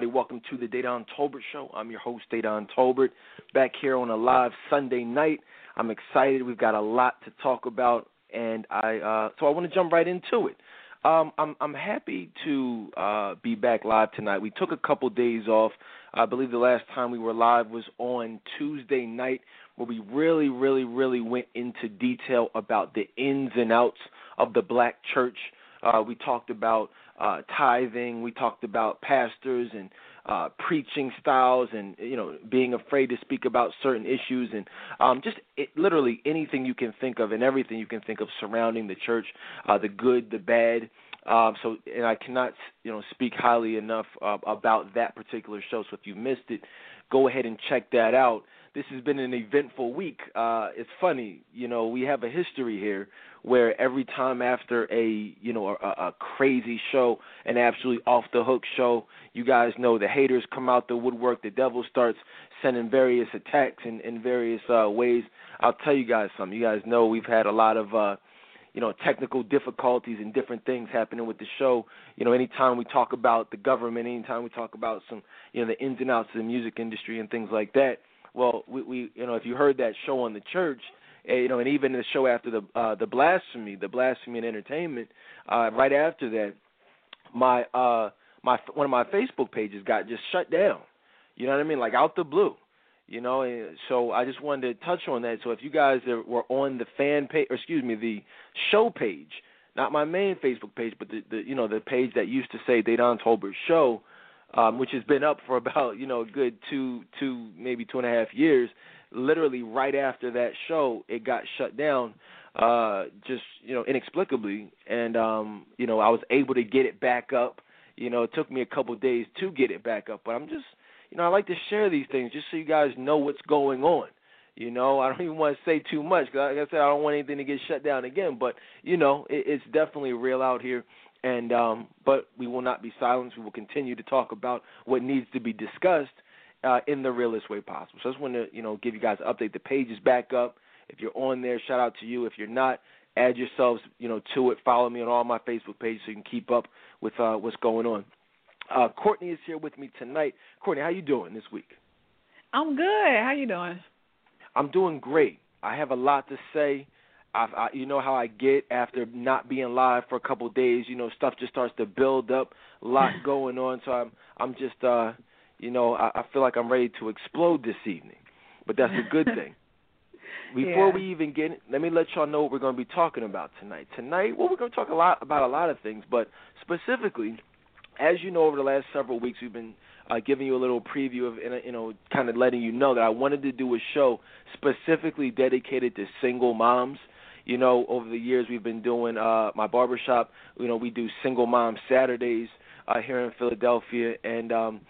everybody? Welcome to the Dedan Tolbert Show. I'm your host, Dedan Tolbert, back here on a live Sunday night. I'm excited. We've got a lot to talk about, and I uh, so I want to jump right into it. Um, I'm I'm happy to uh, be back live tonight. We took a couple days off. I believe the last time we were live was on Tuesday night, where we really, really, really went into detail about the ins and outs of the black church. Uh, we talked about uh, tithing. We talked about pastors and uh, preaching styles, and you know, being afraid to speak about certain issues, and um, just it, literally anything you can think of, and everything you can think of surrounding the church, uh, the good, the bad. Um, so, and I cannot, you know, speak highly enough uh, about that particular show. So, if you missed it, go ahead and check that out this has been an eventful week. Uh, it's funny, you know, we have a history here where every time after a, you know, a, a crazy show, an absolutely off the hook show, you guys know the haters come out the woodwork. The devil starts sending various attacks in, in various uh, ways. I'll tell you guys something. You guys know we've had a lot of. uh you know technical difficulties and different things happening with the show you know anytime we talk about the government anytime we talk about some you know the ins and outs of the music industry and things like that well, we, we you know if you heard that show on the church, uh, you know, and even the show after the uh, the blasphemy, the blasphemy and entertainment, uh, right after that, my uh my one of my Facebook pages got just shut down. You know what I mean? Like out the blue. You know, and so I just wanted to touch on that. So if you guys were on the fan page, or excuse me, the show page, not my main Facebook page, but the, the you know the page that used to say Dedan Tolbert Show, um, which has been up for about you know a good two two maybe two and a half years. Literally right after that show, it got shut down, uh, just you know inexplicably, and um, you know I was able to get it back up. You know, it took me a couple of days to get it back up, but I'm just you know I like to share these things just so you guys know what's going on. You know, I don't even want to say too much because, like I said, I don't want anything to get shut down again. But you know, it, it's definitely real out here, and um, but we will not be silenced. We will continue to talk about what needs to be discussed uh, in the realest way possible. So I just want to you know give you guys an update. The page is back up. If you're on there, shout out to you. If you're not, add yourselves you know to it. Follow me on all my Facebook pages so you can keep up with uh, what's going on. Uh, Courtney is here with me tonight. Courtney, how you doing this week? I'm good. How you doing? I'm doing great. I have a lot to say. I, I, you know how I get after not being live for a couple of days. You know, stuff just starts to build up, a lot going on. So I'm, I'm just, uh, you know, I, I feel like I'm ready to explode this evening. But that's a good thing. Before yeah. we even get, let me let y'all know what we're going to be talking about tonight. Tonight, well, we're going to talk a lot about a lot of things, but specifically, as you know, over the last several weeks, we've been uh, giving you a little preview of, you know, kind of letting you know that I wanted to do a show specifically dedicated to single moms you know, over the years we've been doing uh my barbershop, you know, we do single mom Saturdays uh here in Philadelphia and um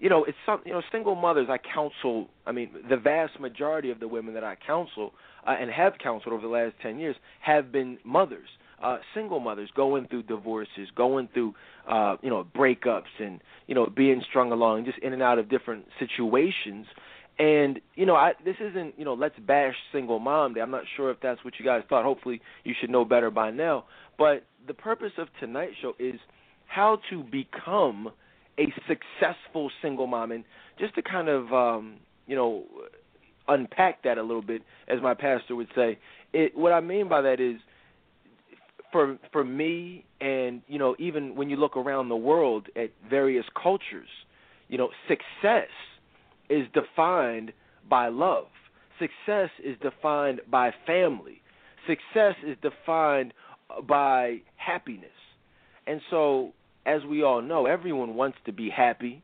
you know, it's some you know, single mothers I counsel, I mean, the vast majority of the women that I counsel uh, and have counseled over the last 10 years have been mothers. Uh, single mothers going through divorces, going through uh, you know breakups, and you know being strung along, just in and out of different situations and you know, I this isn't you know let's bash single mom day. I'm not sure if that's what you guys thought. Hopefully, you should know better by now. But the purpose of tonight's show is how to become a successful single mom, and just to kind of um, you know unpack that a little bit, as my pastor would say. It what I mean by that is for for me, and you know, even when you look around the world at various cultures, you know, success is defined by love. Success is defined by family. Success is defined by happiness. And so, as we all know, everyone wants to be happy,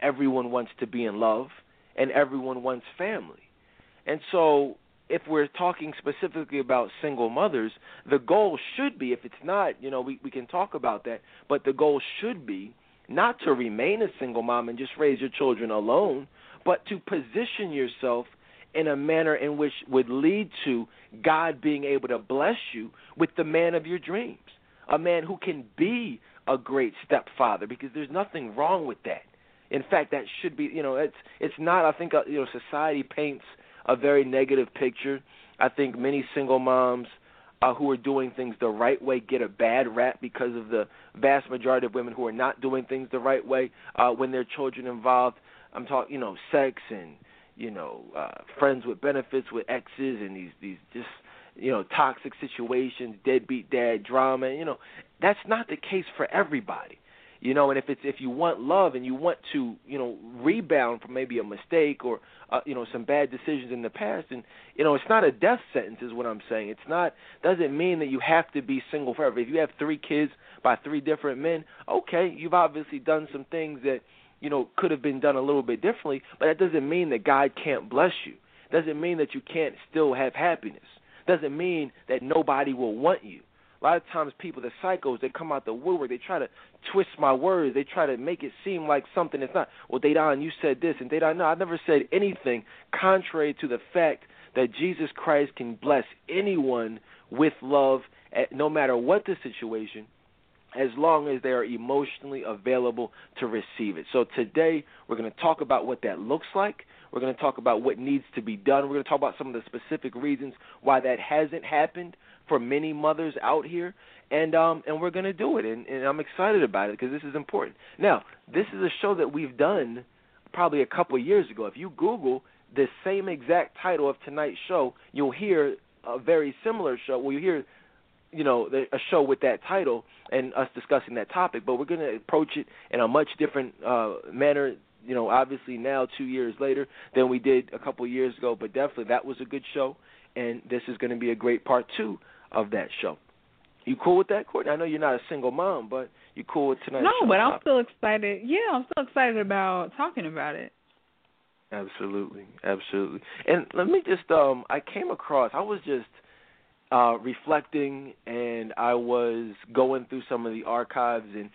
everyone wants to be in love, and everyone wants family. And so, if we're talking specifically about single mothers, the goal should be, if it's not, you know, we, we can talk about that, but the goal should be not to remain a single mom and just raise your children alone, but to position yourself in a manner in which would lead to God being able to bless you with the man of your dreams, a man who can be a great stepfather because there's nothing wrong with that. In fact, that should be, you know, it's it's not I think uh, you know society paints a very negative picture. I think many single moms uh, who are doing things the right way get a bad rap because of the vast majority of women who are not doing things the right way uh, when their children involved. I'm talking, you know, sex and you know, uh, friends with benefits with exes and these these just you know toxic situations, deadbeat dad drama. You know, that's not the case for everybody. You know, and if it's if you want love and you want to, you know, rebound from maybe a mistake or uh, you know some bad decisions in the past, and you know it's not a death sentence, is what I'm saying. It's not doesn't mean that you have to be single forever. If you have three kids by three different men, okay, you've obviously done some things that you know could have been done a little bit differently, but that doesn't mean that God can't bless you. Doesn't mean that you can't still have happiness. Doesn't mean that nobody will want you. A lot of times people, the psychos, they come out the woodwork. They try to twist my words. They try to make it seem like something that's not. Well, Dedan, you said this, and Dedan, no, I never said anything contrary to the fact that Jesus Christ can bless anyone with love, at, no matter what the situation, as long as they are emotionally available to receive it. So today we're going to talk about what that looks like. We're going to talk about what needs to be done. We're going to talk about some of the specific reasons why that hasn't happened for many mothers out here, and um, and we're going to do it, and, and I'm excited about it because this is important. Now, this is a show that we've done probably a couple of years ago. If you Google the same exact title of tonight's show, you'll hear a very similar show. Well, you hear, you know, a show with that title and us discussing that topic, but we're going to approach it in a much different uh, manner. You know, obviously now two years later than we did a couple of years ago, but definitely that was a good show, and this is going to be a great part two of that show. You cool with that, Courtney? I know you're not a single mom, but you cool with tonight's no, show? No, but I'm still excited. Yeah, I'm still excited about talking about it. Absolutely, absolutely. And let me just um I came across I was just uh reflecting and I was going through some of the archives and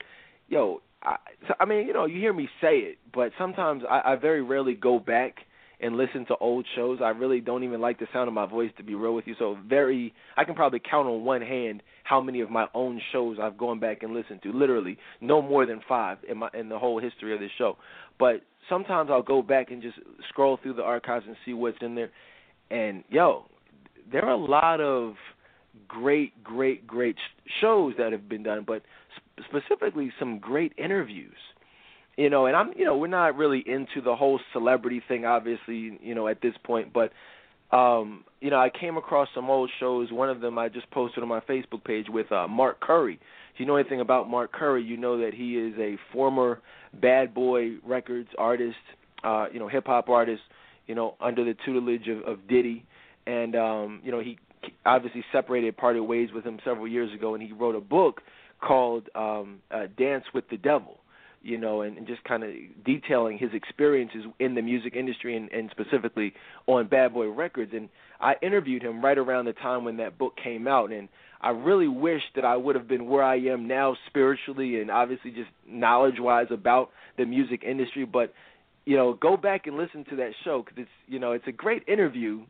yo, I I mean, you know, you hear me say it, but sometimes I, I very rarely go back and listen to old shows. I really don't even like the sound of my voice to be real with you. So very I can probably count on one hand how many of my own shows I've gone back and listened to. Literally no more than 5 in my in the whole history of this show. But sometimes I'll go back and just scroll through the archives and see what's in there. And yo, there are a lot of great great great shows that have been done, but specifically some great interviews you know, and I'm, you know, we're not really into the whole celebrity thing, obviously, you know, at this point, but, um, you know, I came across some old shows. One of them I just posted on my Facebook page with uh, Mark Curry. If you know anything about Mark Curry, you know that he is a former Bad Boy Records artist, uh, you know, hip hop artist, you know, under the tutelage of, of Diddy, and um, you know, he obviously separated, parted ways with him several years ago, and he wrote a book called um, uh, Dance with the Devil you know, and, and just kind of detailing his experiences in the music industry and, and specifically on Bad Boy Records. And I interviewed him right around the time when that book came out, and I really wish that I would have been where I am now spiritually and obviously just knowledge-wise about the music industry. But you know, go back and listen to that show because it's you know it's a great interview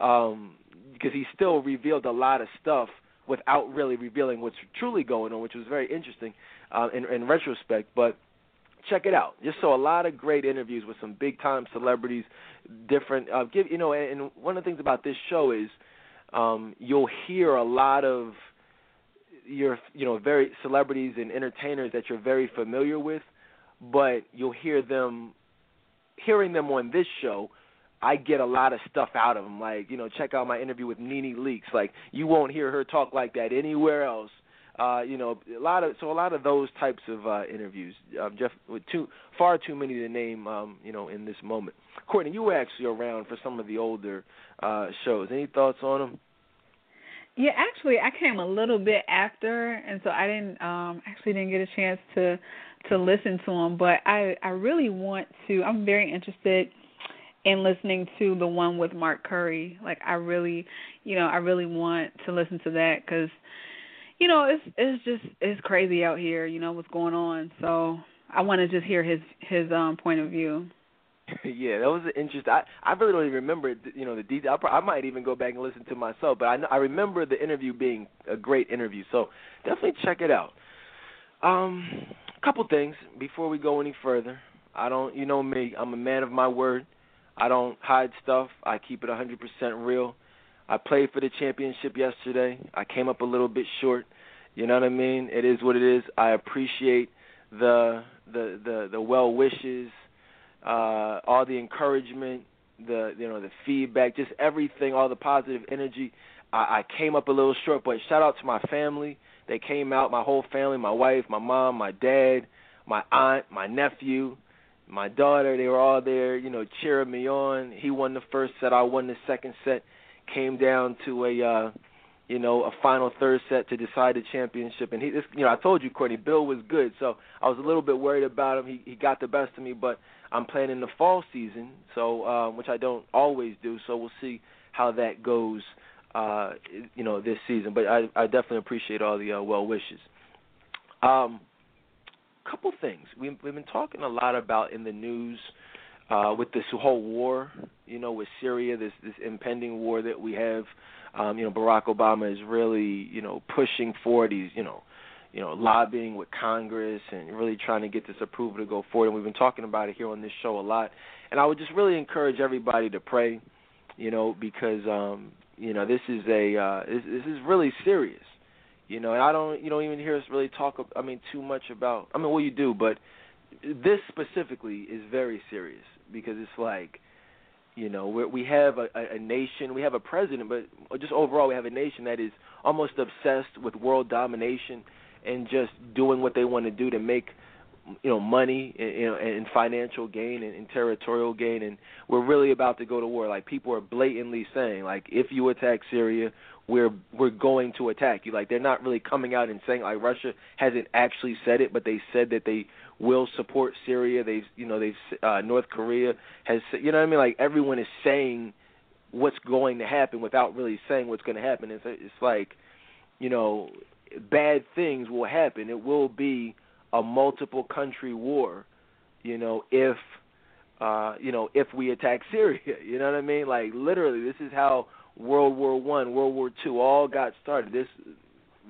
um, because he still revealed a lot of stuff without really revealing what's truly going on, which was very interesting uh, in, in retrospect. But check it out. Just saw a lot of great interviews with some big time celebrities, different. Uh, give you know, and, and one of the things about this show is um, you'll hear a lot of your you know very celebrities and entertainers that you're very familiar with, but you'll hear them hearing them on this show. I get a lot of stuff out of them. Like, you know, check out my interview with NeNe Leakes. Like, you won't hear her talk like that anywhere else uh, you know, a lot of so a lot of those types of uh, interviews. Um, Jeff, with too far too many to name, um, you know, in this moment. Courtney, you were actually around for some of the older uh, shows. Any thoughts on them? Yeah, actually, I came a little bit after, and so I didn't um, actually didn't get a chance to to listen to them. But I I really want to. I'm very interested in listening to the one with Mark Curry. Like I really, you know, I really want to listen to that because you know, it's it's just it's crazy out here. You know what's going on. So I want to just hear his his um point of view. yeah, that was interesting. I I really don't even remember you know the detail. I, I might even go back and listen to myself, but I I remember the interview being a great interview. So definitely check it out. Um, a couple things before we go any further. I don't, you know me. I'm a man of my word. I don't hide stuff. I keep it 100% real. I played for the championship yesterday. I came up a little bit short. You know what I mean? It is what it is. I appreciate the the the, the well wishes, uh, all the encouragement, the you know the feedback, just everything, all the positive energy. I, I came up a little short, but shout out to my family. They came out, my whole family, my wife, my mom, my dad, my aunt, my nephew, my daughter. They were all there, you know, cheering me on. He won the first set, I won the second set. Came down to a uh you know, a final third set to decide the championship. And he, this, you know, I told you, Courtney, Bill was good, so I was a little bit worried about him. He he got the best of me, but I'm playing in the fall season, so um, which I don't always do. So we'll see how that goes, uh, you know, this season. But I I definitely appreciate all the uh, well wishes. Um, couple things we've we've been talking a lot about in the news. Uh, with this whole war, you know, with Syria, this this impending war that we have, um, you know, Barack Obama is really, you know, pushing forward. He's, you know, you know, lobbying with Congress and really trying to get this approval to go forward. And we've been talking about it here on this show a lot. And I would just really encourage everybody to pray, you know, because um, you know this is a uh, this, this is really serious, you know. And I don't you don't even hear us really talk. I mean, too much about. I mean, well, you do, but this specifically is very serious because it's like you know, we we have a, a nation, we have a president, but just overall, we have a nation that is almost obsessed with world domination and just doing what they want to do to make you know money and, you know, and financial gain and, and territorial gain and we're really about to go to war like people are blatantly saying like if you attack Syria we're we're going to attack you. Like they're not really coming out and saying like Russia hasn't actually said it but they said that they will support Syria. They've you know they've uh North Korea has you know what I mean? Like everyone is saying what's going to happen without really saying what's going to happen. It's it's like you know bad things will happen. It will be a multiple country war, you know, if uh, you know, if we attack Syria. You know what I mean? Like literally this is how World War One, World War Two all got started. This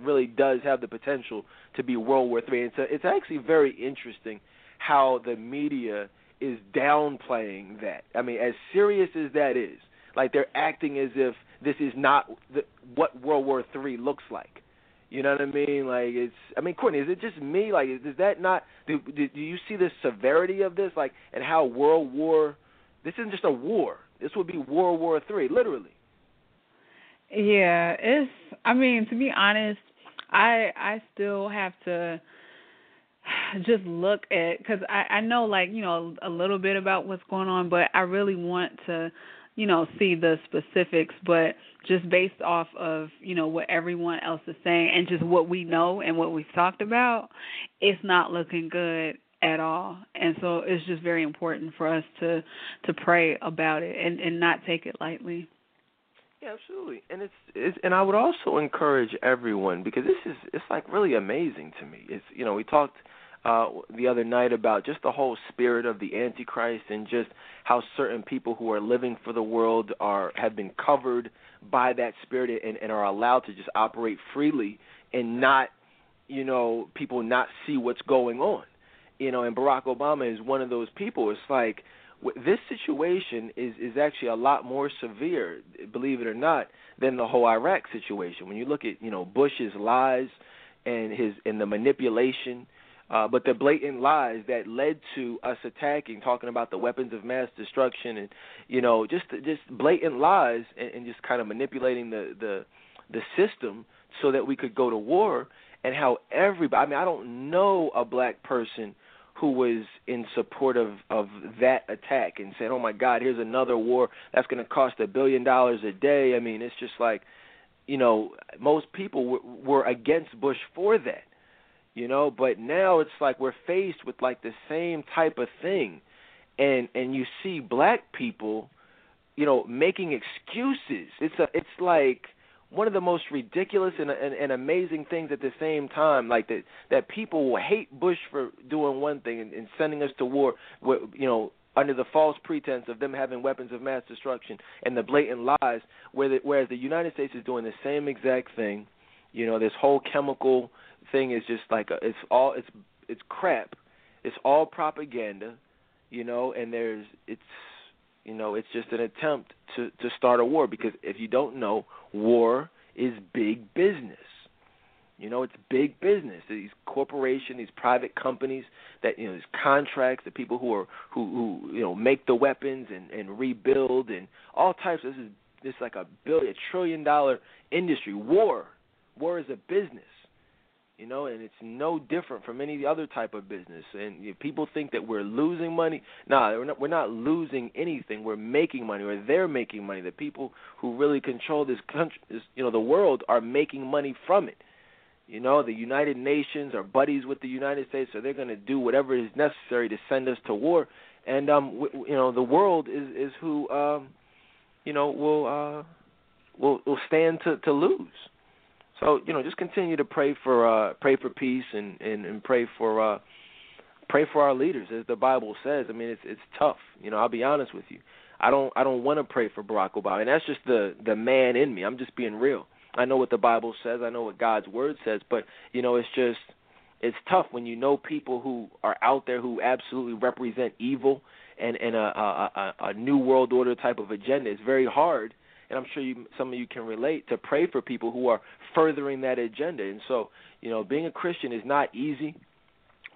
really does have the potential to be World War Three. and so it's actually very interesting how the media is downplaying that. I mean, as serious as that is, like they're acting as if this is not the, what World War Three looks like. You know what I mean? Like it's. I mean, Courtney, is it just me? Like, is, is that not? Do, do do you see the severity of this? Like, and how World War? This isn't just a war. This would be World War Three, literally. Yeah, it's. I mean, to be honest, I I still have to just look at because I I know like you know a little bit about what's going on, but I really want to you know see the specifics but just based off of you know what everyone else is saying and just what we know and what we've talked about it's not looking good at all and so it's just very important for us to to pray about it and and not take it lightly yeah, absolutely, and it's, it's and I would also encourage everyone because this is it's like really amazing to me. It's you know we talked uh, the other night about just the whole spirit of the Antichrist and just how certain people who are living for the world are have been covered by that spirit and, and are allowed to just operate freely and not, you know, people not see what's going on. You know, and Barack Obama is one of those people. It's like this situation is is actually a lot more severe, believe it or not, than the whole Iraq situation. When you look at you know Bush's lies and his and the manipulation uh, but the blatant lies that led to us attacking, talking about the weapons of mass destruction, and you know, just just blatant lies, and, and just kind of manipulating the the the system so that we could go to war, and how everybody. I mean, I don't know a black person who was in support of of that attack and said, "Oh my God, here's another war that's going to cost a billion dollars a day." I mean, it's just like, you know, most people were, were against Bush for that you know but now it's like we're faced with like the same type of thing and and you see black people you know making excuses it's a it's like one of the most ridiculous and, and, and amazing things at the same time like that that people will hate bush for doing one thing and, and sending us to war with, you know under the false pretense of them having weapons of mass destruction and the blatant lies where the, whereas the United States is doing the same exact thing you know this whole chemical thing is just like a, it's all it's it's crap. It's all propaganda, you know, and there's it's you know, it's just an attempt to to start a war because if you don't know, war is big business. You know, it's big business. These corporations, these private companies that you know, these contracts, the people who are who who you know make the weapons and and rebuild and all types. This is this is like a billion, a trillion dollar industry. War, war is a business. You know, and it's no different from any other type of business. And you know, people think that we're losing money. No, we're not. We're not losing anything. We're making money, or they're making money. The people who really control this country, this, you know, the world, are making money from it you know, the United Nations are buddies with the United States, so they're going to do whatever is necessary to send us to war. And um, w- you know, the world is is who um, you know will uh, will will stand to to lose. So you know, just continue to pray for uh, pray for peace and and, and pray for uh, pray for our leaders, as the Bible says. I mean, it's it's tough. You know, I'll be honest with you. I don't I don't want to pray for Barack Obama, and that's just the the man in me. I'm just being real. I know what the Bible says. I know what God's word says, but you know, it's just it's tough when you know people who are out there who absolutely represent evil and and a a, a, a new world order type of agenda. It's very hard, and I'm sure you, some of you can relate to pray for people who are furthering that agenda. And so, you know, being a Christian is not easy.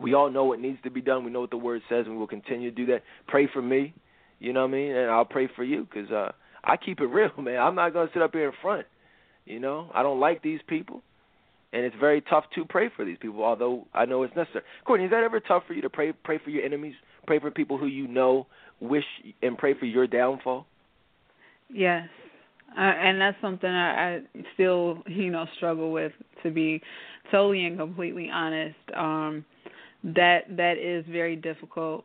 We all know what needs to be done. We know what the word says, and we'll continue to do that. Pray for me, you know what I mean, and I'll pray for you because uh, I keep it real, man. I'm not gonna sit up here in front you know, I don't like these people, and it's very tough to pray for these people. Although I know it's necessary. Courtney, is that ever tough for you to pray pray for your enemies, pray for people who you know wish and pray for your downfall? Yes, uh, and that's something I, I still you know struggle with. To be totally and completely honest, um, that that is very difficult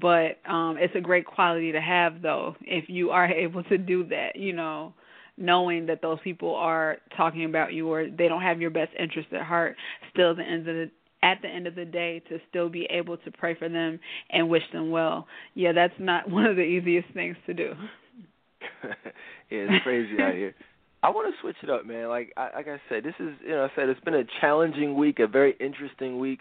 but um it's a great quality to have though if you are able to do that you know knowing that those people are talking about you or they don't have your best interest at heart still the end of the at the end of the day to still be able to pray for them and wish them well yeah that's not one of the easiest things to do it's crazy out here I want to switch it up, man. Like I, like I said, this is you know I said it's been a challenging week, a very interesting week,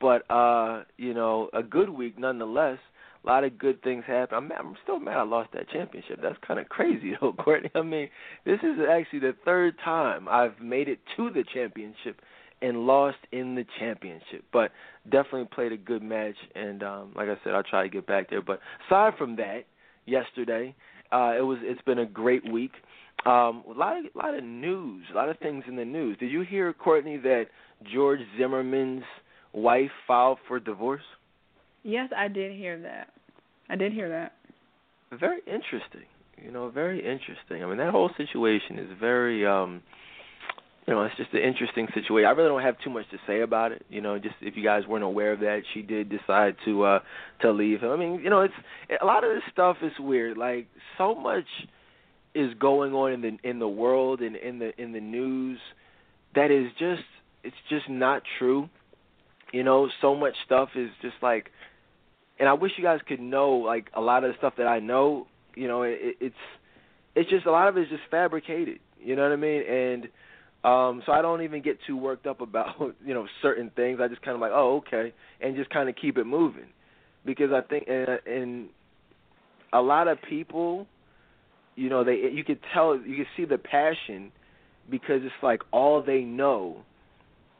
but uh, you know a good week nonetheless a lot of good things happen. I'm, I'm still mad I lost that championship. That's kind of crazy, though, Courtney. I mean, this is actually the third time I've made it to the championship and lost in the championship. But definitely played a good match, and um, like I said, I'll try to get back there. But aside from that, yesterday uh, it was it's been a great week. Um, a lot of a lot of news, a lot of things in the news. Did you hear, Courtney, that George Zimmerman's wife filed for divorce? Yes, I did hear that. I did hear that. Very interesting. You know, very interesting. I mean, that whole situation is very um you know, it's just an interesting situation. I really don't have too much to say about it. You know, just if you guys weren't aware of that, she did decide to uh to leave him. I mean, you know, it's a lot of this stuff is weird. Like so much is going on in the in the world and in the in the news that is just it's just not true. You know, so much stuff is just like and I wish you guys could know like a lot of the stuff that I know. You know, it, it's it's just a lot of it is just fabricated. You know what I mean? And um so I don't even get too worked up about you know certain things. I just kind of like, oh okay, and just kind of keep it moving because I think and, and a lot of people, you know, they you could tell you can see the passion because it's like all they know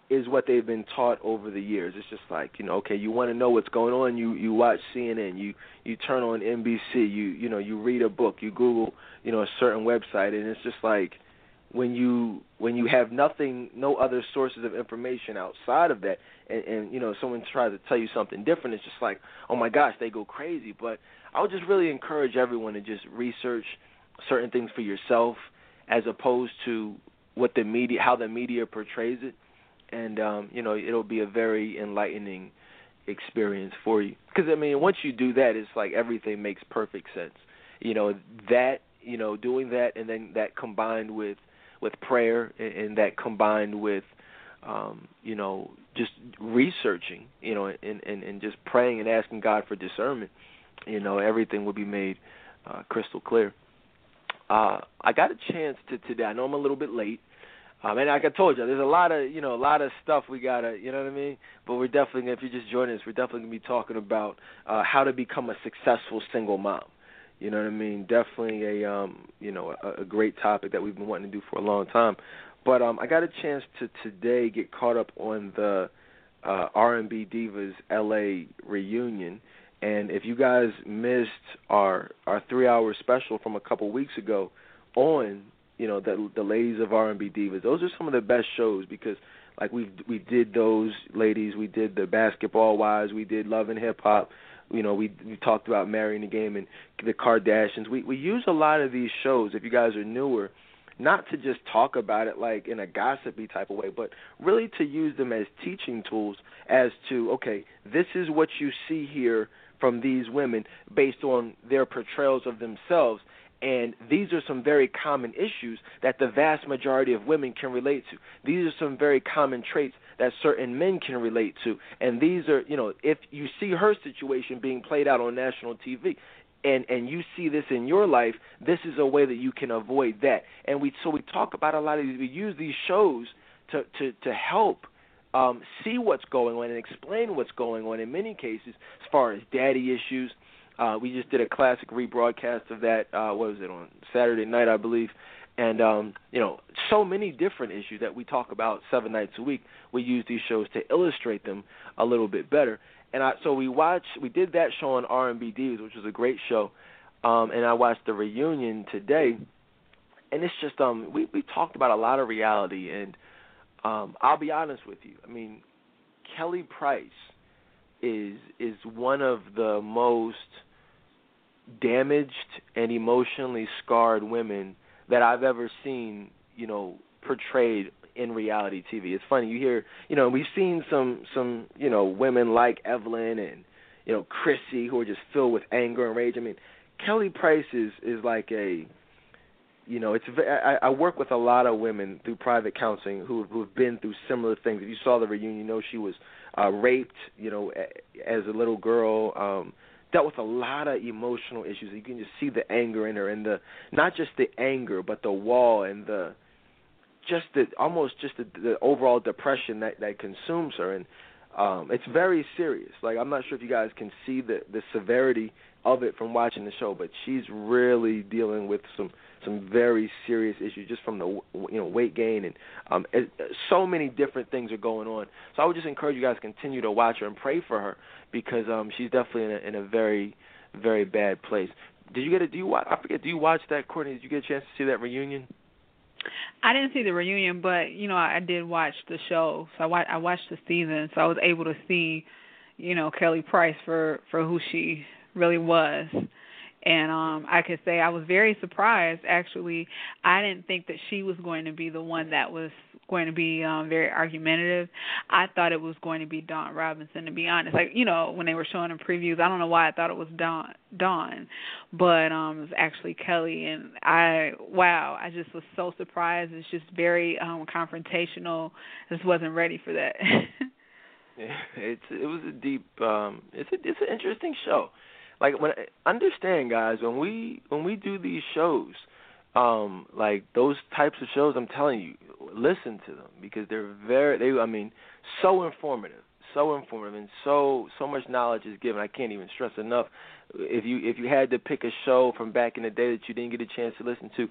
is what they've been taught over the years. It's just like you know, okay, you want to know what's going on, you you watch CNN, you you turn on NBC, you you know, you read a book, you Google, you know, a certain website, and it's just like when you when you have nothing, no other sources of information outside of that, and, and you know, someone tries to tell you something different, it's just like, oh my gosh, they go crazy. But I would just really encourage everyone to just research certain things for yourself, as opposed to what the media, how the media portrays it and um, you know it'll be a very enlightening experience for you. Because I mean, once you do that, it's like everything makes perfect sense. You know that you know doing that, and then that combined with with prayer, and, and that combined with um, you know just researching, you know, and, and and just praying and asking God for discernment. You know, everything will be made uh, crystal clear. Uh, I got a chance to today. I know I'm a little bit late. Um, and like I told you, there's a lot of you know a lot of stuff we gotta you know what I mean. But we're definitely if you just join us, we're definitely gonna be talking about uh, how to become a successful single mom. You know what I mean? Definitely a um, you know, a, a great topic that we've been wanting to do for a long time. But um, I got a chance to today get caught up on the uh, R&B Divas LA reunion, and if you guys missed our our three hour special from a couple weeks ago on you know the the ladies of R&B Divas, those are some of the best shows because like we we did those ladies, we did the Basketball Wives, we did Love and Hip Hop, you know we we talked about marrying the game and the Kardashians. We we use a lot of these shows. If you guys are newer, not to just talk about it like in a gossipy type of way, but really to use them as teaching tools as to okay, this is what you see here from these women based on their portrayals of themselves and these are some very common issues that the vast majority of women can relate to. These are some very common traits that certain men can relate to. And these are, you know, if you see her situation being played out on national TV, and and you see this in your life, this is a way that you can avoid that. And we so we talk about a lot of these. We use these shows to to to help um, see what's going on and explain what's going on. In many cases, as far as daddy issues, uh, we just did a classic rebroadcast of that. Uh, what was it on Saturday night, I believe? And um, you know, so many different issues that we talk about seven nights a week. We use these shows to illustrate them a little bit better. And I, so we watched, we did that show on R&B Divas, which was a great show. Um, and I watched the reunion today, and it's just um, we we talked about a lot of reality. And um, I'll be honest with you, I mean, Kelly Price is is one of the most damaged and emotionally scarred women that I've ever seen, you know, portrayed in reality TV. It's funny you hear, you know, we've seen some some, you know, women like Evelyn and you know Chrissy who are just filled with anger and rage. I mean, Kelly Price is is like a you know, it's I, I work with a lot of women through private counseling who who have been through similar things. If you saw the reunion, you know she was uh raped, you know, as a little girl. Um dealt with a lot of emotional issues. You can just see the anger in her, and the not just the anger, but the wall and the just the almost just the, the overall depression that that consumes her, and um, it's very serious. Like I'm not sure if you guys can see the the severity of it from watching the show, but she's really dealing with some some very serious issues just from the you know weight gain and um it, so many different things are going on. So I would just encourage you guys to continue to watch her and pray for her because um she's definitely in a, in a very very bad place. Did you get a do you watch I forget do you watch that Courtney? Did you get a chance to see that reunion? I didn't see the reunion, but you know I did watch the show. So I watched, I watched the season, so I was able to see, you know, Kelly Price for for who she really was and um I could say I was very surprised actually. I didn't think that she was going to be the one that was going to be um very argumentative. I thought it was going to be Dawn Robinson to be honest. Like, you know, when they were showing the previews, I don't know why I thought it was Dawn Dawn, but um it was actually Kelly and I wow, I just was so surprised. It's just very um confrontational. I just wasn't ready for that. yeah, it's it was a deep um it's a it's an interesting show like when understand guys when we when we do these shows um like those types of shows i'm telling you listen to them because they're very they i mean so informative so informative and so so much knowledge is given. I can't even stress enough. If you if you had to pick a show from back in the day that you didn't get a chance to listen to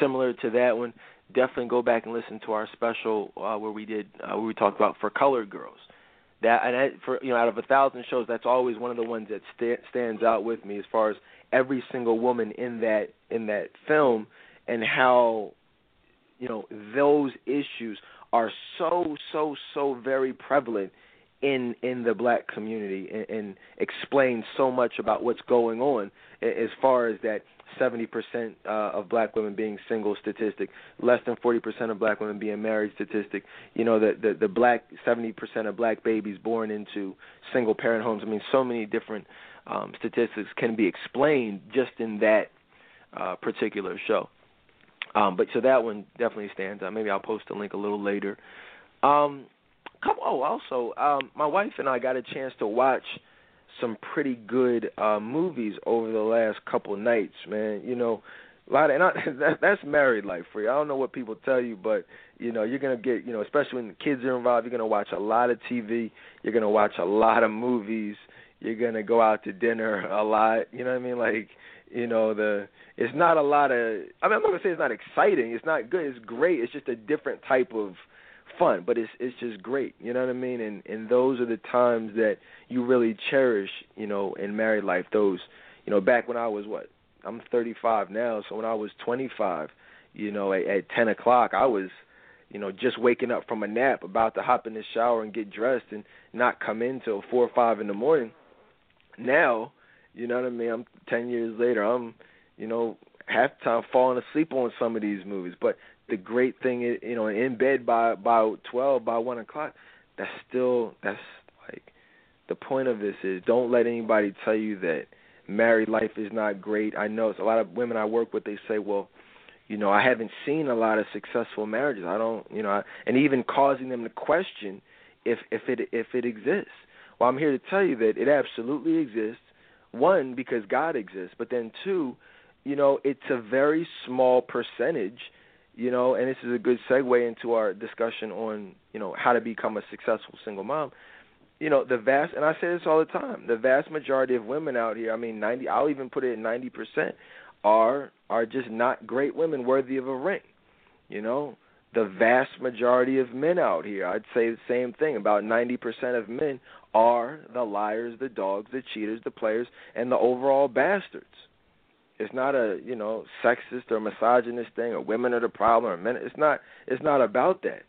similar to that one definitely go back and listen to our special uh where we did uh, where we talked about for colored girls that and that, for you know out of a thousand shows that's always one of the ones that st- stands out with me as far as every single woman in that in that film and how you know those issues are so so so very prevalent in in the black community and, and explain so much about what's going on as far as that 70% uh, of black women being single statistic, less than 40% of black women being married statistic. You know, the the, the black 70% of black babies born into single parent homes. I mean, so many different um, statistics can be explained just in that uh, particular show. Um, but so that one definitely stands out. Maybe I'll post a link a little later. Um, couple, oh, also, um, my wife and I got a chance to watch some pretty good uh movies over the last couple nights, man. You know, a lot of and I, that, that's married life for you. I don't know what people tell you, but you know you're gonna get you know especially when the kids are involved. You're gonna watch a lot of TV. You're gonna watch a lot of movies. You're gonna go out to dinner a lot. You know what I mean? Like you know the it's not a lot of I mean I'm not gonna say it's not exciting. It's not good. It's great. It's just a different type of fun, but it's it's just great. You know what I mean? And and those are the times that you really cherish. You know, in married life. Those you know back when I was what I'm 35 now, so when I was 25, you know at, at 10 o'clock I was you know, just waking up from a nap, about to hop in the shower and get dressed and not come in till four or five in the morning. Now, you know what I mean? I'm ten years later, I'm, you know, half the time falling asleep on some of these movies. But the great thing is, you know, in bed by by twelve, by one o'clock, that's still that's like the point of this is don't let anybody tell you that married life is not great. I know it's a lot of women I work with. They say, well, you know, I haven't seen a lot of successful marriages. I don't, you know, I, and even causing them to question if if it if it exists. Well, I'm here to tell you that it absolutely exists. One, because God exists, but then two, you know, it's a very small percentage, you know, and this is a good segue into our discussion on, you know, how to become a successful single mom. You know, the vast and I say this all the time, the vast majority of women out here, I mean ninety I'll even put it at ninety percent, are are just not great women worthy of a ring. You know, the vast majority of men out here, I'd say the same thing. About 90% of men are the liars, the dogs, the cheaters, the players, and the overall bastards. It's not a you know sexist or misogynist thing, or women are the problem, or men. It's not. It's not about that.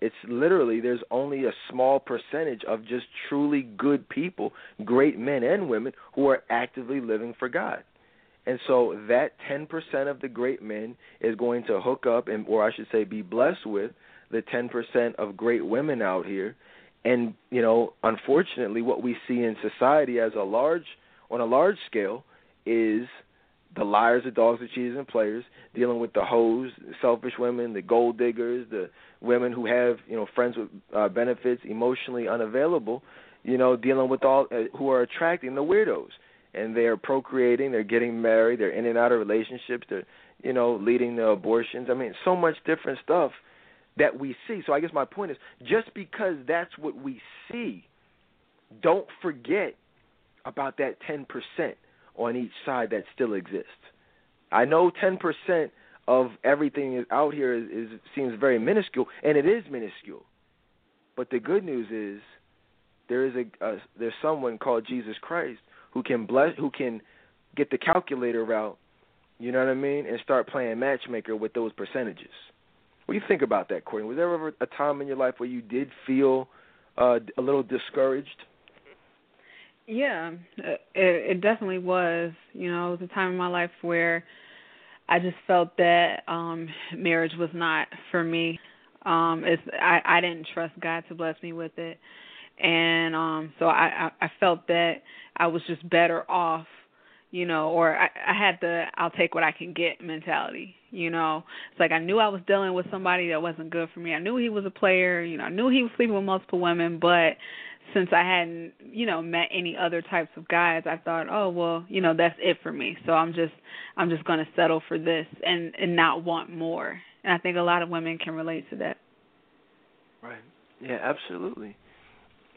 It's literally there's only a small percentage of just truly good people, great men and women, who are actively living for God. And so that 10% of the great men is going to hook up and or I should say be blessed with the 10% of great women out here. And, you know, unfortunately what we see in society as a large on a large scale is the liars, the dogs, the cheaters, and players dealing with the hoes, selfish women, the gold diggers, the women who have you know friends with uh, benefits, emotionally unavailable, you know, dealing with all uh, who are attracting the weirdos and they are procreating, they're getting married, they're in and out of relationships, they're you know leading to abortions. I mean, so much different stuff that we see. So I guess my point is, just because that's what we see, don't forget about that ten percent on each side that still exists. I know ten percent of everything out here is, is seems very minuscule, and it is minuscule. But the good news is there is a, a there's someone called Jesus Christ who can bless who can get the calculator out, you know what I mean, and start playing matchmaker with those percentages. What do you think about that, Courtney? Was there ever a time in your life where you did feel uh, a little discouraged? Yeah, it, it definitely was. You know, it was a time in my life where I just felt that um marriage was not for me. Um it's I I didn't trust God to bless me with it. And um so I I, I felt that I was just better off, you know, or I, I had the I'll take what I can get mentality, you know. It's like I knew I was dealing with somebody that wasn't good for me. I knew he was a player, you know, I knew he was sleeping with multiple women, but since I hadn't, you know, met any other types of guys, I thought, oh well, you know, that's it for me. So I'm just I'm just gonna settle for this and and not want more. And I think a lot of women can relate to that. Right. Yeah, absolutely.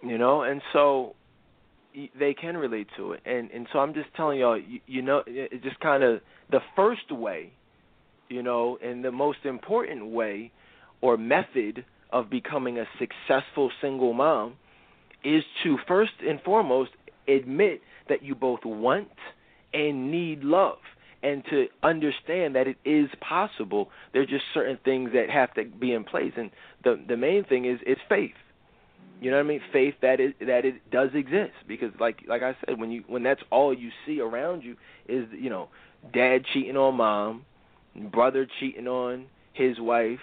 You know, and so they can relate to it, and and so I'm just telling y'all, you, you know, it's just kind of the first way, you know, and the most important way or method of becoming a successful single mom is to first and foremost admit that you both want and need love and to understand that it is possible. There's just certain things that have to be in place, and the the main thing is is faith. You know what I mean? Faith that it that it does exist because like like I said, when you when that's all you see around you is you know dad cheating on mom, brother cheating on his wife,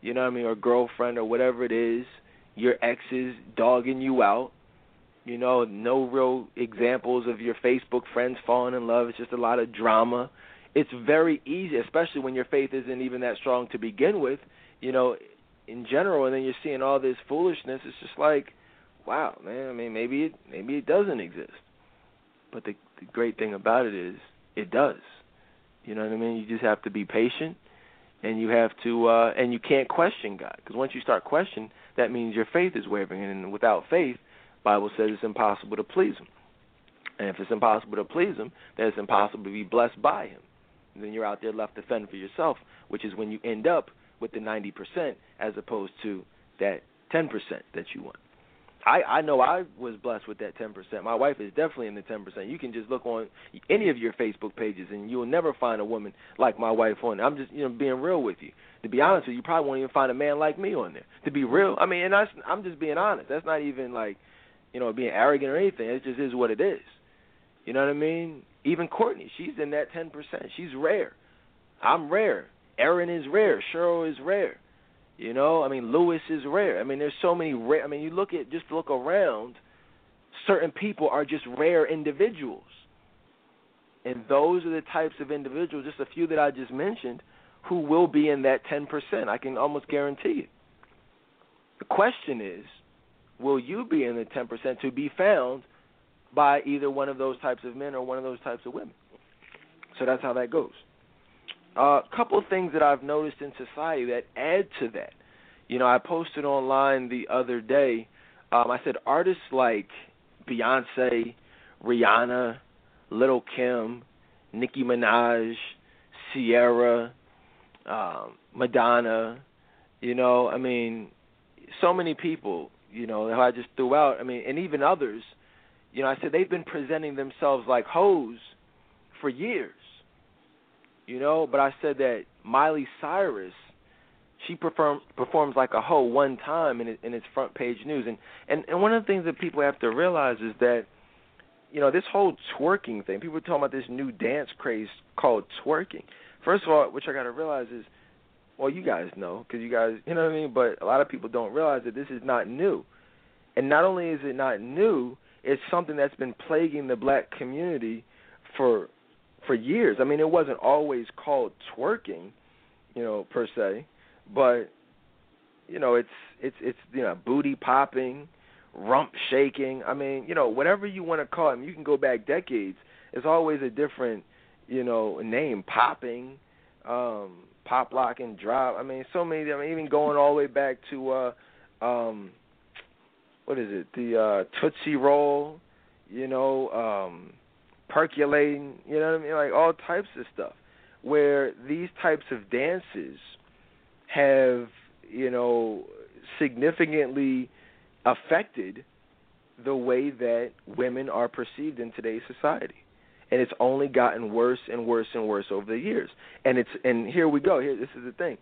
you know what I mean, or girlfriend or whatever it is, your exes dogging you out. You know, no real examples of your Facebook friends falling in love. It's just a lot of drama. It's very easy, especially when your faith isn't even that strong to begin with. You know, in general, and then you're seeing all this foolishness. It's just like, wow, man. I mean, maybe it maybe it doesn't exist, but the, the great thing about it is it does. You know what I mean? You just have to be patient, and you have to, uh, and you can't question God because once you start questioning, that means your faith is wavering, and without faith, Bible says it's impossible to please Him. And if it's impossible to please him, then it's impossible to be blessed by him. And then you're out there left to fend for yourself, which is when you end up with the 90% as opposed to that 10% that you want. I I know I was blessed with that 10%. My wife is definitely in the 10%. You can just look on any of your Facebook pages and you'll never find a woman like my wife on there. I'm just, you know, being real with you. To be honest with you, you probably won't even find a man like me on there. To be real, I mean, and that's I'm just being honest. That's not even like, you know, being arrogant or anything. It just is what it is. You know what I mean? Even Courtney, she's in that 10%. She's rare. I'm rare. Erin is rare. Cheryl is rare. You know, I mean, Lewis is rare. I mean, there's so many rare. I mean, you look at just look around. Certain people are just rare individuals, and those are the types of individuals. Just a few that I just mentioned, who will be in that 10%. I can almost guarantee it. The question is, will you be in the 10% to be found by either one of those types of men or one of those types of women? So that's how that goes. A uh, couple of things that I've noticed in society that add to that. You know, I posted online the other day. Um, I said artists like Beyonce, Rihanna, Lil' Kim, Nicki Minaj, Ciara, um, Madonna. You know, I mean, so many people. You know, I just threw out. I mean, and even others. You know, I said they've been presenting themselves like hoes for years you know. But I said that Miley Cyrus, she perform, performs like a hoe one time in, in its front page news, and, and and one of the things that people have to realize is that, you know, this whole twerking thing. People are talking about this new dance craze called twerking. First of all, which I got to realize is, well, you guys know because you guys, you know what I mean. But a lot of people don't realize that this is not new, and not only is it not new, it's something that's been plaguing the black community for for years. I mean, it wasn't always called twerking, you know, per se, but you know, it's it's it's you know, booty popping, rump shaking. I mean, you know, whatever you want to call it. I mean, you can go back decades. It's always a different, you know, name. Popping, um, pop lock and drop. I mean, so many. I mean, even going all the way back to uh, um, what is it? The uh, Tootsie Roll. You know, um, percolating, you know what I mean? Like all types of stuff. Where these types of dances have, you know, significantly affected the way that women are perceived in today's society. And it's only gotten worse and worse and worse over the years. And it's and here we go. Here this is the thing.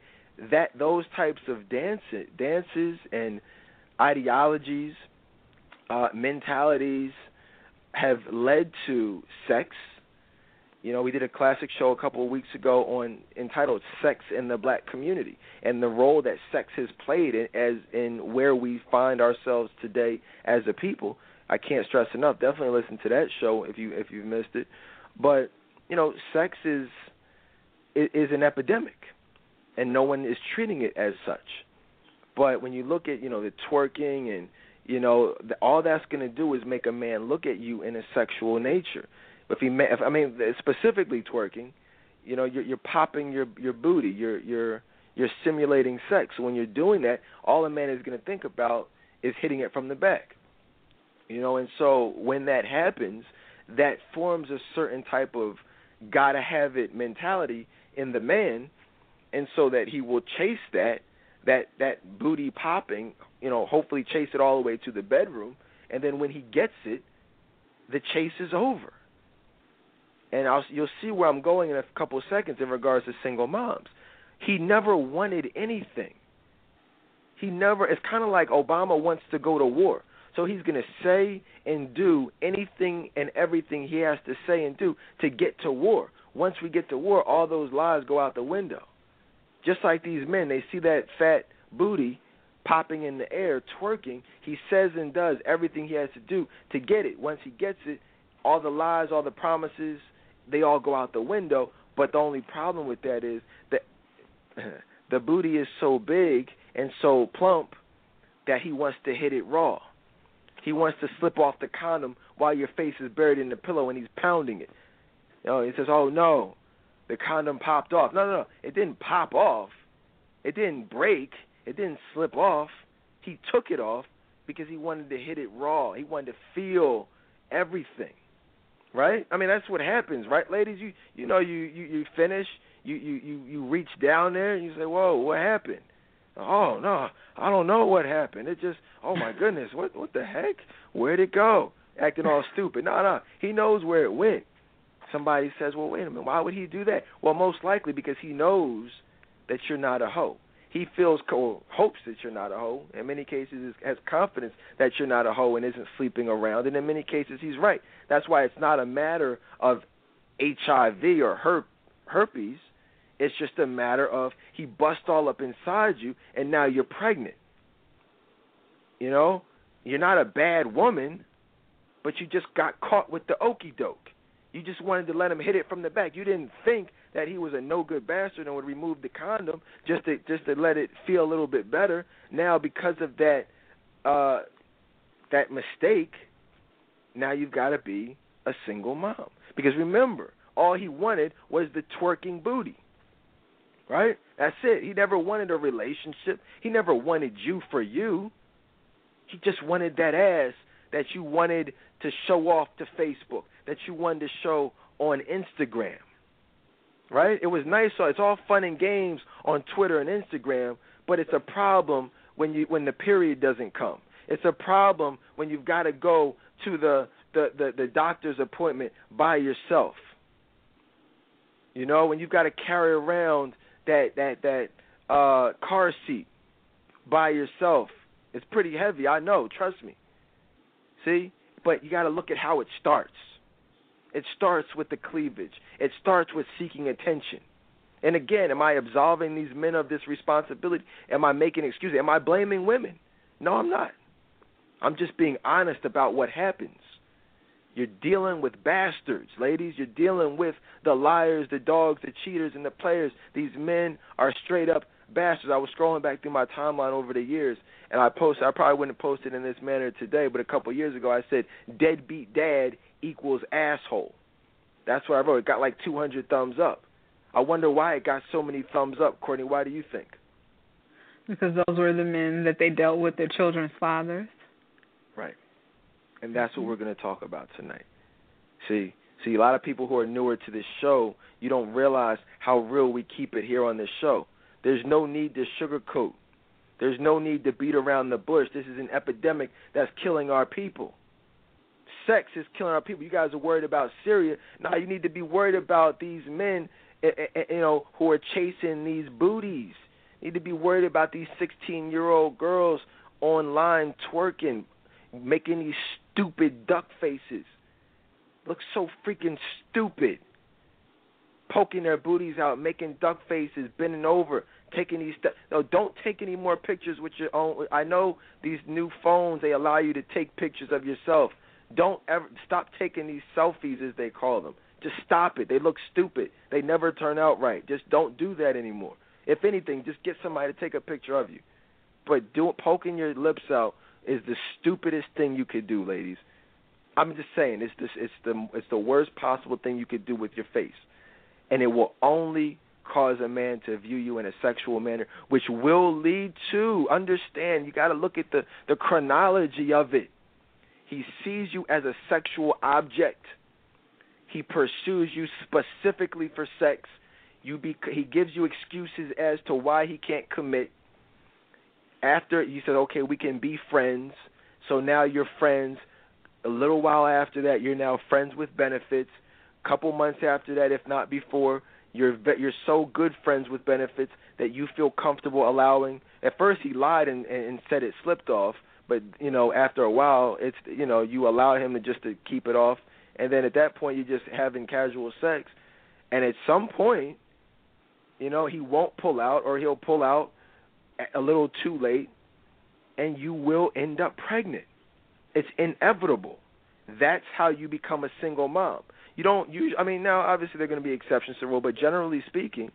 That those types of dance dances and ideologies, uh, mentalities, have led to sex. You know, we did a classic show a couple of weeks ago on entitled "Sex in the Black Community" and the role that sex has played in, as in where we find ourselves today as a people. I can't stress enough. Definitely listen to that show if you if you've missed it. But you know, sex is is an epidemic, and no one is treating it as such. But when you look at you know the twerking and you know, all that's going to do is make a man look at you in a sexual nature. If he, if, I mean, specifically twerking, you know, you're, you're popping your your booty, you're you're you're simulating sex. When you're doing that, all a man is going to think about is hitting it from the back. You know, and so when that happens, that forms a certain type of gotta have it mentality in the man, and so that he will chase that that that booty popping, you know, hopefully chase it all the way to the bedroom, and then when he gets it, the chase is over. And I'll, you'll see where I'm going in a couple of seconds in regards to single moms. He never wanted anything. He never. It's kind of like Obama wants to go to war, so he's going to say and do anything and everything he has to say and do to get to war. Once we get to war, all those lies go out the window. Just like these men, they see that fat booty popping in the air, twerking. He says and does everything he has to do to get it. Once he gets it, all the lies, all the promises, they all go out the window. But the only problem with that is that the booty is so big and so plump that he wants to hit it raw. He wants to slip off the condom while your face is buried in the pillow and he's pounding it. You know, he says, "Oh no, the condom popped off. No, no, no. It didn't pop off. It didn't break. It didn't slip off. He took it off because he wanted to hit it raw. He wanted to feel everything. right? I mean, that's what happens, right, ladies? You you know you you you finish, you you you you reach down there and you say, "Whoa, what happened?" Oh no, I don't know what happened. It just, oh my goodness, what what the heck? Where'd it go? Acting all stupid. No, no, he knows where it went. Somebody says, well, wait a minute, why would he do that? Well, most likely because he knows that you're not a hoe. He feels or hopes that you're not a hoe. In many cases, has confidence that you're not a hoe and isn't sleeping around. And in many cases, he's right. That's why it's not a matter of HIV or her- herpes. It's just a matter of he bust all up inside you, and now you're pregnant. You know, you're not a bad woman, but you just got caught with the okey doke. You just wanted to let him hit it from the back. You didn't think that he was a no good bastard and would remove the condom just to just to let it feel a little bit better. Now because of that uh that mistake, now you've got to be a single mom. Because remember, all he wanted was the twerking booty. Right? That's it. He never wanted a relationship. He never wanted you for you. He just wanted that ass that you wanted to show off to Facebook, that you wanted to show on Instagram. Right? It was nice. So it's all fun and games on Twitter and Instagram, but it's a problem when you when the period doesn't come. It's a problem when you've got to go to the the, the, the doctor's appointment by yourself. You know, when you've got to carry around that that that uh car seat by yourself. It's pretty heavy, I know, trust me. See? But you got to look at how it starts. It starts with the cleavage. It starts with seeking attention. And again, am I absolving these men of this responsibility? Am I making excuses? Am I blaming women? No, I'm not. I'm just being honest about what happens. You're dealing with bastards, ladies. You're dealing with the liars, the dogs, the cheaters, and the players. These men are straight up bastards. I was scrolling back through my timeline over the years, and I posted. I probably wouldn't post it in this manner today, but a couple years ago, I said deadbeat dad equals asshole. That's what I wrote. It got like 200 thumbs up. I wonder why it got so many thumbs up, Courtney. Why do you think? Because those were the men that they dealt with, their children's fathers. Right. And that's what we're going to talk about tonight. See, see, a lot of people who are newer to this show, you don't realize how real we keep it here on this show. There's no need to sugarcoat. There's no need to beat around the bush. This is an epidemic that's killing our people. Sex is killing our people. You guys are worried about Syria. Now you need to be worried about these men, eh, eh, eh, you know, who are chasing these booties. You need to be worried about these 16-year-old girls online twerking, making these stupid duck faces. Look so freaking stupid poking their booties out, making duck faces, bending over, taking these steps. No, don't take any more pictures with your own. I know these new phones they allow you to take pictures of yourself. Don't ever stop taking these selfies as they call them. Just stop it. They look stupid. They never turn out right. Just don't do that anymore. If anything, just get somebody to take a picture of you. But doing poking your lips out is the stupidest thing you could do, ladies. I'm just saying, it's this, it's the it's the worst possible thing you could do with your face and it will only cause a man to view you in a sexual manner, which will lead to understand. You got to look at the the chronology of it. He sees you as a sexual object. He pursues you specifically for sex. You be, he gives you excuses as to why he can't commit. After you said, okay, we can be friends. So now you're friends. A little while after that, you're now friends with benefits couple months after that, if not before, you're you're so good friends with benefits that you feel comfortable allowing. At first, he lied and, and said it slipped off, but you know after a while, it's you know you allow him to just to keep it off, and then at that point, you're just having casual sex, and at some point, you know he won't pull out or he'll pull out a little too late, and you will end up pregnant. It's inevitable. That's how you become a single mom you don't use. I mean, now obviously there are going to be exceptions to the rule, but generally speaking,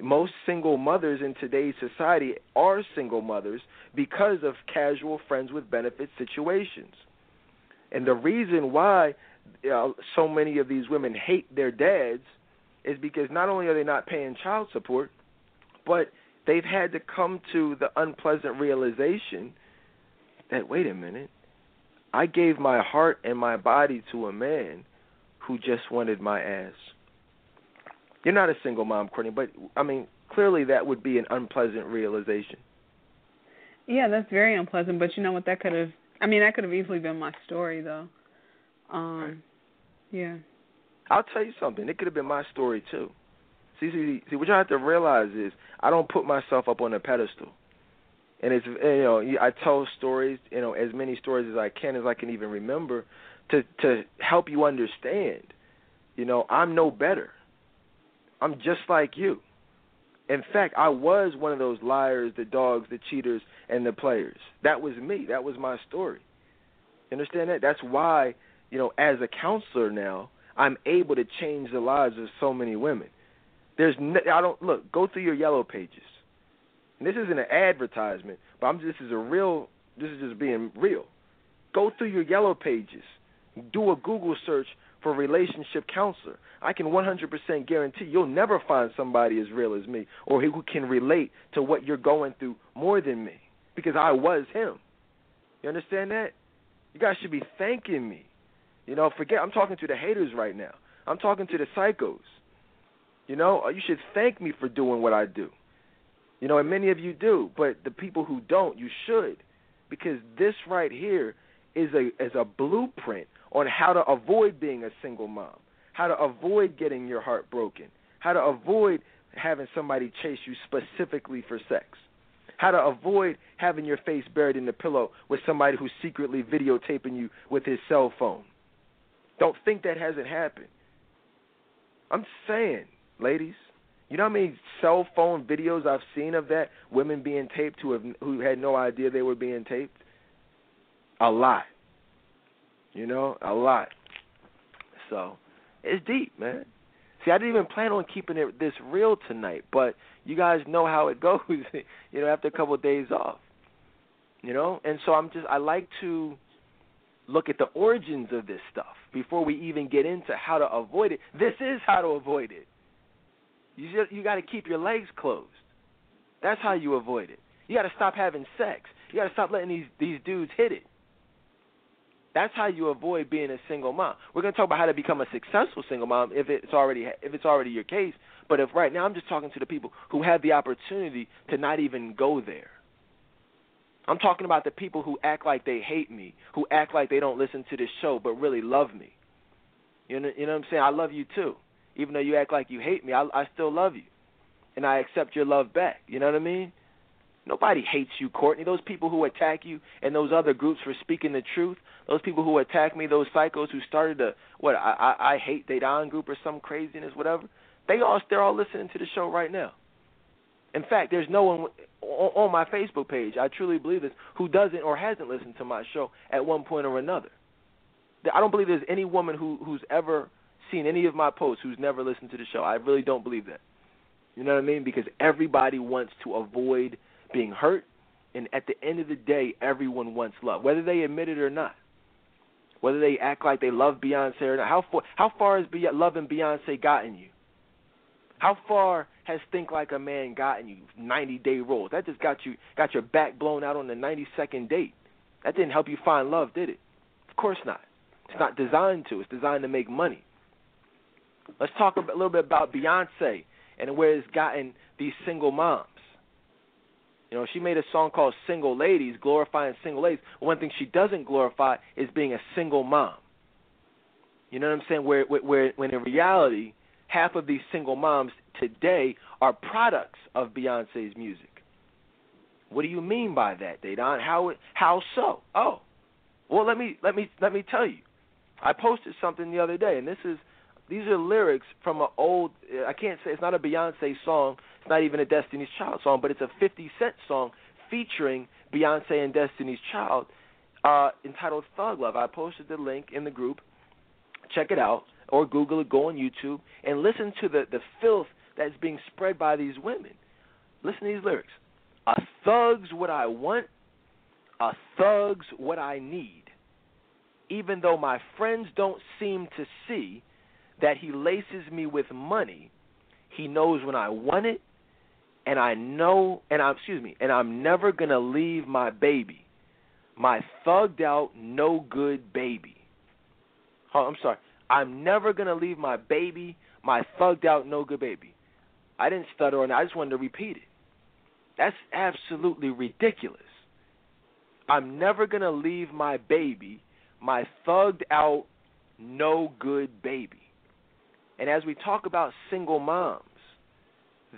most single mothers in today's society are single mothers because of casual friends with benefits situations. And the reason why uh, so many of these women hate their dads is because not only are they not paying child support, but they've had to come to the unpleasant realization that wait a minute, I gave my heart and my body to a man who just wanted my ass. You're not a single mom, Courtney, but I mean, clearly that would be an unpleasant realization. Yeah, that's very unpleasant. But you know what? That could have. I mean, that could have easily been my story, though. Um, right. yeah. I'll tell you something. It could have been my story too. See, see, see. What you have to realize is, I don't put myself up on a pedestal, and it's you know, I tell stories, you know, as many stories as I can, as I can even remember, to to help you understand. You know, I'm no better. I'm just like you. In fact, I was one of those liars, the dogs, the cheaters, and the players. That was me. That was my story. You understand that? That's why, you know, as a counselor now, I'm able to change the lives of so many women. There's no, I don't look. Go through your yellow pages. And this isn't an advertisement, but I'm this is a real. This is just being real. Go through your yellow pages. Do a Google search for relationship counselor. I can 100% guarantee you'll never find somebody as real as me or who can relate to what you're going through more than me because I was him. You understand that? You guys should be thanking me. You know, forget I'm talking to the haters right now. I'm talking to the psychos. You know, uh, you should thank me for doing what I do. You know, and many of you do, but the people who don't, you should, because this right here is a is a blueprint on how to avoid being a single mom, how to avoid getting your heart broken, how to avoid having somebody chase you specifically for sex, how to avoid having your face buried in the pillow with somebody who's secretly videotaping you with his cell phone. Don't think that hasn't happened. I'm saying, ladies, you know how many cell phone videos I've seen of that women being taped who have who had no idea they were being taped? A lot. You know, a lot. So, it's deep, man. See, I didn't even plan on keeping it this real tonight, but you guys know how it goes. you know, after a couple of days off. You know, and so I'm just I like to look at the origins of this stuff before we even get into how to avoid it. This is how to avoid it. You just, you got to keep your legs closed. That's how you avoid it. You got to stop having sex. You got to stop letting these these dudes hit it. That's how you avoid being a single mom. We're going to talk about how to become a successful single mom if it's already if it's already your case. But if right now I'm just talking to the people who have the opportunity to not even go there. I'm talking about the people who act like they hate me, who act like they don't listen to this show but really love me. You know, you know what I'm saying? I love you too. Even though you act like you hate me, I, I still love you, and I accept your love back. You know what I mean? Nobody hates you, Courtney. Those people who attack you and those other groups for speaking the truth, those people who attack me, those psychos who started the what I I, I hate Dedan group or some craziness, whatever. They all they're all listening to the show right now. In fact, there's no one on my Facebook page, I truly believe this, who doesn't or hasn't listened to my show at one point or another. I don't believe there's any woman who who's ever seen any of my posts who's never listened to the show. I really don't believe that. You know what I mean? Because everybody wants to avoid being hurt, and at the end of the day, everyone wants love, whether they admit it or not. Whether they act like they love Beyonce or not. How far how far has Be- loving Beyonce gotten you? How far has Think Like a Man gotten you? 90 day roles. That just got you got your back blown out on the 92nd date. That didn't help you find love, did it? Of course not. It's not designed to. It's designed to make money. Let's talk a little bit about Beyonce and where it's gotten these single moms. You know, she made a song called Single Ladies, glorifying single ladies. One thing she doesn't glorify is being a single mom. You know what I'm saying? Where, where, when in reality, half of these single moms today are products of Beyonce's music. What do you mean by that, Dedan? How how so? Oh, well let me let me let me tell you. I posted something the other day, and this is these are lyrics from an old. I can't say it's not a Beyonce song. Not even a Destiny's Child song, but it's a 50 Cent song featuring Beyonce and Destiny's Child, uh, entitled "Thug Love." I posted the link in the group. Check it out or Google it, go on YouTube, and listen to the, the filth that's being spread by these women. Listen to these lyrics. A thug's what I want, a thug's what I need. Even though my friends don't seem to see that he laces me with money, he knows when I want it, and I know, and I'm, excuse me, and I'm never going to leave my baby. My thugged out, no good baby. Oh, I'm sorry. I'm never gonna leave my baby, my thugged out no good baby. I didn't stutter on that. I just wanted to repeat it. That's absolutely ridiculous. I'm never gonna leave my baby, my thugged out no good baby. And as we talk about single moms,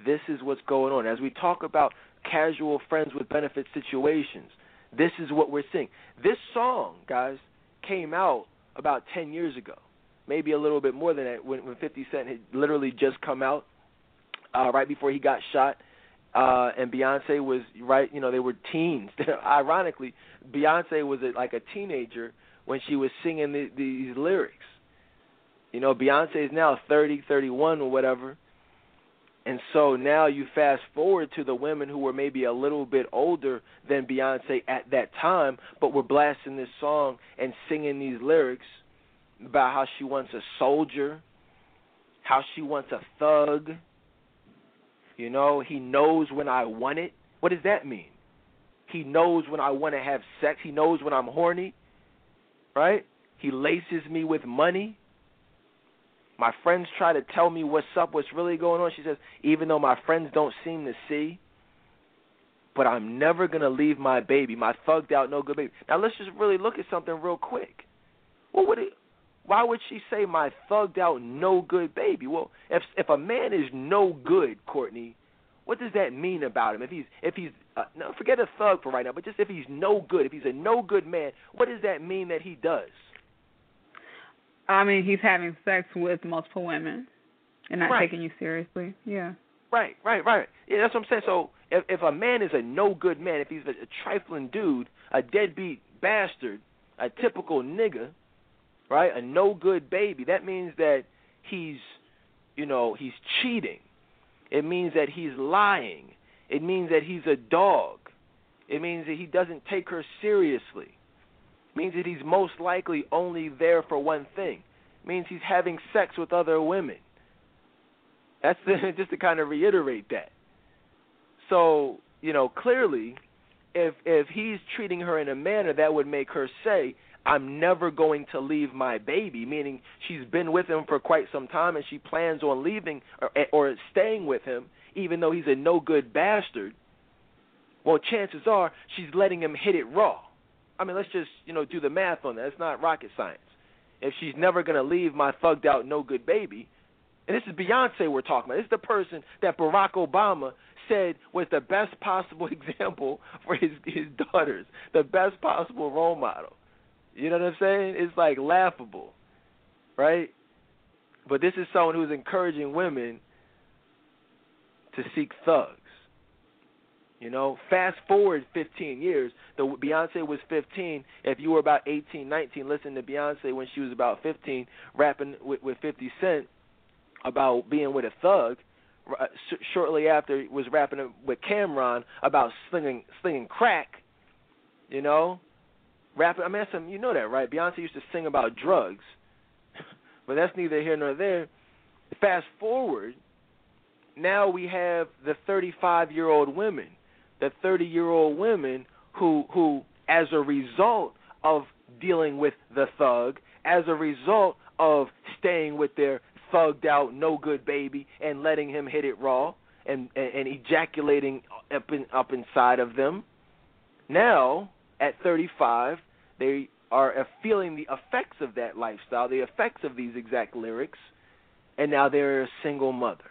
this is what's going on. As we talk about casual friends with benefit situations, this is what we're seeing. This song, guys, came out about 10 years ago, maybe a little bit more than that, when, when 50 Cent had literally just come out, uh, right before he got shot. Uh, and Beyonce was right, you know, they were teens. Ironically, Beyonce was a, like a teenager when she was singing the, these lyrics. You know, Beyonce is now 30, 31 or whatever. And so now you fast forward to the women who were maybe a little bit older than Beyonce at that time, but were blasting this song and singing these lyrics about how she wants a soldier, how she wants a thug. You know, he knows when I want it. What does that mean? He knows when I want to have sex. He knows when I'm horny. Right? He laces me with money. My friends try to tell me what's up, what's really going on. She says, even though my friends don't seem to see, but I'm never going to leave my baby, my thugged out, no good baby. Now, let's just really look at something real quick. Well, would it, why would she say my thugged out, no good baby? Well, if if a man is no good, Courtney, what does that mean about him? If he's if he's uh, no, forget a thug for right now, but just if he's no good, if he's a no good man, what does that mean that he does? I mean, he's having sex with multiple women and not right. taking you seriously. Yeah. Right, right, right. Yeah, that's what I'm saying. So if if a man is a no good man, if he's a, a trifling dude, a deadbeat bastard, a typical nigga, right, a no good baby, that means that he's, you know, he's cheating. It means that he's lying. It means that he's a dog. It means that he doesn't take her seriously means that he's most likely only there for one thing. Means he's having sex with other women. That's the, just to kind of reiterate that. So, you know, clearly if if he's treating her in a manner that would make her say, I'm never going to leave my baby, meaning she's been with him for quite some time and she plans on leaving or, eh, or staying with him, even though he's a no good bastard. Well, chances are she's letting him hit it raw. I mean, let's just you know do the math on that. It's not rocket science. If she's never gonna leave my thugged out no good baby, and this is Beyonce we're talking about. This is the person that Barack Obama said was the best possible example for his his daughters, the best possible role model. You know what I'm saying? It's like laughable, right? But this is someone who's encouraging women to seek thugs. You know, fast forward 15 years. The Beyonce was 15. If you were about 18, 19, listen to Beyonce when she was about 15, rapping with, with 50 Cent about being with a thug. Uh, shortly after, was rapping with Cam'ron about slinging slinging crack. You know, rapping. I mean, some you know that, right? Beyonce used to sing about drugs, but that's neither here nor there. Fast forward, now we have the 35 year old women the 30 year old women who who as a result of dealing with the thug, as a result of staying with their thugged out no good baby and letting him hit it raw and and, and ejaculating up in, up inside of them. Now at 35, they are feeling the effects of that lifestyle, the effects of these exact lyrics, and now they're a single mother.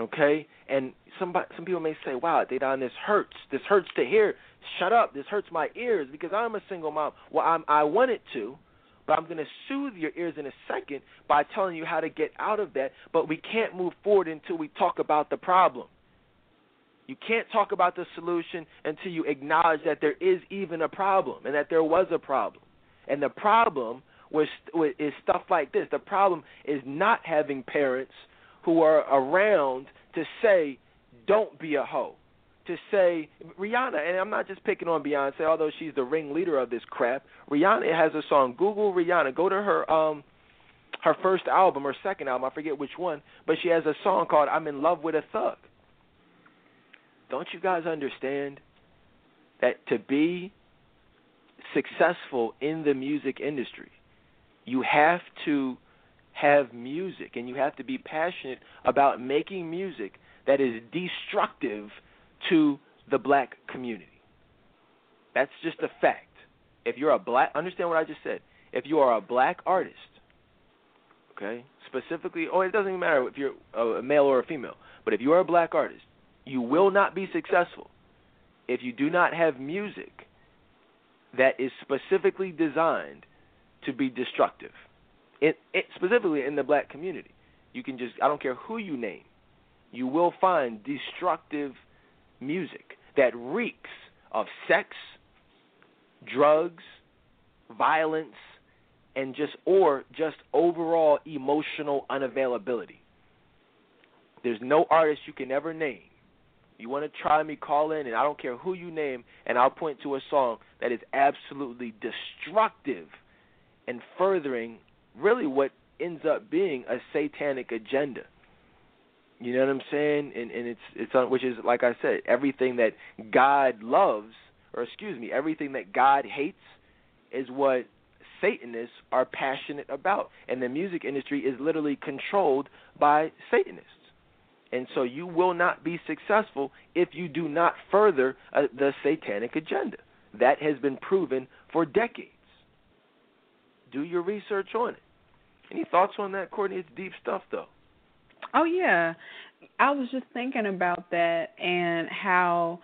Okay, and somebody, some people may say, "Wow, Dedan, this hurts. This hurts to hear. Shut up. This hurts my ears because I'm a single mom." Well, I'm, I want it to, but I'm going to soothe your ears in a second by telling you how to get out of that. But we can't move forward until we talk about the problem. You can't talk about the solution until you acknowledge that there is even a problem and that there was a problem. And the problem was is stuff like this. The problem is not having parents who are around to say, don't be a hoe. To say Rihanna, and I'm not just picking on Beyonce, although she's the ringleader of this crap. Rihanna has a song. Google Rihanna. Go to her um her first album or second album, I forget which one, but she has a song called I'm in love with a thug. Don't you guys understand that to be successful in the music industry, You have to have music and you have to be passionate about making music that is destructive to the black community. That's just a fact. If you're a black, understand what I just said. If you are a black artist, okay, specifically, oh, it doesn't even matter if you're a male or a female, but if you are a black artist, you will not be successful if you do not have music that is specifically designed to be destructive. Specifically in the black community. You can just I don't care who you name, you will find destructive music that reeks of sex, drugs, violence, and just or just overall emotional unavailability. There's no artist you can ever name. You want to try me, call in, and I don't care who you name, and I'll point to a song that is absolutely destructive and furthering really what ends up being a satanic agenda. You know what I'm saying? And and it's it's on which is like I said, everything that God loves, or excuse me, everything that God hates, is what Satanists are passionate about, and the music industry is literally controlled by Satanists. And so you will not be successful if you do not further uh, the satanic agenda. That has been proven for decades. Do your research on it. Any thoughts on that, Courtney? It's deep stuff, though. Oh yeah, I was just thinking about that and how,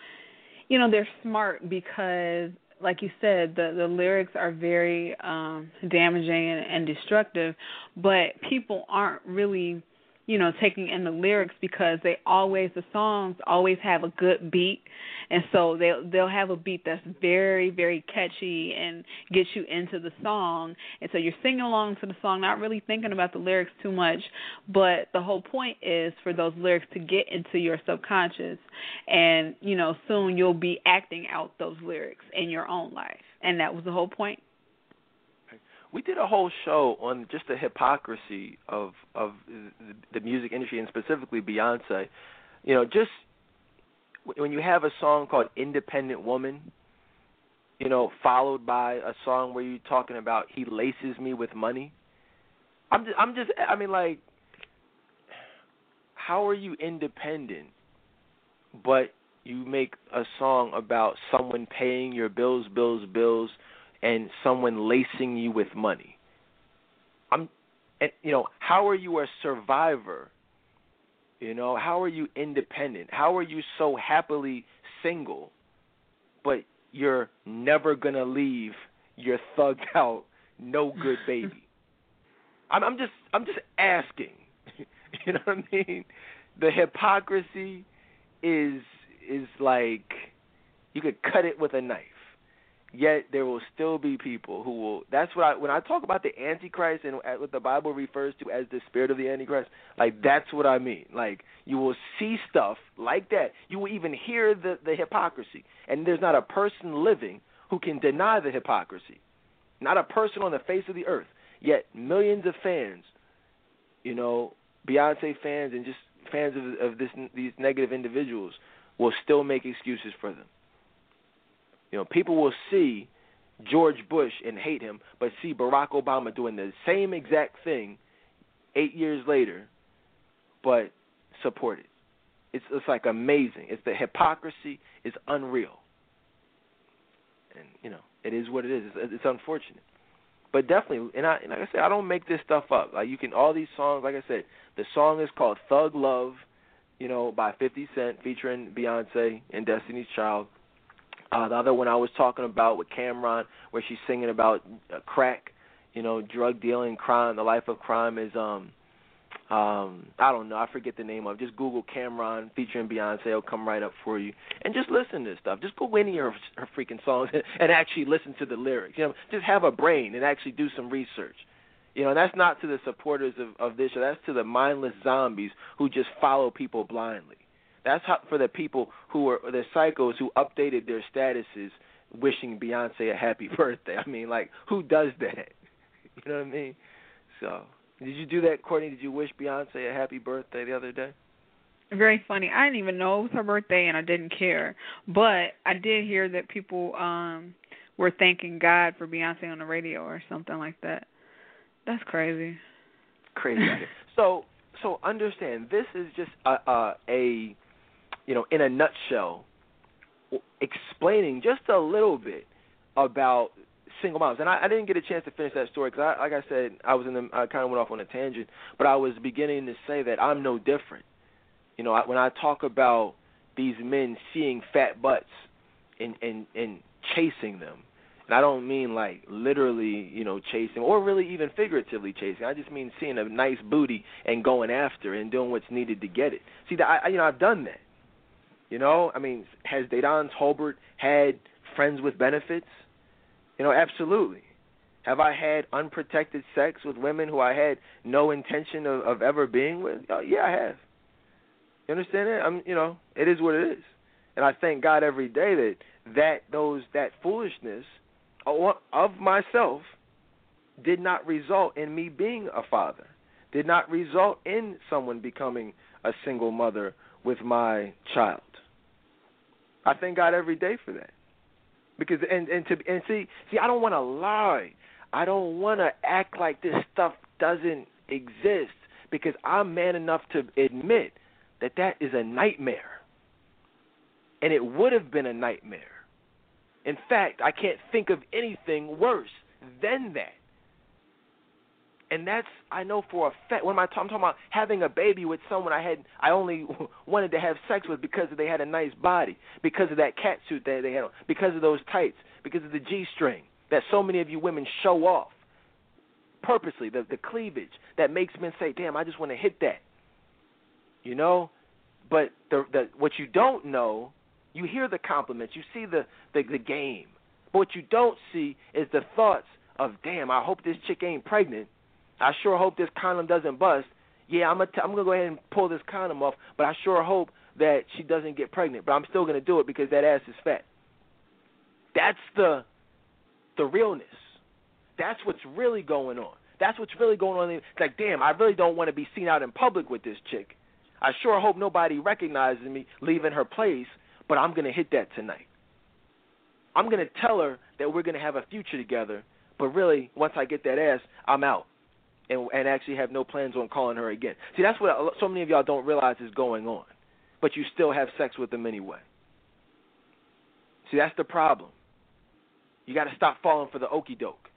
you know, they're smart because, like you said, the the lyrics are very um damaging and, and destructive, but people aren't really you know taking in the lyrics because they always the songs always have a good beat. And so they'll they'll have a beat that's very very catchy and gets you into the song. And so you're singing along to the song not really thinking about the lyrics too much. But the whole point is for those lyrics to get into your subconscious. And you know soon you'll be acting out those lyrics in your own life. And that was the whole point we did a whole show on just the hypocrisy of of the music industry and specifically Beyonce. You know, just when you have a song called Independent Woman, you know, followed by a song where you're talking about he laces me with money. I'm just I'm just I mean like how are you independent but you make a song about someone paying your bills, bills, bills and someone lacing you with money. I'm and you know, how are you a survivor? You know, how are you independent? How are you so happily single but you're never going to leave your thugged out no good baby? I'm I'm just I'm just asking. you know what I mean? The hypocrisy is is like you could cut it with a knife yet there will still be people who will that's what I when I talk about the antichrist and what the Bible refers to as the spirit of the antichrist like that's what I mean. Like you will see stuff like that. You will even hear the the hypocrisy. And there's not a person living who can deny the hypocrisy. Not a person on the face of the earth. Yet millions of fans you know Beyonce fans and just fans of of this these negative individuals will still make excuses for them you know, people will see George Bush and hate him, but see Barack Obama doing the same exact thing eight years later, but support it. It's it's like amazing. It's the hypocrisy is unreal, and you know it is what it is. It's, it's unfortunate, but definitely, and I and like I said, I don't make this stuff up. Like you can all these songs. Like I said, the song is called Thug Love, you know, by Fifty Cent featuring Beyonce and Destiny's Child. Uh, the other one I was talking about with Cam'ron, where she's singing about uh, crack, you know, drug dealing, crime. The life of crime is um, um, I don't know, I forget the name of. Just Google Cam'ron featuring Beyonce. It'll come right up for you, and just listen to this stuff. Just go any of her, her freaking songs and actually listen to the lyrics. You know, just have a brain and actually do some research. You know, and that's not to the supporters of, of this show. That's to the mindless zombies who just follow people blindly. That's how, for the people who are the psychos who updated their statuses wishing Beyonce a happy birthday. I mean, like who does that? You know what I mean? So, did you do that, Courtney? Did you wish Beyonce a happy birthday the other day? Very funny. I didn't even know it was her birthday, and I didn't care. But I did hear that people um were thanking God for Beyonce on the radio or something like that. That's crazy. Crazy. so so understand this is just a, a, a you know in a nutshell explaining just a little bit about single moms. And I, I didn't get a chance to finish that story because, I, like I said, I was in the I kind of went off on a tangent, but I was beginning to say that I'm no different. You know, I, when I talk about these men seeing fat butts and and and chasing them, and I don't mean like literally, you know, chasing or really even figuratively chasing. I just mean seeing a nice booty and going after and doing what's needed to get it. See, I, you know, I've done that. You know, I mean, has Dedan Tolbert had friends with benefits? You know, absolutely. Have I had unprotected sex with women who I had no intention of, of ever being with? Oh, yeah, I have. You understand it? I'm, you know, it is what it is, and I thank God every day that that those that foolishness of myself did not result in me being a father, did not result in someone becoming a single mother with my child. I thank God every day for that. Because and and to and see see I don't want to lie. I don't want to act like this stuff doesn't exist because I'm man enough to admit that that is a nightmare. And it would have been a nightmare. In fact, I can't think of anything worse than that and that's I know for a fact. When I'm talking about having a baby with someone I had, I only wanted to have sex with because they had a nice body, because of that cat suit that they had, on, because of those tights, because of the G-string that so many of you women show off purposely, the the cleavage that makes men say, "Damn, I just want to hit that," you know. But the the what you don't know, you hear the compliments, you see the the, the game, but what you don't see is the thoughts of, "Damn, I hope this chick ain't pregnant." I sure hope this condom doesn't bust. Yeah, I'm gonna t- I'm gonna go ahead and pull this condom off, but I sure hope that she doesn't get pregnant. But I'm still gonna do it because that ass is fat. That's the the realness. That's what's really going on. That's what's really going on. It's like, damn, I really don't want to be seen out in public with this chick. I sure hope nobody recognizes me leaving her place, but I'm gonna hit that tonight. I'm gonna tell her that we're gonna have a future together, but really, once I get that ass, I'm out and and actually have no plans on calling her again. See, that's what so many of y'all don't realize is going on, but you still have sex with them anyway. See, that's the problem. You got to stop falling for the okey doke.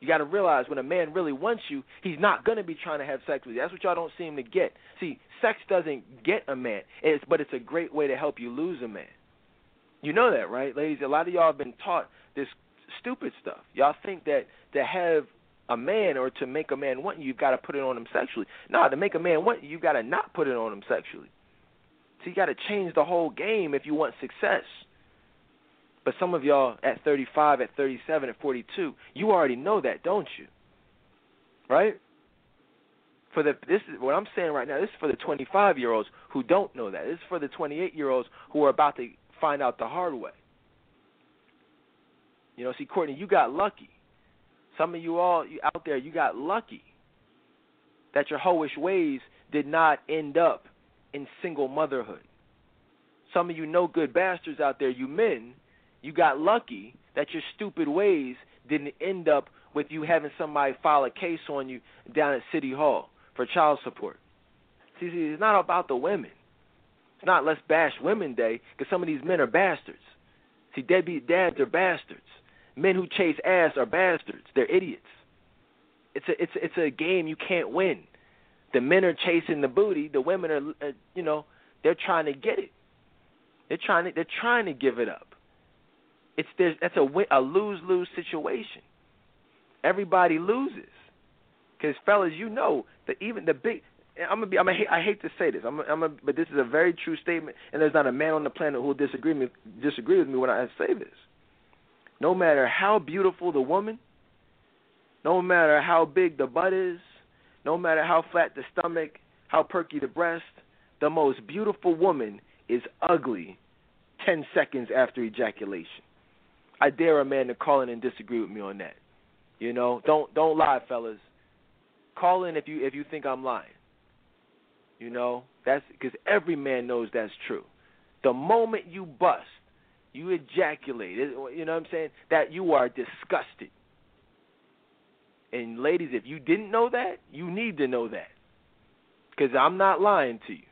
You got to realize when a man really wants you, he's not going to be trying to have sex with you. That's what y'all don't seem to get. See, sex doesn't get a man, it's, but it's a great way to help you lose a man. You know that, right, ladies? A lot of y'all have been taught this stupid stuff. Y'all think that to have a man or to make a man want you, you've got to put it on him sexually. No, to make a man want you, you've got to not put it on him sexually. So you got to change the whole game if you want success. But some of y'all at 35, at 37, at 42, you already know that, don't you? Right? For the this is what I'm saying right now. This is for the 25 year olds who don't know that. This is for the 28 year olds who are about to find out the hard way. You know, see, Courtney, you got lucky some of you all out there, you got lucky that your hoish ways did not end up in single motherhood. Some of you no good bastards out there, you men, you got lucky that your stupid ways didn't end up with you having somebody file a case on you down at City Hall for child support. See, see it's not about the women. It's not Let's Bash Women Day because some of these men are bastards. See, deadbeat dads are bastards. Men who chase ass are bastards. They're idiots. It's a it's it's a game you can't win. The men are chasing the booty. The women are, uh, you know, they're trying to get it. They're trying to they're trying to give it up. It's there's that's a win, a lose lose situation. Everybody loses. Because fellas, you know that even the big I'm gonna be. I'm gonna, I hate to say this. I'm. I'm. A, but this is a very true statement, and there's not a man on the planet who will disagree me disagree with me when I say this no matter how beautiful the woman, no matter how big the butt is, no matter how flat the stomach, how perky the breast, the most beautiful woman is ugly 10 seconds after ejaculation. I dare a man to call in and disagree with me on that. You know, don't don't lie, fellas. Call in if you if you think I'm lying. You know, that's because every man knows that's true. The moment you bust, you ejaculate. You know what I'm saying? That you are disgusted. And ladies, if you didn't know that, you need to know that. Because I'm not lying to you.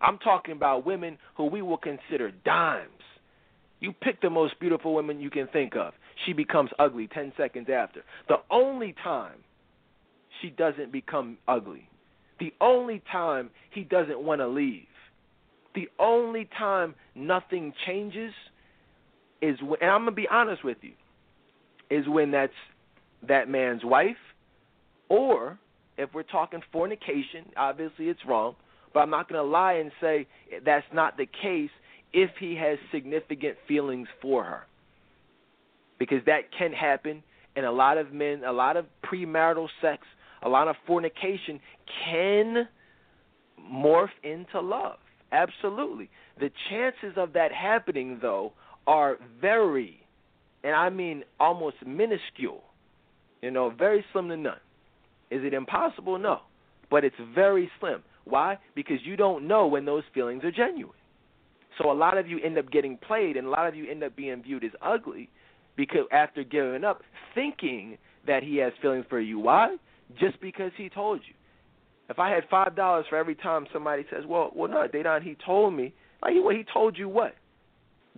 I'm talking about women who we will consider dimes. You pick the most beautiful woman you can think of. She becomes ugly 10 seconds after. The only time she doesn't become ugly, the only time he doesn't want to leave, the only time nothing changes is when, and I'm going to be honest with you, is when that's that man's wife, or if we're talking fornication, obviously it's wrong, but I'm not going to lie and say that's not the case if he has significant feelings for her. Because that can happen, and a lot of men, a lot of premarital sex, a lot of fornication can morph into love. Absolutely. The chances of that happening, though, are very, and I mean almost minuscule, you know, very slim to none. Is it impossible? No. But it's very slim. Why? Because you don't know when those feelings are genuine. So a lot of you end up getting played, and a lot of you end up being viewed as ugly because after giving up, thinking that he has feelings for you. Why? Just because he told you. If I had five dollars for every time somebody says, "Well, well, no, Dedan, he told me," like, well, he told you what?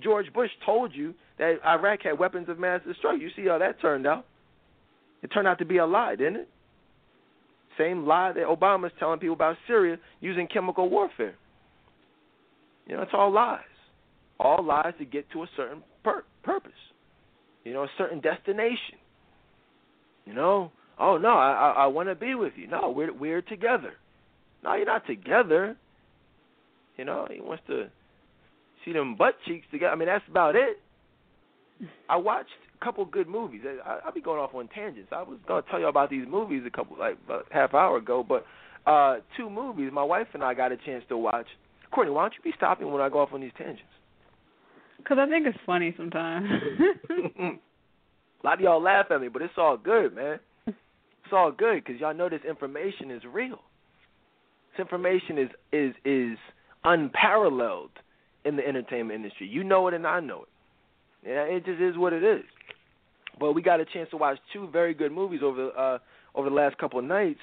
George Bush told you that Iraq had weapons of mass destruction. You see how that turned out? It turned out to be a lie, didn't it? Same lie that Obama's telling people about Syria using chemical warfare. You know, it's all lies. All lies to get to a certain pur- purpose. You know, a certain destination. You know, oh no, I I, I want to be with you. No, we're we're together. No, you're not together. You know, he wants to see them butt cheeks together. I mean, that's about it. I watched a couple good movies. I, I'll be going off on tangents. I was going to tell you about these movies a couple like about half hour ago, but uh two movies my wife and I got a chance to watch. Courtney, why don't you be stopping when I go off on these tangents? Because I think it's funny sometimes. a lot of y'all laugh at me, but it's all good, man. It's all good because y'all know this information is real. This information is is is unparalleled in the entertainment industry. You know it, and I know it. Yeah, it just is what it is. But we got a chance to watch two very good movies over uh over the last couple of nights.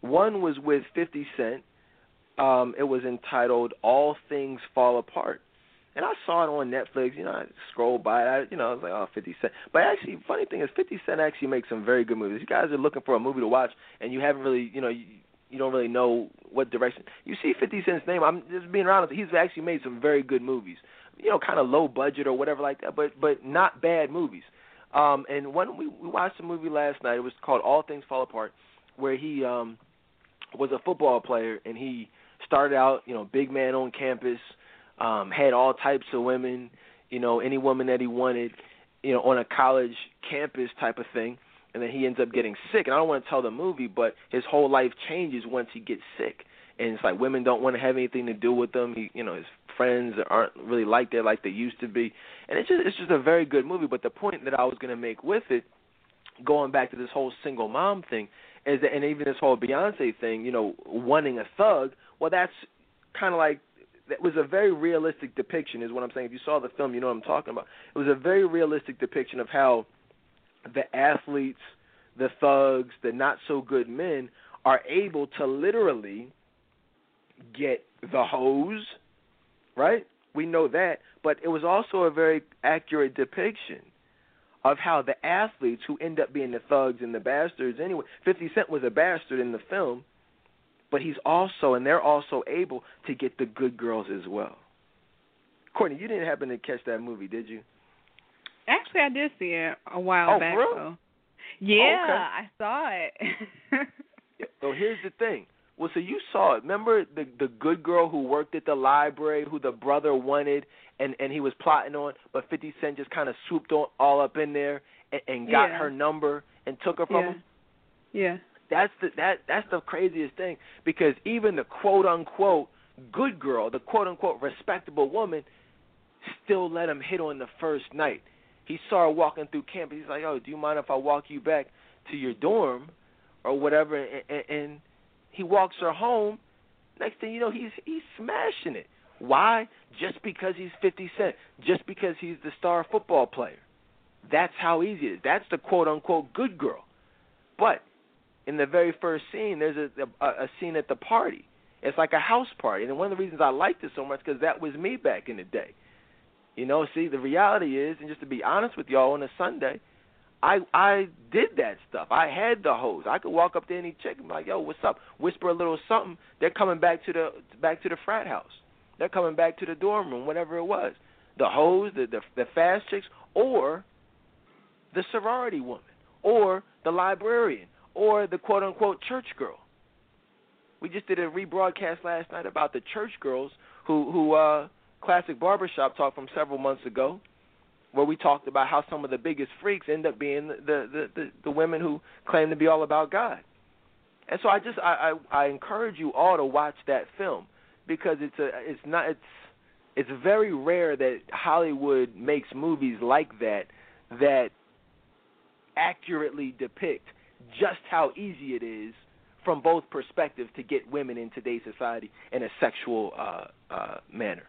One was with 50 Cent. Um, it was entitled All Things Fall Apart. And I saw it on Netflix. You know, I scrolled by it. I, you know, I was like, oh, 50 Cent. But actually, funny thing is, 50 Cent actually makes some very good movies. You guys are looking for a movie to watch, and you haven't really, you know, you, you don't really know what direction. You see 50 Cent's name. I'm just being honest. He's actually made some very good movies. You know, kind of low budget or whatever like that, but but not bad movies. Um, and one we we watched a movie last night. It was called All Things Fall Apart, where he um was a football player and he started out, you know, big man on campus, um, had all types of women, you know, any woman that he wanted, you know, on a college campus type of thing. And then he ends up getting sick. And I don't want to tell the movie, but his whole life changes once he gets sick. And it's like women don't want to have anything to do with him. He, you know, his friends aren't really like that like they used to be. And it's just it's just a very good movie. But the point that I was going to make with it, going back to this whole single mom thing, is that, and even this whole Beyonce thing, you know, wanting a thug. Well, that's kind of like that was a very realistic depiction, is what I'm saying. If you saw the film, you know what I'm talking about. It was a very realistic depiction of how the athletes, the thugs, the not so good men are able to literally get the hose, right? We know that, but it was also a very accurate depiction of how the athletes who end up being the thugs and the bastards anyway. 50 Cent was a bastard in the film, but he's also and they're also able to get the good girls as well. Courtney, you didn't happen to catch that movie, did you? Actually, I did see it a while oh, back. Bro? Though. Oh, yeah, okay. I saw it. so here's the thing. Well, so you saw it. Remember the the good girl who worked at the library, who the brother wanted, and and he was plotting on, but Fifty Cent just kind of swooped on all up in there and, and got yeah. her number and took her from yeah. him. Yeah. That's the that that's the craziest thing because even the quote unquote good girl, the quote unquote respectable woman, still let him hit on the first night. He saw her walking through campus. He's like, "Oh, do you mind if I walk you back to your dorm, or whatever?" And, and, and he walks her home. Next thing you know, he's he's smashing it. Why? Just because he's 50 Cent. Just because he's the star football player. That's how easy it is. That's the quote unquote good girl. But in the very first scene, there's a, a, a scene at the party. It's like a house party, and one of the reasons I liked it so much because that was me back in the day. You know, see, the reality is, and just to be honest with y'all, on a Sunday, I I did that stuff. I had the hose. I could walk up to any chick and be like, "Yo, what's up?" Whisper a little something. They're coming back to the back to the frat house. They're coming back to the dorm room, whatever it was. The hose, the the, the fast chicks, or the sorority woman, or the librarian, or the quote unquote church girl. We just did a rebroadcast last night about the church girls who who uh classic barbershop talk from several months ago where we talked about how some of the biggest freaks end up being the the the, the women who claim to be all about God. And so I just I, I I encourage you all to watch that film because it's a it's not it's it's very rare that Hollywood makes movies like that that accurately depict just how easy it is from both perspectives to get women in today's society in a sexual uh, uh, manner.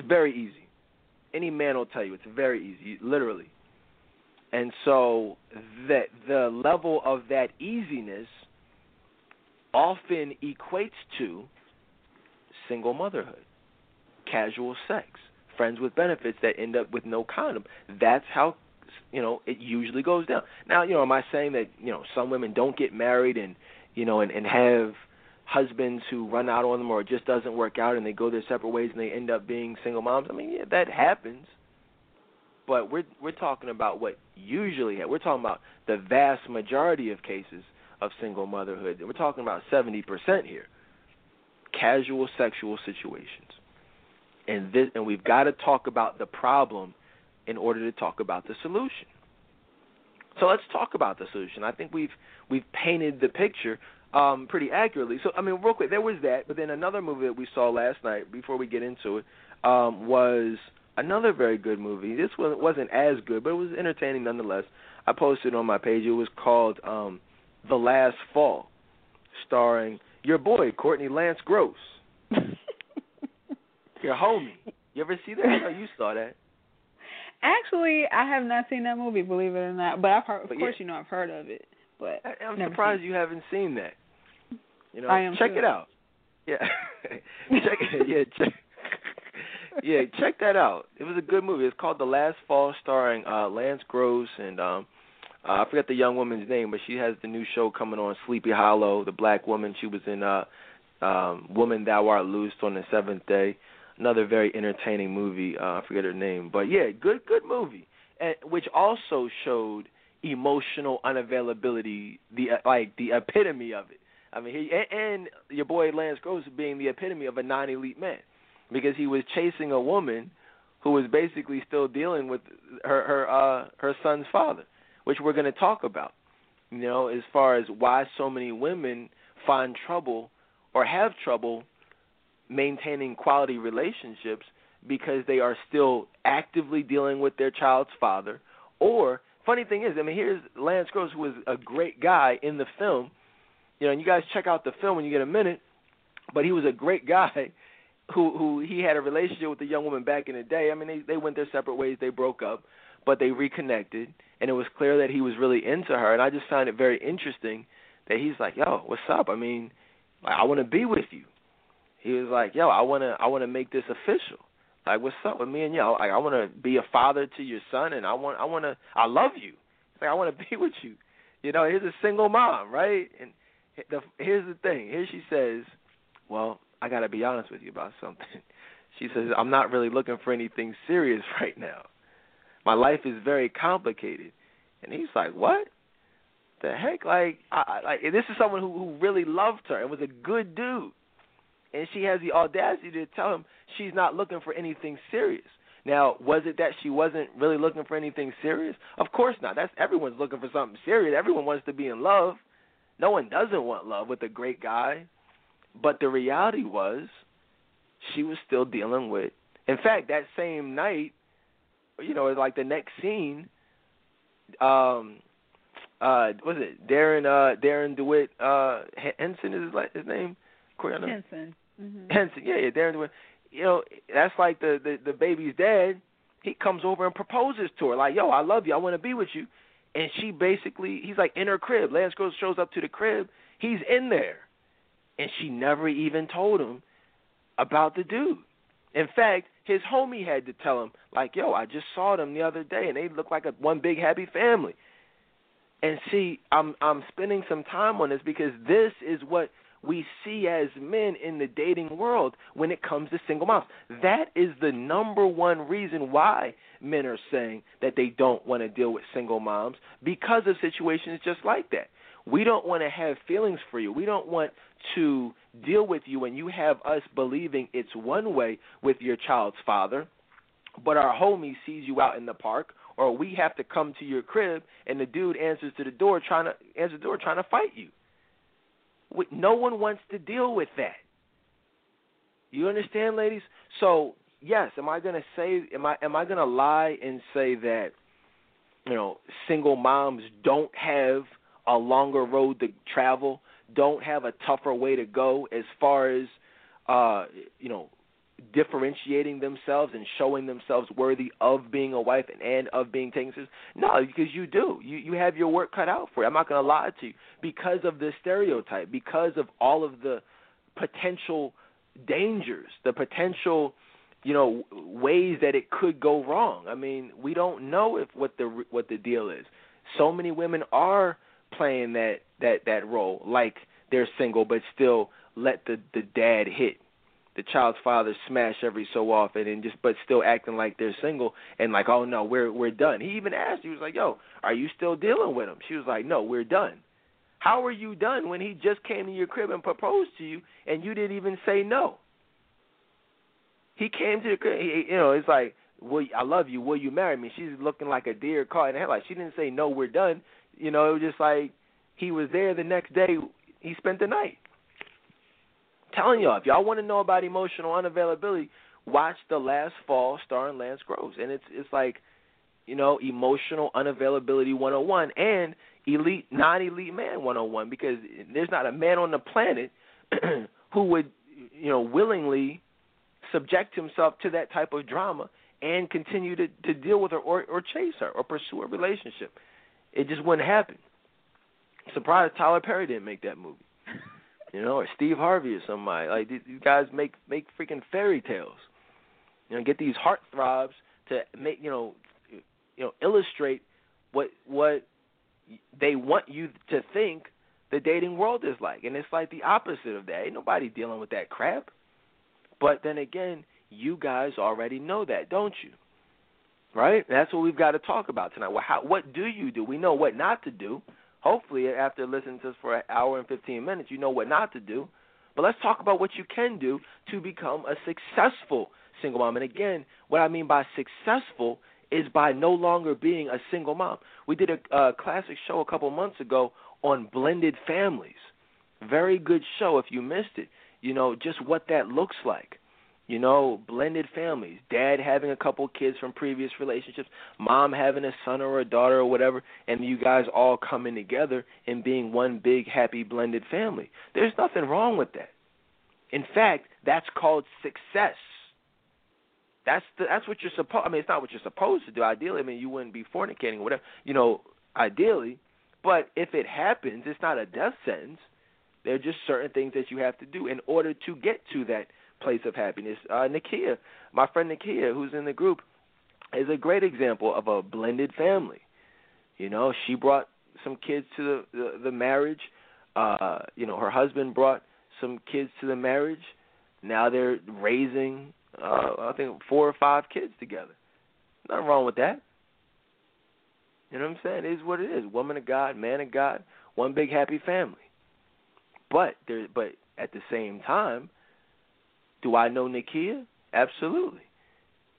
It's very easy. Any man will tell you it's very easy, literally. And so that the level of that easiness often equates to single motherhood, casual sex, friends with benefits that end up with no condom. That's how you know it usually goes down. Now, you know, am I saying that you know some women don't get married and you know and and have husbands who run out on them or it just doesn't work out and they go their separate ways and they end up being single moms. I mean, yeah, that happens. But we're we're talking about what usually we're talking about the vast majority of cases of single motherhood. We're talking about 70% here. Casual sexual situations. And this and we've got to talk about the problem in order to talk about the solution. So let's talk about the solution. I think we've we've painted the picture um, pretty accurately. So I mean, real quick, there was that, but then another movie that we saw last night before we get into it um, was another very good movie. This one wasn't as good, but it was entertaining nonetheless. I posted on my page. It was called um, The Last Fall, starring your boy Courtney Lance Gross, your homie. You ever see that? I know you saw that. Actually, I have not seen that movie, believe it or not. But I've heard, of but course, yeah. you know, I've heard of it. But I, am surprised you haven't seen that. You know, check too. it out. Yeah, check it. Yeah, check. yeah, check that out. It was a good movie. It's called The Last Fall, starring uh Lance Gross and um uh, I forget the young woman's name, but she has the new show coming on, Sleepy Hollow. The black woman. She was in uh um Woman Thou Art Loosed on the Seventh Day. Another very entertaining movie. Uh, I forget her name, but yeah, good good movie, and which also showed emotional unavailability, the uh, like the epitome of it. I mean, he and, and your boy Lance Gross being the epitome of a non-elite man, because he was chasing a woman who was basically still dealing with her her uh her son's father, which we're going to talk about. You know, as far as why so many women find trouble or have trouble maintaining quality relationships because they are still actively dealing with their child's father or funny thing is, I mean, here's Lance Gross, who was a great guy in the film. You know, and you guys check out the film when you get a minute. But he was a great guy who who he had a relationship with a young woman back in the day. I mean, they they went their separate ways. They broke up, but they reconnected, and it was clear that he was really into her. And I just found it very interesting that he's like, "Yo, what's up? I mean, I want to be with you." He was like, "Yo, I want to I want to make this official." Like, what's up with me and you? Like, I want to be a father to your son, and I want, I want to, I love you. Like, I want to be with you. You know, here's a single mom, right? And the, here's the thing. Here she says, "Well, I got to be honest with you about something." She says, "I'm not really looking for anything serious right now. My life is very complicated." And he's like, "What? The heck? Like, I, like this is someone who who really loved her and was a good dude." and she has the audacity to tell him she's not looking for anything serious. Now, was it that she wasn't really looking for anything serious? Of course not. That's everyone's looking for something serious. Everyone wants to be in love. No one doesn't want love with a great guy. But the reality was she was still dealing with in fact, that same night, you know, like the next scene, um uh was it Darrin uh Darrin DeWitt uh Henson is his, his name? Henson. Mm-hmm. Henson, yeah, yeah, Darrin DeWitt. You know, that's like the, the the baby's dad. He comes over and proposes to her, like, "Yo, I love you. I want to be with you." And she basically he's like in her crib. Lance Gross shows up to the crib. He's in there, and she never even told him about the dude. In fact, his homie had to tell him, like, "Yo, I just saw them the other day, and they look like a one big happy family." And see, I'm I'm spending some time on this because this is what we see as men in the dating world when it comes to single moms. That is the number one reason why men are saying that they don't want to deal with single moms because of situations just like that. We don't want to have feelings for you. We don't want to deal with you and you have us believing it's one way with your child's father, but our homie sees you out in the park or we have to come to your crib and the dude answers to the door trying to answer the door trying to fight you. No one wants to deal with that. You understand, ladies? So yes, am I going to say am I am I going to lie and say that you know single moms don't have a longer road to travel, don't have a tougher way to go as far as uh you know differentiating themselves and showing themselves worthy of being a wife and, and of being taken seriously? No, because you do. You you have your work cut out for you. I'm not going to lie to you because of the stereotype, because of all of the potential dangers, the potential you know ways that it could go wrong. I mean, we don't know if what the what the deal is. So many women are playing that that that role like they're single but still let the the dad hit the child's father smash every so often and just but still acting like they're single and like oh no we're we're done. He even asked he was like yo are you still dealing with him? She was like no we're done. How are you done when he just came to your crib and proposed to you and you didn't even say no? He came to the crib he, you know it's like will I love you. Will you marry me? She's looking like a deer caught in the headlights she didn't say no we're done. You know it was just like he was there the next day he spent the night telling y'all, if y'all want to know about emotional unavailability, watch The Last Fall starring Lance Gross. And it's it's like, you know, emotional unavailability 101 and elite non-elite man 101 because there's not a man on the planet who would, you know, willingly subject himself to that type of drama and continue to to deal with her or or chase her or pursue a relationship. It just wouldn't happen. Surprised Tyler Perry didn't make that movie you know, or Steve Harvey or somebody. Like these guys make make freaking fairy tales. You know, get these heartthrobs to make you know, you know, illustrate what what they want you to think the dating world is like, and it's like the opposite of that. Ain't nobody dealing with that crap. But then again, you guys already know that, don't you? Right? That's what we've got to talk about tonight. Well, how, what do you do? We know what not to do hopefully after listening to us for an hour and 15 minutes, you know what not to do. But let's talk about what you can do to become a successful single mom. And again, what I mean by successful is by no longer being a single mom. We did a, a classic show a couple months ago on blended families. Very good show if you missed it. You know, just what that looks like you know, blended families, dad having a couple kids from previous relationships, mom having a son or a daughter or whatever, and you guys all coming together and being one big happy blended family. There's nothing wrong with that. In fact, that's called success. That's the, that's what you're supposed. I mean, it's not what you're supposed to do. Ideally, I mean, you wouldn't be fornicating or whatever. You know, ideally, but if it happens, it's not a death sentence. There are just certain things that you have to do in order to get to that place of happiness. Uh, Nakia, my friend Nakia, who's in the group, is a great example of a blended family. You know, she brought some kids to the the, the marriage. Uh, you know, her husband brought some kids to the marriage. Now they're raising, uh, I think, four or five kids together. Nothing wrong with that. You know what I'm saying? It is what it is. Woman of God, man of God, one big happy family. But there, but at the same time, do I know Nakia? Absolutely.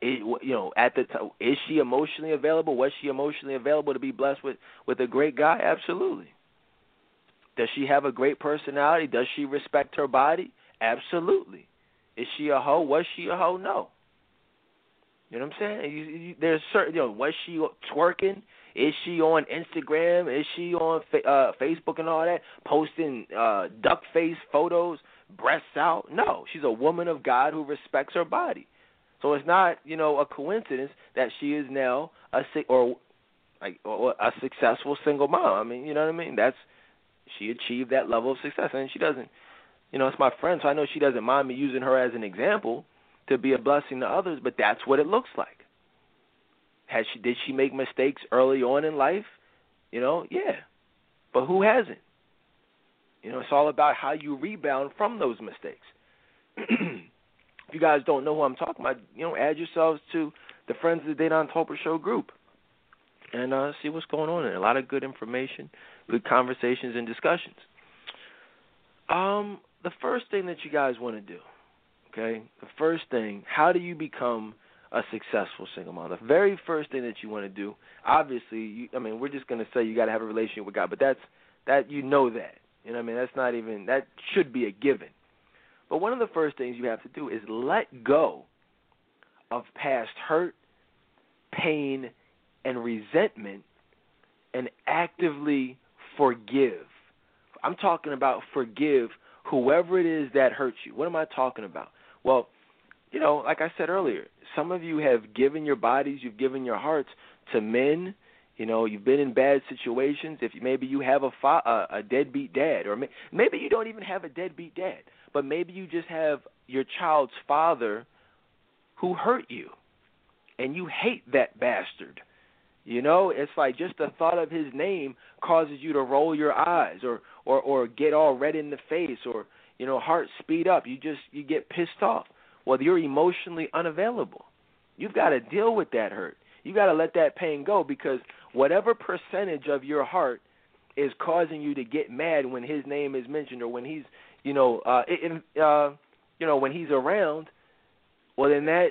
It, you know, at the time, is she emotionally available? Was she emotionally available to be blessed with with a great guy? Absolutely. Does she have a great personality? Does she respect her body? Absolutely. Is she a hoe? Was she a hoe? No. You know what I'm saying? You, you, there's certain, you know, was she twerking? Is she on Instagram? Is she on uh, Facebook and all that, posting uh, duck face photos? Breasts out. No, she's a woman of God who respects her body. So it's not, you know, a coincidence that she is now a or like a successful single mom. I mean, you know what I mean? That's she achieved that level of success, and she doesn't. You know, it's my friend, so I know she doesn't mind me using her as an example to be a blessing to others. But that's what it looks like. Has she did she make mistakes early on in life? You know, yeah. But who hasn't? You know, it's all about how you rebound from those mistakes. if you guys don't know who I'm talking about, you know, add yourselves to the Friends of the Dedan Tolbert Show group and uh, see what's going on. And a lot of good information, good conversations and discussions. Um, the first thing that you guys want to do, okay? The first thing, how do you become a successful single mom? The very first thing that you want to do, obviously, you, I mean, we're just going to say you got to have a relationship with God, but that's that you know that. You know what I mean? That's not even that should be a given. But one of the first things you have to do is let go of past hurt, pain, and resentment and actively forgive. I'm talking about forgive whoever it is that hurt you. What am I talking about? Well, you know, like I said earlier, some of you have given your bodies, you've given your hearts to men. You know, you've been in bad situations. If maybe you have a fa- a, a deadbeat dad, or may- maybe you don't even have a deadbeat dad, but maybe you just have your child's father who hurt you, and you hate that bastard you know, it's like just the thought of his name causes you to roll your eyes or or or get all red in the face or you know, heart speed up. You just you get pissed off. Well, you're emotionally unavailable. You've got to deal with that hurt. You got to let that pain go because whatever percentage of your heart is causing you to get mad when his name is mentioned or when he's, you know, uh, in, uh, you know, when he's around, well then that,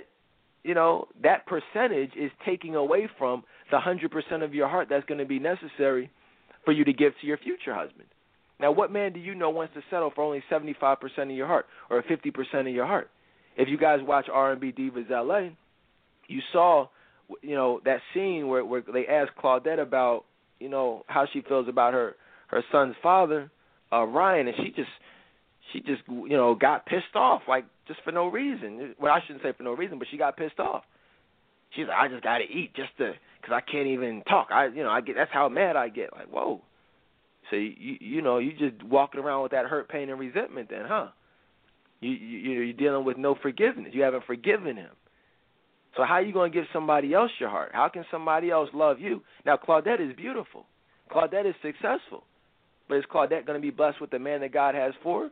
you know, that percentage is taking away from the 100% of your heart that's going to be necessary for you to give to your future husband. Now, what man do you know wants to settle for only 75% of your heart or 50% of your heart? If you guys watch R&B Divas LA, you saw, you know, that scene where where they asked Claudette about, you know, how she feels about her her son's father, uh Ryan, and she just she just you know got pissed off like just for no reason. Well, I shouldn't say for no reason, but she got pissed off. She's like, I just got to eat just to because I can't even talk. I you know I get that's how mad I get. Like whoa, so you you know you just walking around with that hurt, pain, and resentment. Then, huh? You you you're dealing with no forgiveness. You haven't forgiven him. So how are you going to give somebody else your heart? How can somebody else love you? Now Claudette is beautiful. Claudette is successful. But is Claudette going to be blessed with the man that God has for her?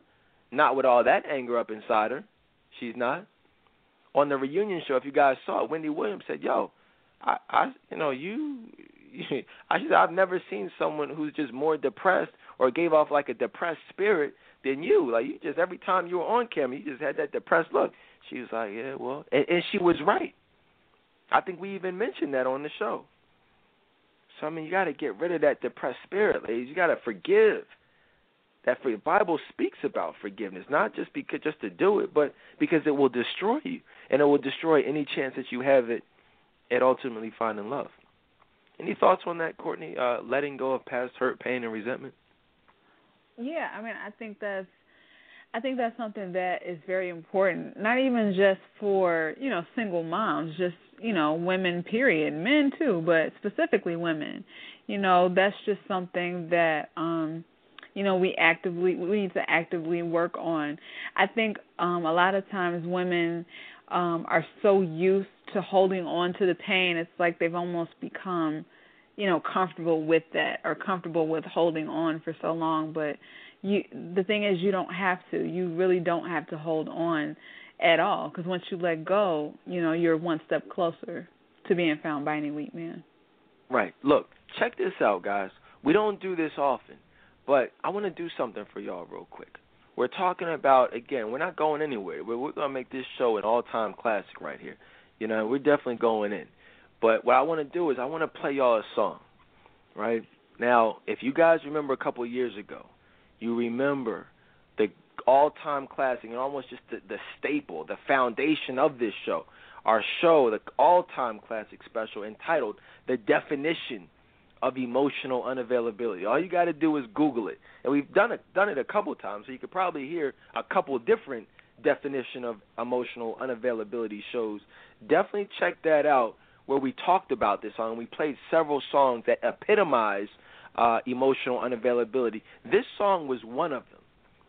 Not with all that anger up inside her. She's not. On the reunion show, if you guys saw it, Wendy Williams said, "Yo, I, I you know, you, I should, I've never seen someone who's just more depressed or gave off like a depressed spirit than you. Like you just every time you were on camera, you just had that depressed look. She was like, yeah, well, and, and she was right. I think we even mentioned that on the show. So I mean, you got to get rid of that depressed spirit, ladies. You got to forgive. That for the Bible speaks about forgiveness, not just because just to do it, but because it will destroy you, and it will destroy any chance that you have it and ultimately finding love. Any thoughts on that, Courtney? Uh, letting go of past hurt, pain, and resentment. Yeah, I mean, I think that's I think that's something that is very important. Not even just for you know single moms, just you know women. Period, men too, but specifically women. You know, that's just something that um you know we actively we need to actively work on. I think um a lot of times women um are so used to holding on to the pain it's like they've almost become you know comfortable with that or comfortable with holding on for so long but you the thing is you don't have to you really don't have to hold on at all because once you let go you know you're one step closer to being found by any weak man. Right. Look check this out guys. We don't do this often but i want to do something for y'all real quick. We're talking about again we're not going anywhere. We're, we're going to make this show an all time classic right here. You know, we're definitely going in. But what I want to do is I want to play y'all a song, right? Now, if you guys remember a couple years ago, you remember the all-time classic and almost just the, the staple, the foundation of this show. Our show, the all-time classic special entitled "The Definition of Emotional Unavailability." All you got to do is Google it, and we've done it done it a couple times, so you could probably hear a couple different definition of emotional unavailability shows. Definitely check that out where we talked about this song. We played several songs that epitomize uh, emotional unavailability. This song was one of them,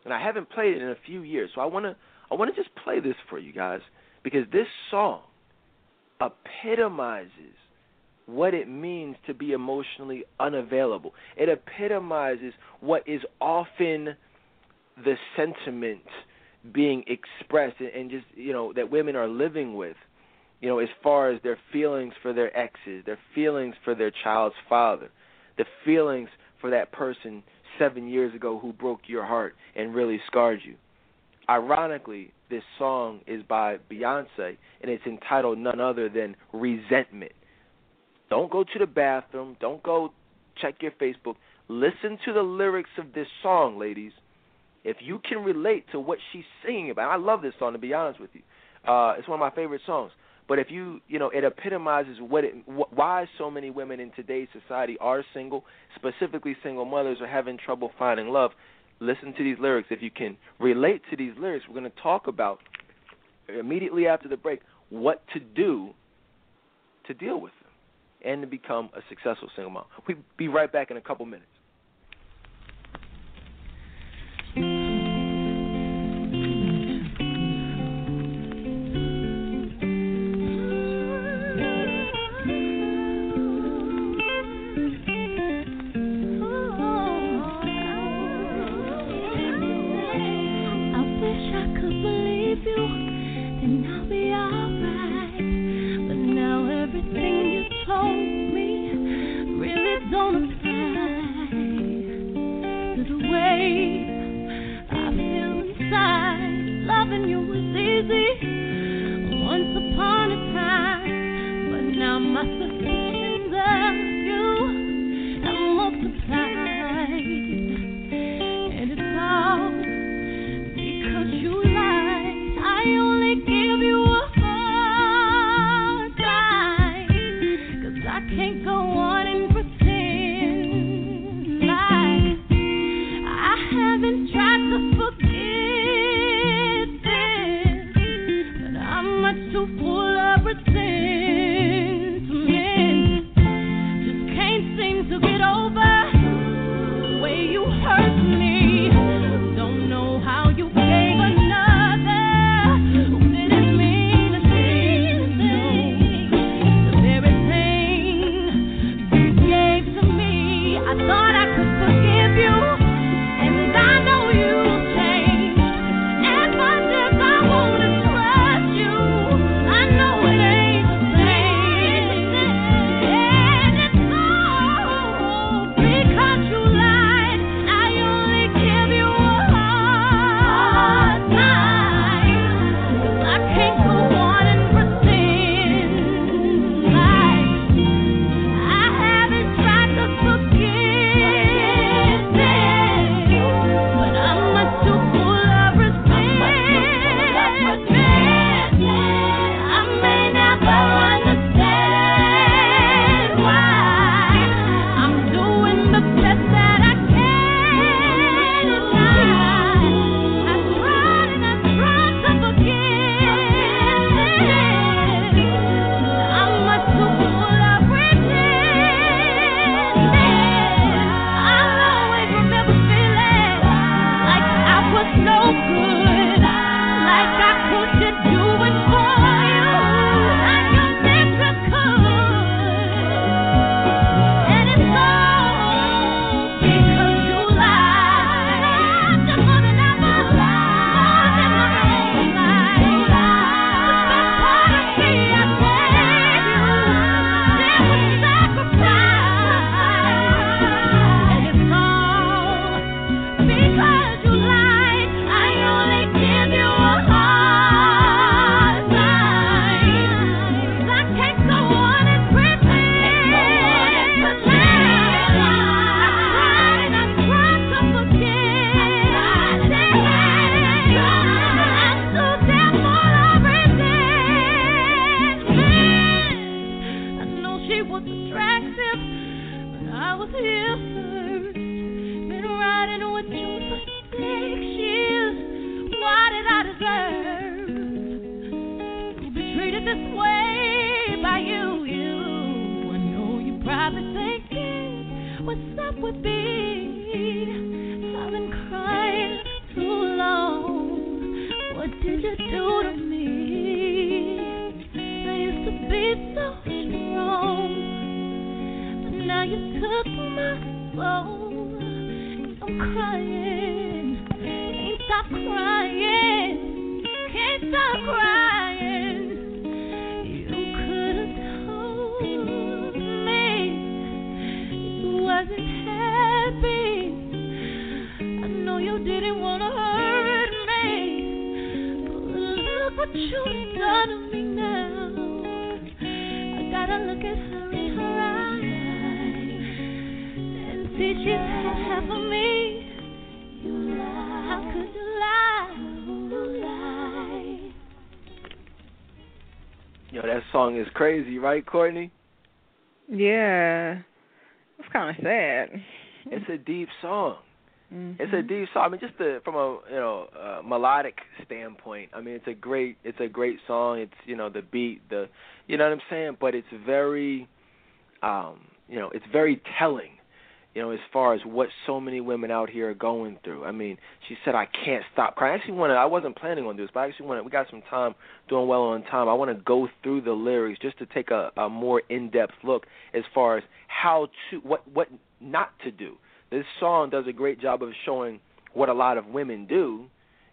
and I haven't played it in a few years. So I want to I want to just play this for you guys because this song epitomizes what it means to be emotionally unavailable. It epitomizes what is often the sentiment being expressed and just you know that women are living with you know as far as their feelings for their exes their feelings for their child's father the feelings for that person 7 years ago who broke your heart and really scarred you. Ironically this song is by Beyonce and it's entitled none other than resentment. Don't go to the bathroom. Don't go check your facebook. Listen to the lyrics of this song ladies. If you can relate to what she's singing about, I love this song to be honest with you. Uh, it's one of my favorite songs. But if you, you know, it epitomizes what it, wh- why so many women in today's society are single, specifically single mothers, are having trouble finding love. Listen to these lyrics. If you can relate to these lyrics, we're going to talk about immediately after the break what to do to deal with them and to become a successful single mom. We'll be right back in a couple minutes. Crazy, right, Courtney? Yeah. It's kind of sad. It's a deep song. Mm-hmm. It's a deep song. I mean, just the, from a you know uh, melodic standpoint. I mean, it's a great it's a great song. It's you know the beat, the you know what I'm saying. But it's very, um, you know, it's very telling. You know, as far as what so many women out here are going through. I mean, she said, "I can't stop crying." I actually want to. I wasn't planning on this, but I actually want to. We got some time, doing well on time. I want to go through the lyrics just to take a, a more in-depth look as far as how to what what not to do. This song does a great job of showing what a lot of women do.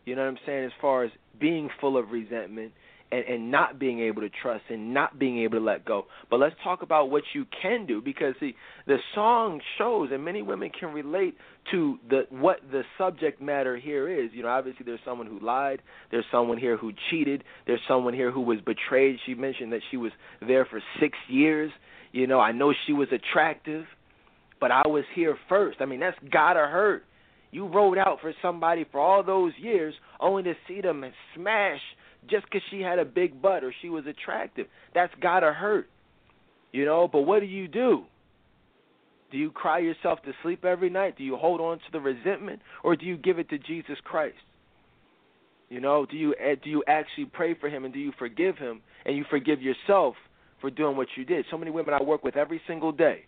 You know what I'm saying? As far as being full of resentment and, and not being able to trust and not being able to let go. But let's talk about what you can do because see, the song shows and many women can relate to the what the subject matter here is. You know, obviously there's someone who lied, there's someone here who cheated, there's someone here who was betrayed. She mentioned that she was there for 6 years. You know, I know she was attractive, but I was here first. I mean, that's gotta hurt. You rode out for somebody for all those years only to see them smash just because she had a big butt or she was attractive. That's gotta hurt, you know. But what do you do? Do you cry yourself to sleep every night? Do you hold on to the resentment, or do you give it to Jesus Christ? You know, do you eh, do you actually pray for him and do you forgive him and you forgive yourself for doing what you did? So many women I work with every single day,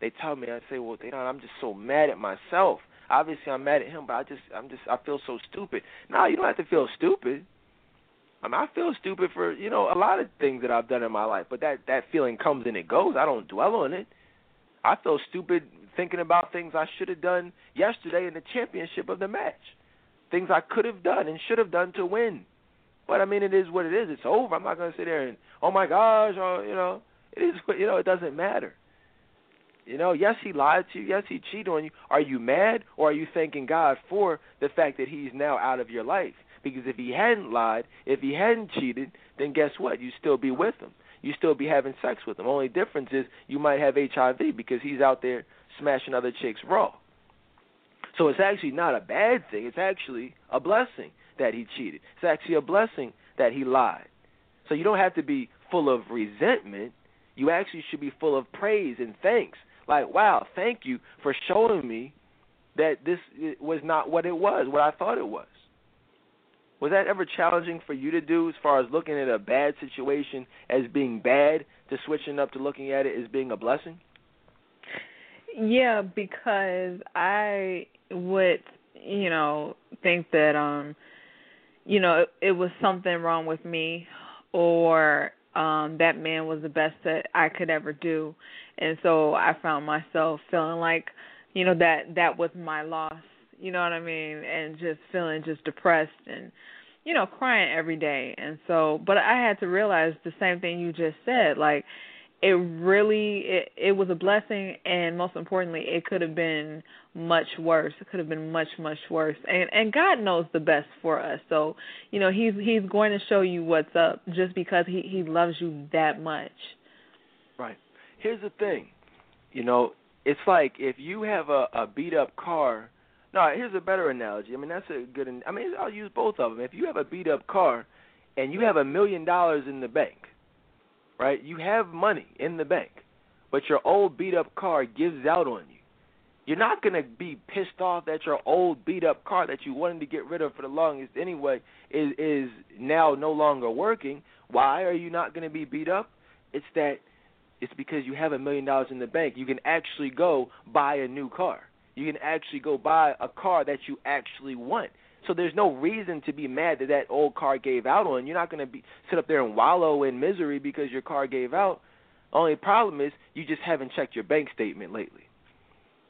they tell me, I say, well, Dedan, I'm just so mad at myself. Obviously, I'm mad at him, but I just, I'm just, I feel so stupid. No, you don't have to feel stupid. I mean, I feel stupid for you know a lot of things that I've done in my life, but that that feeling comes and it goes. I don't dwell on it. I feel stupid thinking about things I should have done yesterday in the championship of the match, things I could have done and should have done to win. But I mean, it is what it is. It's over. I'm not to sit there and oh my gosh, or you know, it is you know. It doesn't matter. You know, yes, he lied to you. Yes, he cheated on you. Are you mad or are you thanking God for the fact that he's now out of your life? Because if he hadn't lied, if he hadn't cheated, then guess what? You'd still be with him. You'd still be having sex with him. Only difference is you might have HIV because he's out there smashing other chicks raw. So it's actually not a bad thing. It's actually a blessing that he cheated. It's actually a blessing that he lied. So you don't have to be full of resentment. You actually should be full of praise and thanks. Like, wow, thank you for showing me that this was not what it was, what I thought it was. Was that ever challenging for you to do as far as looking at a bad situation as being bad to switching up to looking at it as being a blessing? Yeah, because I would, you know, think that um you know, it, it was something wrong with me or um that man was the best that I could ever do. And so I found myself feeling like, you know, that that was my loss. You know what I mean? And just feeling just depressed and you know, crying every day. And so but I had to realize the same thing you just said, like it really it, it was a blessing and most importantly it could have been much worse. It could have been much much worse. And and god knows the best for us. So you know he's he's going to show you what's up just because he he loves you that much. Right. Here's the thing. You know it's like if you have a a beat up car no here's a better analogy i mean that's a good i mean i'll use both of them if you have a beat up car and you have a million dollars in the bank right? You have money in the bank, but your old beat up car gives out on you. You're not to be pissed off that your old beat up car that you wanted to get rid of for the longest anyway is is now no longer working. Why are you not to be beat up? It's that it's because you have a million dollars in the bank. You can actually go buy a new car. You can actually go buy a car that you actually want. So there's no reason to be mad that that old car gave out on. You're not going to be sit up there and wallow in misery because your car gave out. Only problem is you just haven't checked your bank statement lately.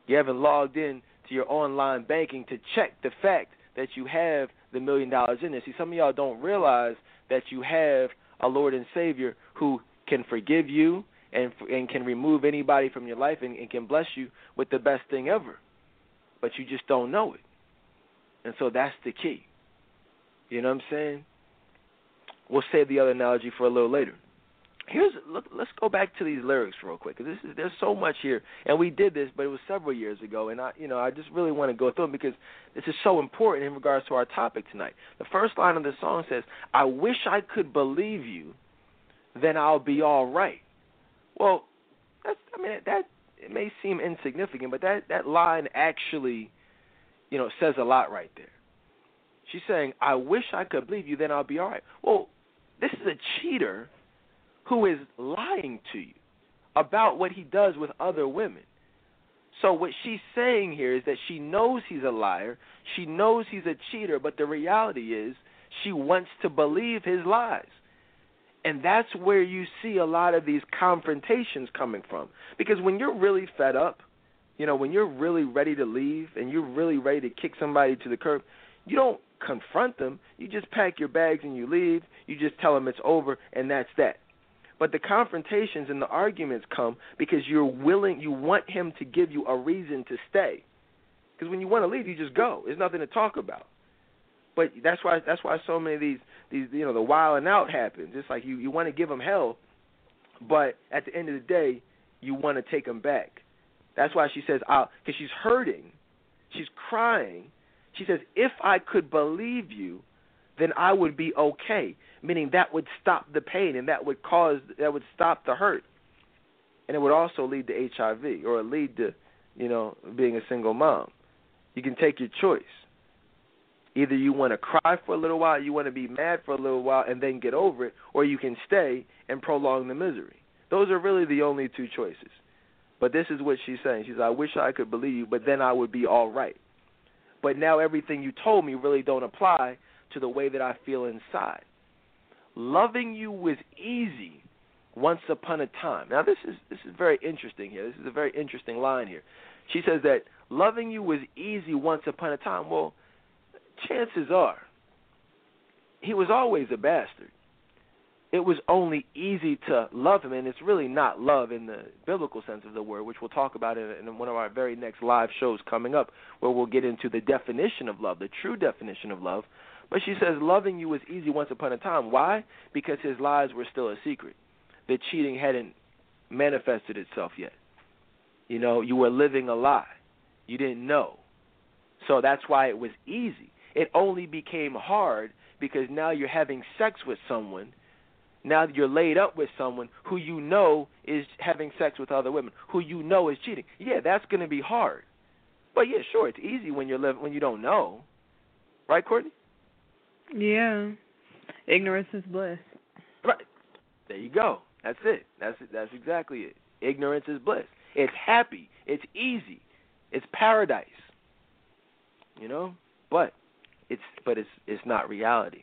You haven't logged in to your online banking to check the fact that you have the million dollars in there. See, some of y'all don't realize that you have a Lord and Savior who can forgive you and and can remove anybody from your life and, and can bless you with the best thing ever. But you just don't know it. And so that's the key. You know what I'm saying? We'll save the other analogy for a little later. Here's look. Let's go back to these lyrics real quick. Cause this is there's so much here, and we did this, but it was several years ago, and I, you know, I just really want to go through them because this is so important in regards to our topic tonight. The first line of the song says, "I wish I could believe you, then I'll be all right." Well, that's I mean that it may seem insignificant, but that that line actually you know, says a lot right there. She's saying, I wish I could believe you, then I'll be all right. Well, this is a cheater who is lying to you about what he does with other women. So what she's saying here is that she knows he's a liar, she knows he's a cheater, but the reality is she wants to believe his lies. And that's where you see a lot of these confrontations coming from. Because when you're really fed up, you know, when you're really ready to leave and you're really ready to kick somebody to the curb, you don't confront them. You just pack your bags and you leave. You just tell them it's over and that's that. But the confrontations and the arguments come because you're willing, you want him to give you a reason to stay. Because when you want to leave, you just go. There's nothing to talk about. But that's why that's why so many of these these you know the wild and out happens. It's like you you want to give them hell, but at the end of the day, you want to take them back. That's why she says, because she's hurting, she's crying. She says, if I could believe you, then I would be okay. Meaning that would stop the pain and that would cause, that would stop the hurt. And it would also lead to HIV or lead to, you know, being a single mom. You can take your choice. Either you want to cry for a little while, you want to be mad for a little while and then get over it, or you can stay and prolong the misery. Those are really the only two choices. But this is what she's saying. She's I wish I could believe you, but then I would be all right. But now everything you told me really don't apply to the way that I feel inside. Loving you was easy once upon a time. Now this is this is very interesting here. This is a very interesting line here. She says that loving you was easy once upon a time. Well, chances are he was always a bastard it was only easy to love him, and it's really not love in the biblical sense of the word, which we'll talk about in, one of our very next live shows coming up, where we'll get into the definition of love, the true definition of love. But she says loving you was easy once upon a time. Why? Because his lies were still a secret. The cheating hadn't manifested itself yet. You know, you were living a lie. You didn't know. So that's why it was easy. It only became hard because now you're having sex with someone – now you're laid up with someone who you know is having sex with other women, who you know is cheating. Yeah, that's going to be hard. But yeah, sure, it's easy when you're living when you don't know. Right, Courtney? Yeah. Ignorance is bliss. Right. There you go. That's it. That's it. That's exactly it. Ignorance is bliss. It's happy. It's easy. It's paradise. You know? But it's but it's it's not reality.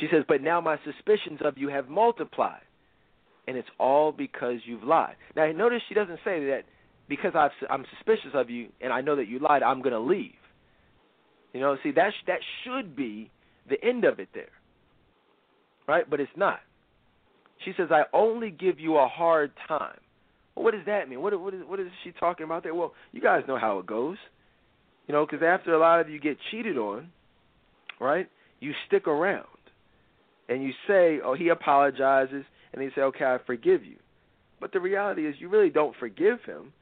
She says, But now my suspicions of you have multiplied, and it's all because you've lied. Now, notice she doesn't say that because i am suspicious of you and I know that you lied, I'm going to leave. You know, see, that, that should be the end of it there. Right? But it's not. She says, I only give you a hard time. Well, what does that mean? What, what, is, what is she talking about there? Well, you guys know how it goes. You know, because after a lot of you get cheated on, right, you stick around and you say, "Oh, he apologizes," and they say, "Okay, I forgive you," but the reality is you really don't forgive him.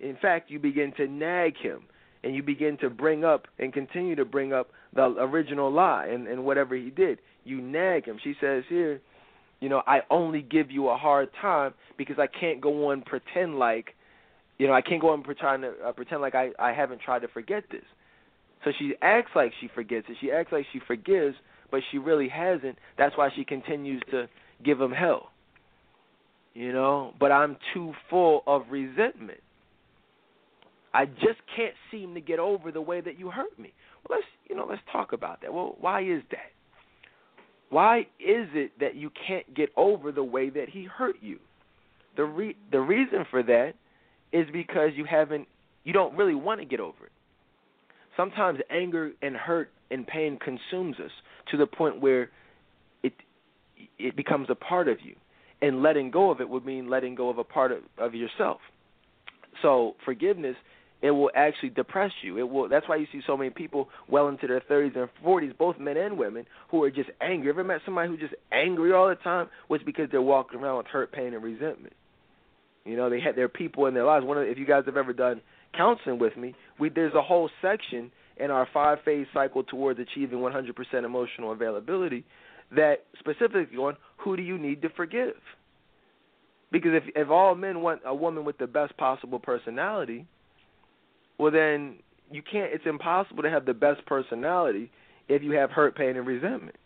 In fact, you begin to nag him, and you begin to bring up and continue to bring up the original lie and, and whatever he did. You nag him. She says here, you know, I only give you a hard time because I can't go on pretend like, you know, I can't go on pretend to uh, pretend like I I haven't tried to forget this. So she acts like she forgets it. She acts like she forgives, but she really hasn't. That's why she continues to give him hell. You know, but I'm too full of resentment. I just can't seem to get over the way that you hurt me. Well, let's you know, let's talk about that. Well, why is that? Why is it that you can't get over the way that he hurt you? The re- the reason for that is because you haven't you don't really want to get over it. Sometimes anger and hurt and pain consumes us to the point where it it becomes a part of you. And letting go of it would mean letting go of a part of, of yourself. So forgiveness it will actually depress you. It will. That's why you see so many people well into their 30s and 40s, both men and women, who are just angry. Ever met somebody who's just angry all the time? Was because they're walking around with hurt, pain, and resentment. You know, they had their people in their lives. One of, if you guys have ever done counseling with me, we there's a whole section in our five phase cycle towards achieving 100% emotional availability that specifically on who do you need to forgive. Because if if all men want a woman with the best possible personality, well then you can't it's impossible to have the best personality if you have hurt, pain and resentment.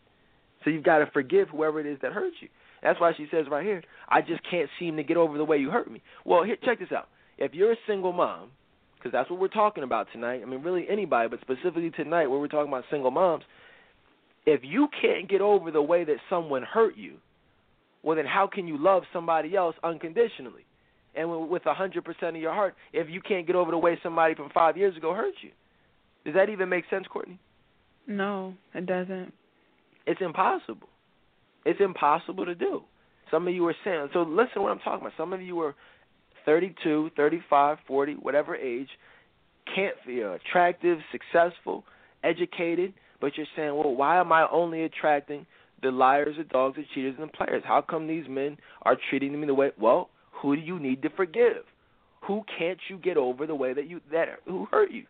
So you've got to forgive whoever it is that hurt you. That's why she says right here, I just can't seem to get over the way you hurt me. Well, here check this out. If you're a single mom, because that's what we're talking about tonight. I mean, really anybody, but specifically tonight, where we're talking about single moms. If you can't get over the way that someone hurt you, well, then how can you love somebody else unconditionally? and with a hundred percent of your heart if you can't get over the way somebody from five years ago hurt you. Does that even make sense, Courtney? No, it doesn't. It's impossible. It's impossible to do. Some of you are saying so. Listen to what I'm talking about. Some of you are 32, 35, 40, whatever age, can't feel uh, attractive, successful, educated, but you're saying, well, why am I only attracting the liars, the dogs, the cheaters, and the players? How come these men are treating me the way? Well, who do you need to forgive? Who can't you get over the way that you that who hurt you?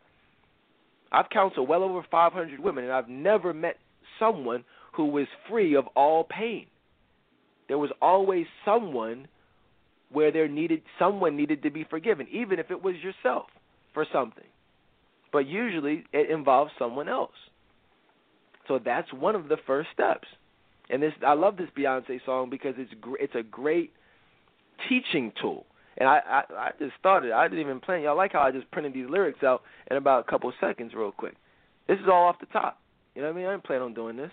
I've counseled well over 500 women, and I've never met someone who was free of all pain. There was always someone where there needed someone needed to be forgiven, even if it was yourself for something. But usually it involves someone else. So that's one of the first steps. And this I love this Beyonce song because it's it's a great teaching tool. And I, I, I just started. I didn't even plan. Y'all like how I just printed these lyrics out in about a couple seconds, real quick. This is all off the top. You know what I mean? I didn't plan on doing this.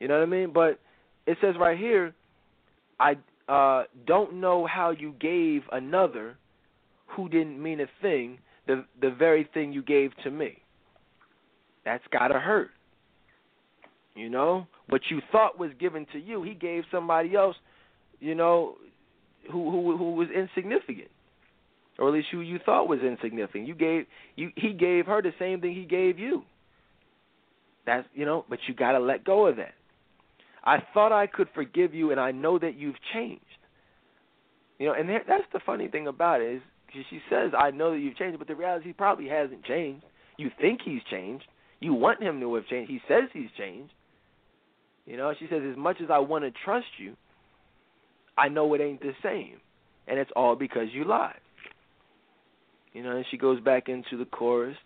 You know what I mean? But it says right here, I uh, don't know how you gave another who didn't mean a thing the the very thing you gave to me. That's gotta hurt. You know what you thought was given to you, he gave somebody else. You know who who who was insignificant, or at least who you thought was insignificant. You gave you he gave her the same thing he gave you. That's you know, but you got to let go of that. I thought I could forgive you, and I know that you've changed. You know, and that's the funny thing about it is she says, "I know that you've changed," but the reality he probably hasn't changed. You think he's changed. You want him to have changed. He says he's changed. You know, she says, "As much as I want to trust you, I know it ain't the same, and it's all because you lied. You know, and she goes back into the chorus.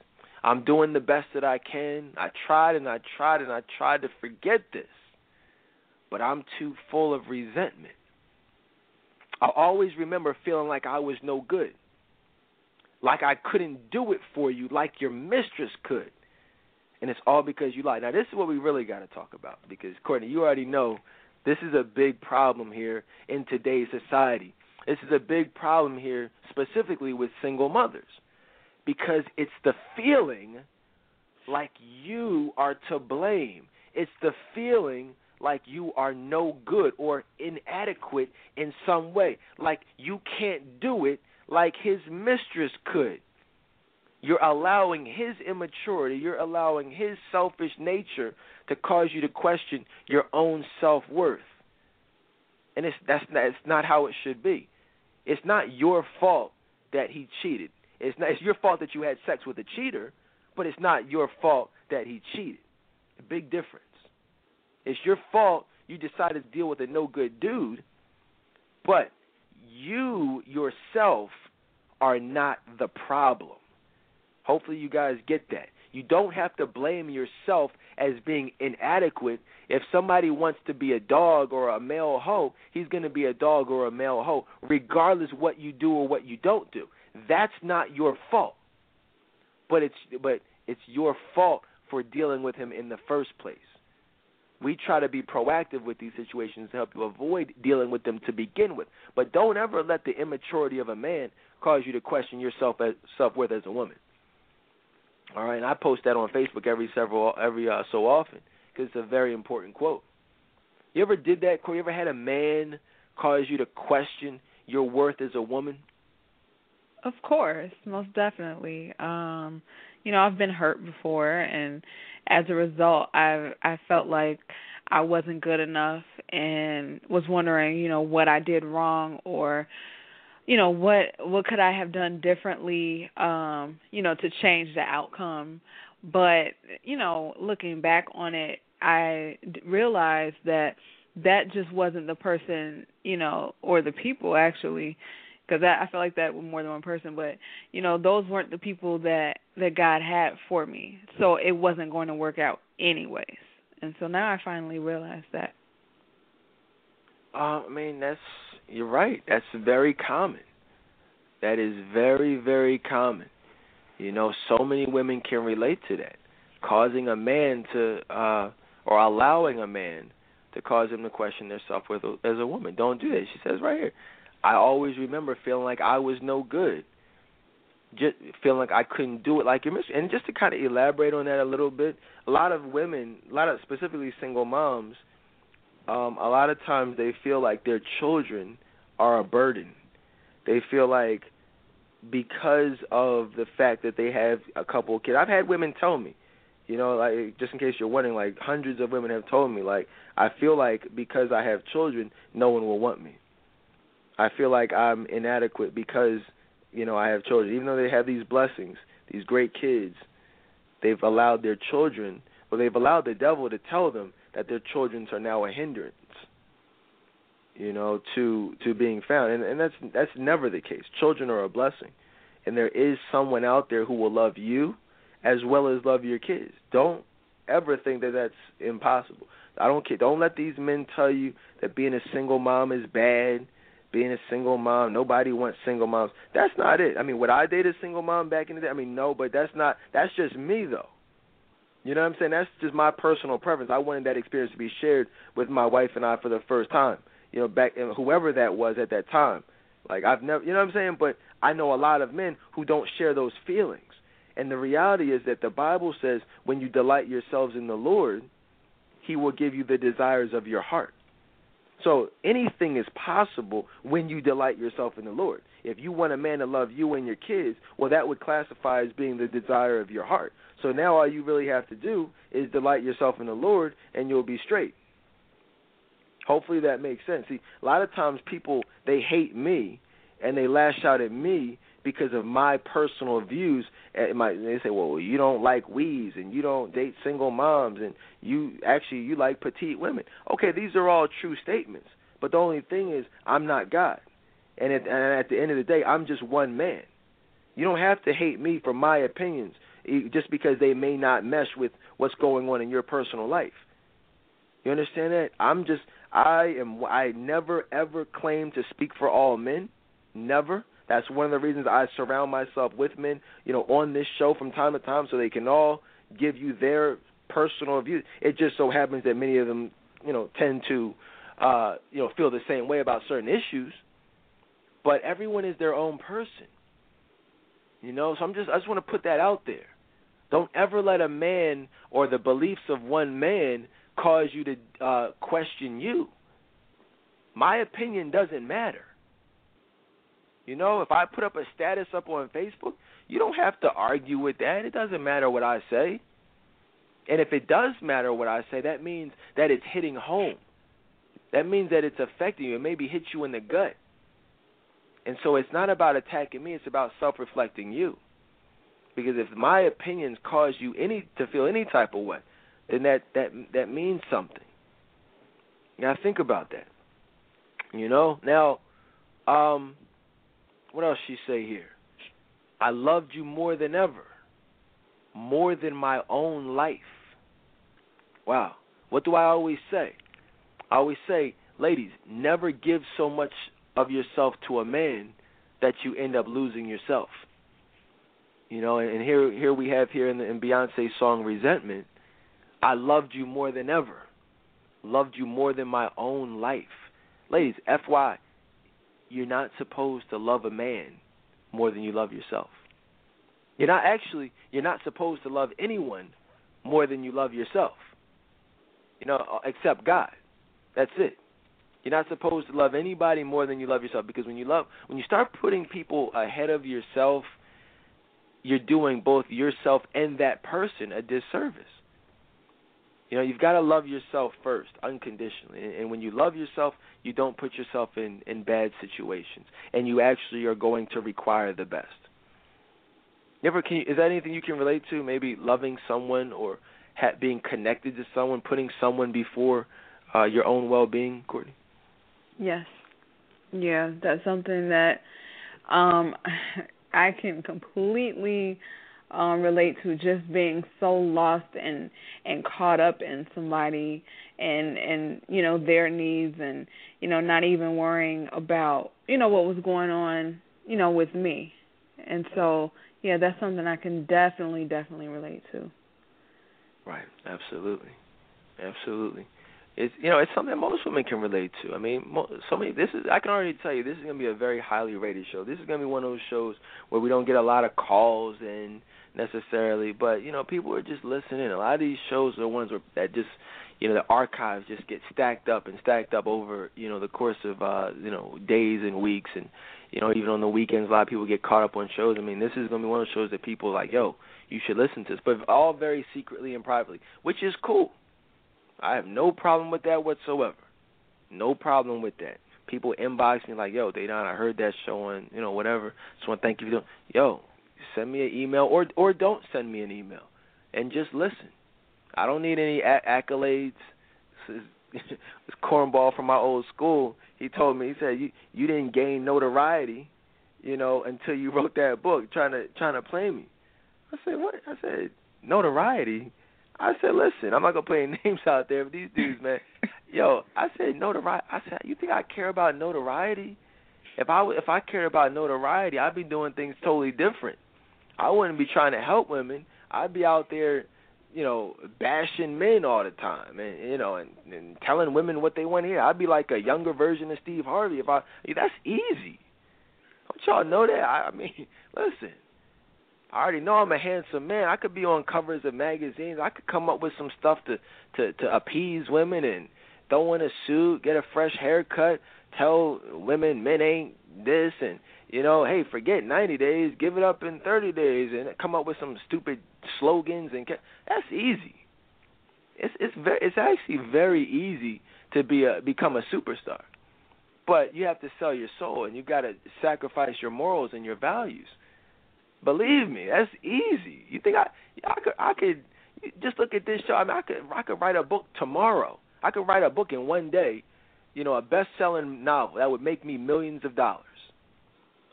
I'm doing the best that I can. I tried and I tried and I tried to forget this, but I'm too full of resentment. I always remember feeling like I was no good, like I couldn't do it for you, like your mistress could. And it's all because you lied. Now, this is what we really got to talk about because, Courtney, you already know this is a big problem here in today's society. This is a big problem here specifically with single mothers because it's the feeling like you are to blame. It's the feeling like you are no good or inadequate in some way, like you can't do it like his mistress could. You're allowing his immaturity, you're allowing his selfish nature to cause you to question your own self worth. And it's that's that's not how it should be. It's not your fault that he cheated. It's not it's your fault that you had sex with a cheater, but it's not your fault that he cheated. Big difference. It's your fault you decided to deal with a no good dude, but you yourself are not the problem. Hopefully you guys get that. You don't have to blame yourself as being inadequate. If somebody wants to be a dog or a male hoe, he's going to be a dog or a male hoe, regardless what you do or what you don't do. That's not your fault. But it's but it's your fault for dealing with him in the first place. We try to be proactive with these situations to help you avoid dealing with them to begin with. But don't ever let the immaturity of a man cause you to question your self self worth as a woman. All right, and I post that on Facebook every several every uh, so often because it's a very important quote. You ever did that? Corey? You ever had a man cause you to question your worth as a woman? Of course, most definitely. Um, you know, I've been hurt before, and as a result, I I felt like I wasn't good enough, and was wondering, you know, what I did wrong or you know what what could I have done differently um you know to change the outcome. But you know looking back on it I realized that that just wasn't the person you know or the people actually because I feel like that with more than one person but you know those weren't the people that that God had for me so it wasn't going to work out anyways and so now I finally realized that uh, I mean that's you're right. That's very common. That is very, very common. You know, so many women can relate to that. Causing a man to, uh, or allowing a man to cause him to question their self worth as a woman. Don't do that. She says right here. I always remember feeling like I was no good. Just feeling like I couldn't do it like your mistress. And just to kind of elaborate on that a little bit, a lot of women, a lot of specifically single moms, um, a lot of times they feel like their children are a burden. They feel like because of the fact that they have a couple of kids. I've had women tell me, you know, like just in case you're wondering, like hundreds of women have told me, like I feel like because I have children, no one will want me. I feel like I'm inadequate because you know I have children, even though they have these blessings, these great kids. They've allowed their children, or they've allowed the devil to tell them that their children are now a hindrance you know, to to being found, and and that's that's never the case. Children are a blessing, and there is someone out there who will love you as well as love your kids. Don't ever think that that's impossible. I don't care. Don't let these men tell you that being a single mom is bad. Being a single mom, nobody wants single moms. That's not it. I mean, would I date a single mom back in the day? I mean, no, but that's not. That's just me though. You know what I'm saying? That's just my personal preference. I wanted that experience to be shared with my wife and I for the first time you know, back whoever that was at that time. Like I've never, you know what I'm saying? But I know a lot of men who don't share those feelings. And the reality is that the Bible says when you delight yourselves in the Lord, he will give you the desires of your heart. So anything is possible when you delight yourself in the Lord. If you want a man to love you and your kids, well, that would classify as being the desire of your heart. So now all you really have to do is delight yourself in the Lord, and you'll be straight. Hopefully that makes sense. See, a lot of times people they hate me and they lash out at me because of my personal views. And my, they say, "Well, you don't like wees, and you don't date single moms, and you actually you like petite women." Okay, these are all true statements. But the only thing is, I'm not God, and at, and at the end of the day, I'm just one man. You don't have to hate me for my opinions just because they may not mesh with what's going on in your personal life. You understand that? I'm just I am I never ever claim to speak for all men. Never. That's one of the reasons I surround myself with men, you know, on this show from time to time so they can all give you their personal views. It just so happens that many of them, you know, tend to uh, you know, feel the same way about certain issues. But everyone is their own person. You know, so I'm just I just want to put that out there. Don't ever let a man or the beliefs of one man cause you to uh, question you. My opinion doesn't matter. You know, if I put up a status up on Facebook, you don't have to argue with that. It doesn't matter what I say. And if it does matter what I say, that means that it's hitting home. That means that it's affecting you. It maybe hit you in the gut. And so it's not about attacking me, it's about self reflecting you. Because if my opinions cause you any to feel any type of way, then that that that means something. Now think about that. You know. Now, um, what else she say here? I loved you more than ever. more than my own life. Wow. What do I always say? I always say, ladies, never give so much of yourself to a man that you end up losing yourself. You know, and here here we have here in, the, in Beyonce's song "Resentment," I loved you more than ever, loved you more than my own life. Ladies, FY, you're not supposed to love a man more than you love yourself. You're not actually you're not supposed to love anyone more than you love yourself. You know, uh, except God. That's it. You're not supposed to love anybody more than you love yourself because when you love when you start putting people ahead of yourself, you're doing both yourself and that person a disservice. You know, you've got to love yourself first, unconditionally. And, when you love yourself, you don't put yourself in in bad situations, and you actually are going to require the best. Never can you, is that anything you can relate to? Maybe loving someone or ha- being connected to someone, putting someone before uh, your own well-being, Courtney. Yes. Yeah, that's something that um I can completely um, relate to just being so lost and and caught up in somebody and and you know their needs and you know not even worrying about you know what was going on you know with me and so yeah that's something i can definitely definitely relate to right absolutely absolutely it's you know it's something most women can relate to. I mean, so many. This is I can already tell you this is going to be a very highly rated show. This is going to be one of those shows where we don't get a lot of calls and necessarily, but you know, people are just listening. A lot of these shows are ones where, that just you know the archives just get stacked up and stacked up over you know the course of uh you know days and weeks and you know even on the weekends a lot of people get caught up on shows. I mean, this is to be one of those shows that people are like, yo, you should listen to this, but all very secretly and privately, which is cool. I have no problem with that whatsoever. No problem with that. People inbox me like, "Yo, I don't I heard that show on, you know, whatever. Just want to thank you for doing." Yo, send me an email or or don't send me an email, and just listen. I don't need any accolades. This, cornball from my old school. He told me. He said, "You you didn't gain notoriety, you know, until you wrote that book, trying to trying to play me." I said, "What?" I said, "Notoriety." I said, listen, I'm not gonna put any names out there, but these dudes, man, yo, I said notoriety. I said, you think I care about notoriety? If I if I cared about notoriety, I'd be doing things totally different. I wouldn't be trying to help women. I'd be out there, you know, bashing men all the time, and you know, and, and telling women what they want to hear. I'd be like a younger version of Steve Harvey. If I, that's easy. Don't y'all know that? I, I mean, listen. I already know I'm a handsome man. I could be on covers of magazines. I could come up with some stuff to to to appease women and throw in a suit, get a fresh haircut, tell women men ain't this and you know, hey, forget 90 days, give it up in 30 days and come up with some stupid slogans and that's easy. It's it's very it's actually very easy to be a become a superstar. But you have to sell your soul and you got to sacrifice your morals and your values. Believe me, that's easy. You think I I could I could just look at this show. I mean, I could I could write a book tomorrow. I could write a book in one day. You know, a best-selling novel that would make me millions of dollars.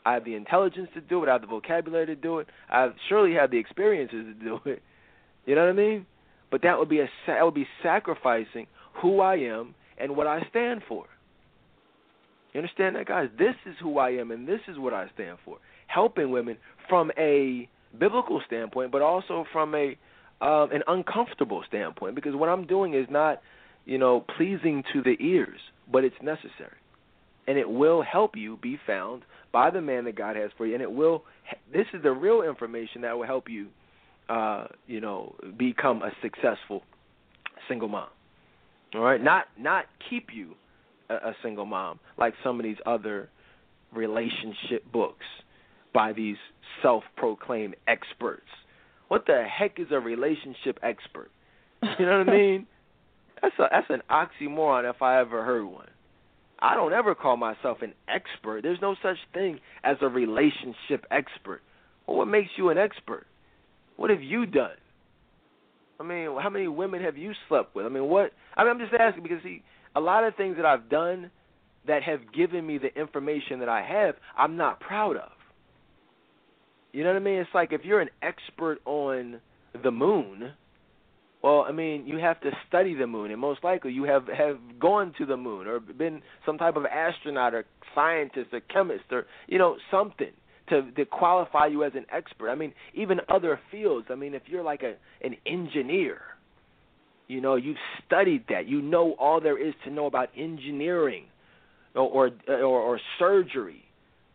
I have the intelligence to do it. I have the vocabulary to do it. I surely have the experiences to do it. You know what I mean? But that would be a that would be sacrificing who I am and what I stand for. You understand that, guys? This is who I am, and this is what I stand for helping women from a biblical standpoint, but also from a um, an uncomfortable standpoint. Because what I'm doing is not, you know, pleasing to the ears, but it's necessary, and it will help you be found by the man that God has for you, and it will. This is the real information that will help you, uh, you know, become a successful single mom. All right, not not keep you a, a single mom like some of these other relationship books by these self-proclaimed experts. What the heck is a relationship expert? You know what I mean? That's a that's an oxymoron if I ever heard one. I don't ever call myself an expert. There's no such thing as a relationship expert. Well, what makes you an expert? What have you done? I mean, how many women have you slept with? I mean, what? I mean, I'm just asking because see, a lot of things that I've done that have given me the information that I have, I'm not proud of. You know what I mean? It's like if you're an expert on the moon, well, I mean, you have to study the moon, and most likely you have have gone to the moon or been some type of astronaut or scientist or chemist or you know something to to qualify you as an expert. I mean, even other fields. I mean, if you're like a an engineer, you know, you've studied that. You know all there is to know about engineering or or, or, or surgery.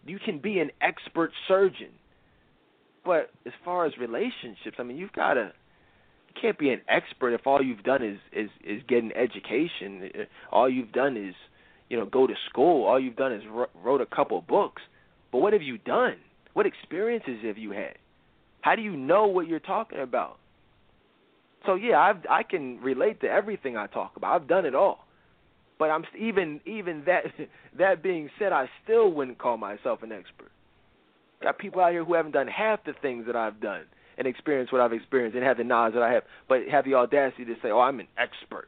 You can be an expert surgeon. But as far as relationships, I mean, you've got to can't be an expert if all you've done is is is get an education. All you've done is you know go to school. All you've done is wrote a couple books. But what have you done? What experiences have you had? How do you know what you're talking about? So yeah, I've I can relate to everything I talk about. I've done it all. But I'm even even that that being said, I still wouldn't call myself an expert. Got people out here who haven't done half the things that I've done and experience what I've experienced and have the knowledge that I have, but have the audacity to say, "Oh, I'm an expert."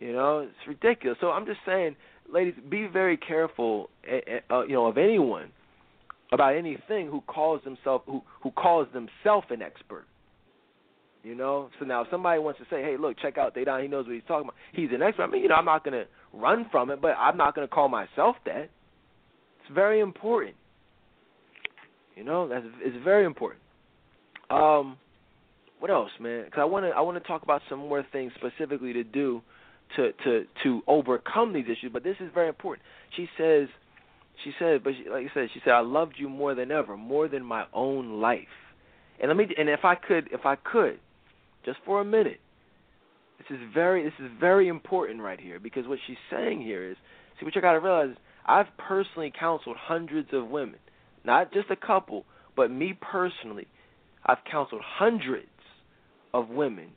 You know, it's ridiculous. So I'm just saying, ladies, be very careful, eh, eh, uh, you know, of anyone about anything who calls themselves who who calls themselves an expert. You know, so now if somebody wants to say, "Hey, look, check out Dedan. He knows what he's talking about. He's an expert." I mean, you know, I'm not going to run from it, but I'm not going to call myself that. It's very important. You know, that's it's very important. Um, what else, man? Because I want to I want to talk about some more things specifically to do to to to overcome these issues. But this is very important. She says, she said, but she, like I said, she said, I loved you more than ever, more than my own life. And let me, and if I could, if I could, just for a minute, this is very, this is very important right here because what she's saying here is, see, what you got to realize is, I've personally counseled hundreds of women, not just a couple, but me personally I've counseled hundreds of women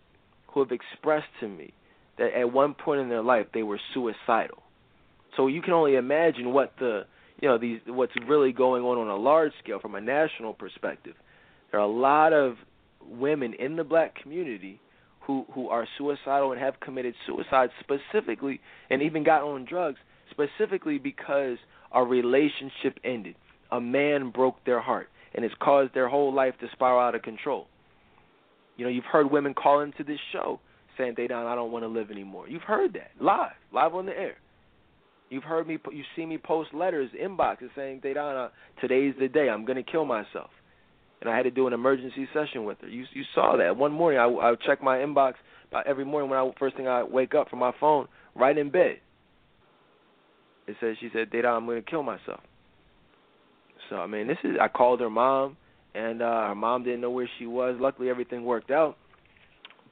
who have expressed to me that at one point in their life they were suicidal. So you can only imagine what the you know these what's really going on on a large scale from a national perspective. There are a lot of women in the black community who who are suicidal and have committed suicide specifically and even got on drugs specifically because a relationship ended. A man broke their heart and it's caused their whole life to spiral out of control. You know, you've heard women call into this show saying, "Dedan, I don't want to live anymore." You've heard that live, live on the air. You've heard me, you've seen me post letters, inboxes saying, "Dedan, uh, today's the day. I'm going to kill myself." And I had to do an emergency session with her. You you saw that one morning. I I check my inbox about every morning when I first thing I wake up from my phone, right in bed. It says she said, "Dedan, I'm going to kill myself." So I mean, this is I called her mom, and uh, her mom didn't know where she was. Luckily, everything worked out.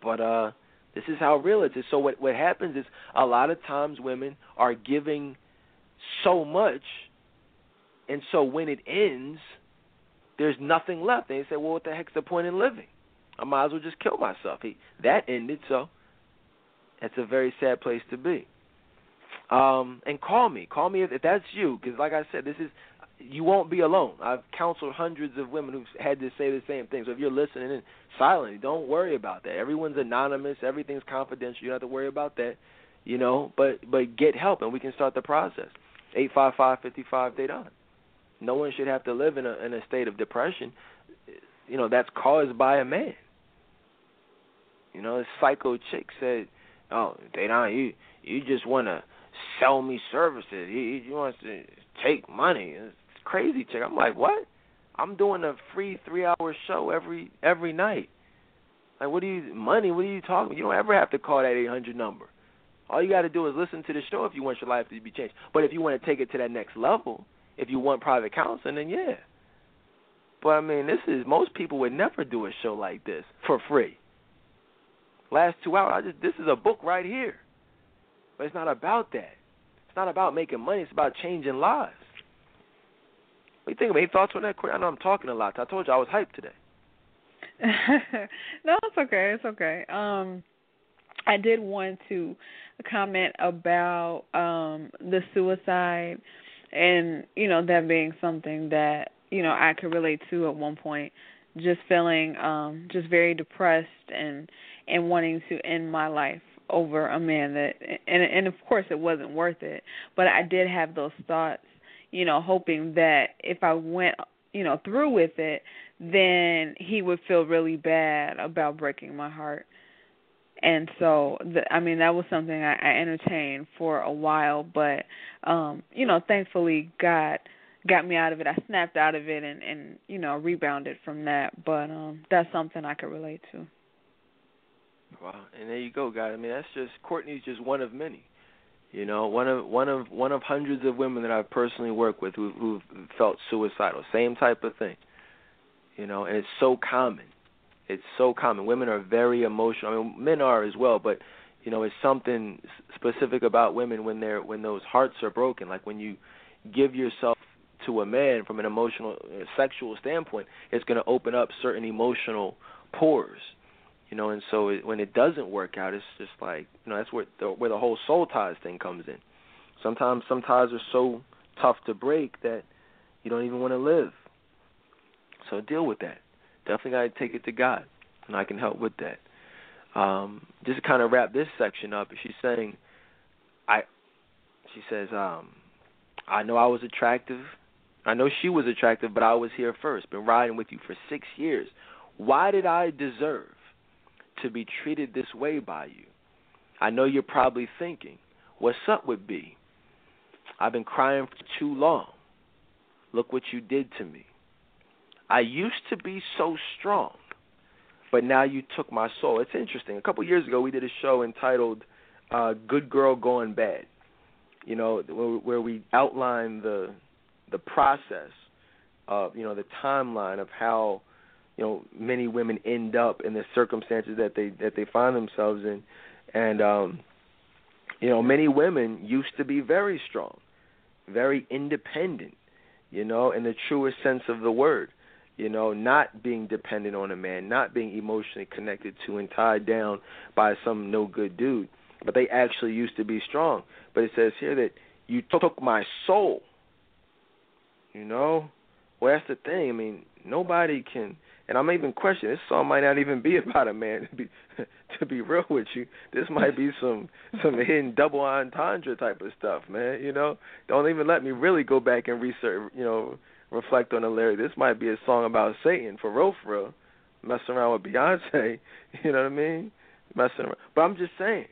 But uh, this is how real it is. So what what happens is a lot of times women are giving so much, and so when it ends, there's nothing left. They say, well, what the heck's the point in living? I might as well just kill myself. He, that ended, so it's a very sad place to be. Um, and call me, call me if, if that's you, because like I said, this is you won't be alone. I've counseled hundreds of women who've had to say the same thing. So if you're listening in silently, don't worry about that. Everyone's anonymous. Everything's confidential. You don't have to worry about that. You know, but but get help and we can start the process. Eight five five fifty five Dedan. No one should have to live in a in a state of depression. You know that's caused by a man. You know, this psycho chick said, "Oh, Dedan, you you just want to sell me services. He, he wants to take money." It's crazy chick. I'm like, what? I'm doing a free three hour show every every night. Like, what do you money? What are you talking? You don't ever have to call that 800 number. All you got to do is listen to the show if you want your life to be changed. But if you want to take it to that next level, if you want private counseling, then yeah. But I mean, this is most people would never do a show like this for free. Last two hours, I just this is a book right here. But it's not about that. It's not about making money. It's about changing lives. What do you think? Any thoughts on that? I know I'm talking a lot. I told you I was hyped today. no, it's okay. It's okay. Um, I did want to comment about um the suicide and you know that being something that you know I could relate to at one point just feeling um just very depressed and and wanting to end my life over a man that and and of course it wasn't worth it but I did have those thoughts you know, hoping that if I went, you know, through with it, then he would feel really bad about breaking my heart. And so, the, I mean, that was something I, I entertained for a while, but um, you know, thankfully, God got me out of it. I snapped out of it and and you know rebounded from that. But um, that's something I could relate to. Wow, and there you go, guys. I mean, that's just Courtney's just one of many. You know, one of one of one of hundreds of women that I've personally worked with who who've felt suicidal. Same type of thing. You know, and it's so common. It's so common. Women are very emotional. I mean, men are as well, but you know, it's something specific about women when they're when those hearts are broken. Like when you give yourself to a man from an emotional, sexual standpoint, it's going to open up certain emotional pores you know, and so it, when it doesn't work out, it's just like you know that's where the, where the whole soul ties thing comes in. Sometimes some ties are so tough to break that you don't even want to live. So deal with that. Definitely got to take it to God, and I can help with that. Um, just to kind of wrap this section up, she's saying, I, she says, um, I know I was attractive. I know she was attractive, but I was here first. Been riding with you for six years. Why did I deserve to be treated this way by you. I know you're probably thinking, what's up with B? I've been crying for too long. Look what you did to me. I used to be so strong, but now you took my soul. It's interesting. A couple years ago, we did a show entitled uh, "Good Girl Going Bad." You know, where we outline the the process of you know the timeline of how you know many women end up in the circumstances that they that they find themselves in. And um you know many women used to be very strong very independent you know in the truest sense of the word you know not being dependent on a man not being emotionally connected to and tied down by some no good dude. But they actually used to be strong. But it says here that you took my soul you know? Well that's the thing. I mean nobody can and I'm even questioning this song might not even be about a man to be to be real with you. This might be some some hidden double entendre type of stuff, man. You know, don't even let me really go back and research. You know, reflect on the lyric. This might be a song about Satan for real, for real. Messing around with Beyonce, you know what I mean? Messing around, but I'm just saying.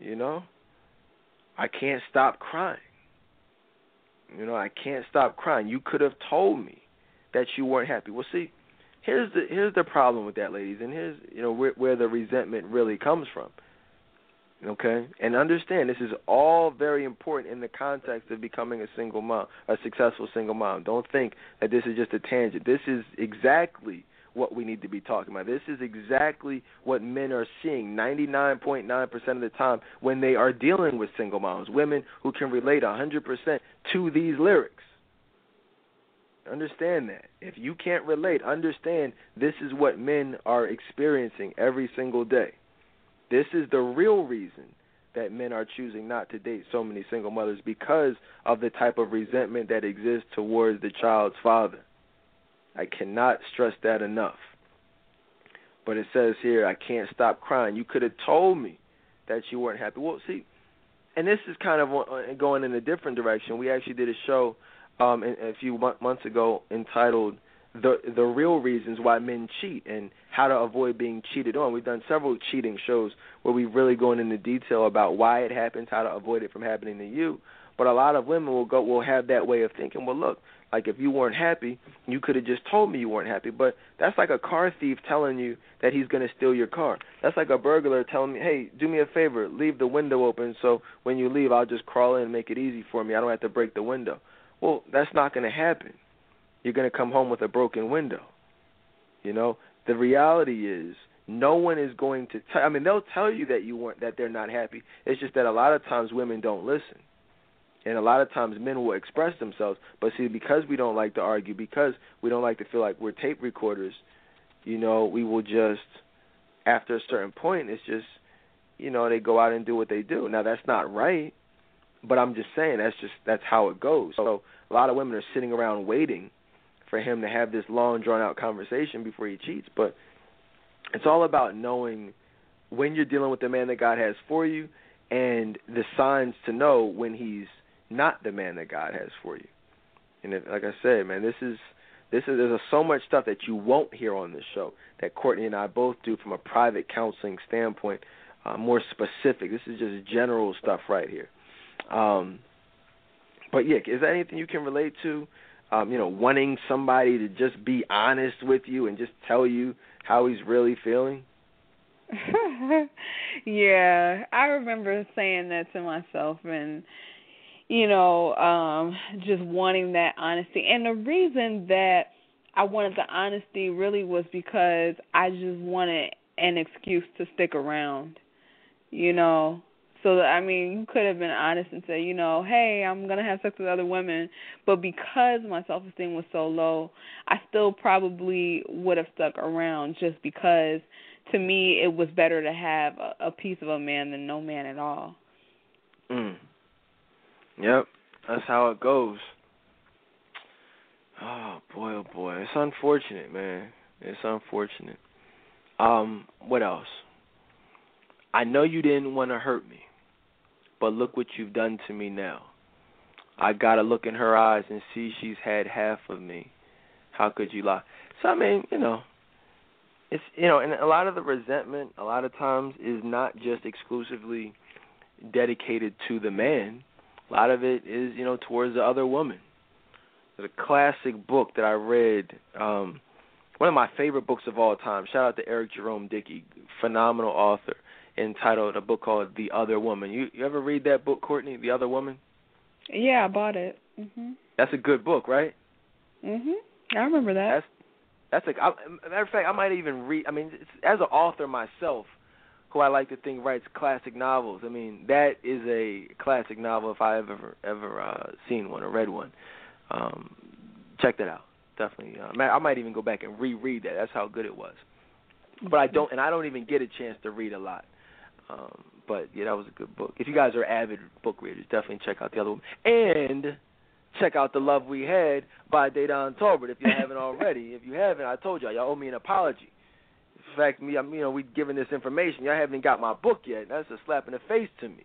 You know, I can't stop crying. You know, I can't stop crying. You could have told me that you weren't happy. Well, see, here's the here's the problem with that, ladies, and here's you know where, where the resentment really comes from. Okay, and understand this is all very important in the context of becoming a single mom, a successful single mom. Don't think that this is just a tangent. This is exactly what we need to be talking about. This is exactly what men are seeing 99.9% of the time when they are dealing with single moms, women who can relate 100% to these lyrics. Understand that. If you can't relate, understand this is what men are experiencing every single day. This is the real reason that men are choosing not to date so many single mothers because of the type of resentment that exists towards the child's father. I cannot stress that enough. But it says here, I can't stop crying. You could have told me that you weren't happy. Well, see, and this is kind of going in a different direction. We actually did a show um, a few months ago entitled "the the real reasons why men cheat and how to avoid being cheated on." We've done several cheating shows where we've really go into detail about why it happens, how to avoid it from happening to you. But a lot of women will go will have that way of thinking. Well, look, like if you weren't happy, you could have just told me you weren't happy. But that's like a car thief telling you that he's going to steal your car. That's like a burglar telling me, "Hey, do me a favor, leave the window open so when you leave, I'll just crawl in and make it easy for me. I don't have to break the window." Well, that's not going to happen. You're going to come home with a broken window. You know, the reality is no one is going to tell I mean they'll tell you that you weren't that they're not happy. It's just that a lot of times women don't listen. And a lot of times men will express themselves, but see because we don't like to argue, because we don't like to feel like we're tape recorders, you know, we will just after a certain point it's just you know, they go out and do what they do. Now that's not right. But I'm just saying that's just that's how it goes. So a lot of women are sitting around waiting for him to have this long drawn out conversation before he cheats. But it's all about knowing when you're dealing with the man that God has for you and the signs to know when he's not the man that God has for you. And if, like I said, man, this is This is there's so much stuff that you won't hear on this show that Courtney and I both do from a private counseling standpoint, uh, more specific. This is just general stuff right here. Um, but yeah, is there anything you can relate to? Um, you know, wanting somebody to just be honest with you and just tell you how he's really feeling. yeah, I remember saying that to myself and you know, um just wanting that honesty. And the reason that I wanted the honesty really was because I just wanted an excuse to stick around. You know, so that I mean, you could have been honest and said, you know, hey, I'm gonna have sex with other women, but because my self esteem was so low, I still probably would have stuck around just because to me it was better to have a, a piece of a man than no man at all. Mm. Yep, that's how it goes. Oh boy, oh boy, it's unfortunate, man. It's unfortunate. Um, what else? I know you didn't want to hurt me, but look what you've done to me now. I gotta look in her eyes and see she's had half of me. How could you lie? So I mean, you know, it's you know, and a lot of the resentment, a lot of times, is not just exclusively dedicated to the man. A lot of it is, you know, towards the other woman. The classic book that I read, um, one of my favorite books of all time. Shout out to Eric Jerome Dickey, phenomenal author, entitled a book called The Other Woman. You you ever read that book, Courtney, The Other Woman? Yeah, I bought it. Mhm. That's a good book, right? Mhm. I remember that. That's that's like, I, matter of fact, I might even read. I mean, it's, as an author myself, who I like to think writes classic novels. I mean, that is a classic novel if I've ever ever uh, seen one or read one. Um, check that out. Definitely. Uh, I might even go back and reread that. That's how good it was. But I don't, and I don't even get a chance to read a lot. Um, but yeah, that was a good book. If you guys are avid book readers, definitely check out the other one. And check out the love we had by Dedan Tolbert if you haven't already. If you haven't, I told y'all y'all owe me an apology. In fact, me, I'm, you know, we giving this information. Y'all haven't got my book yet. That's a slap in the face to me.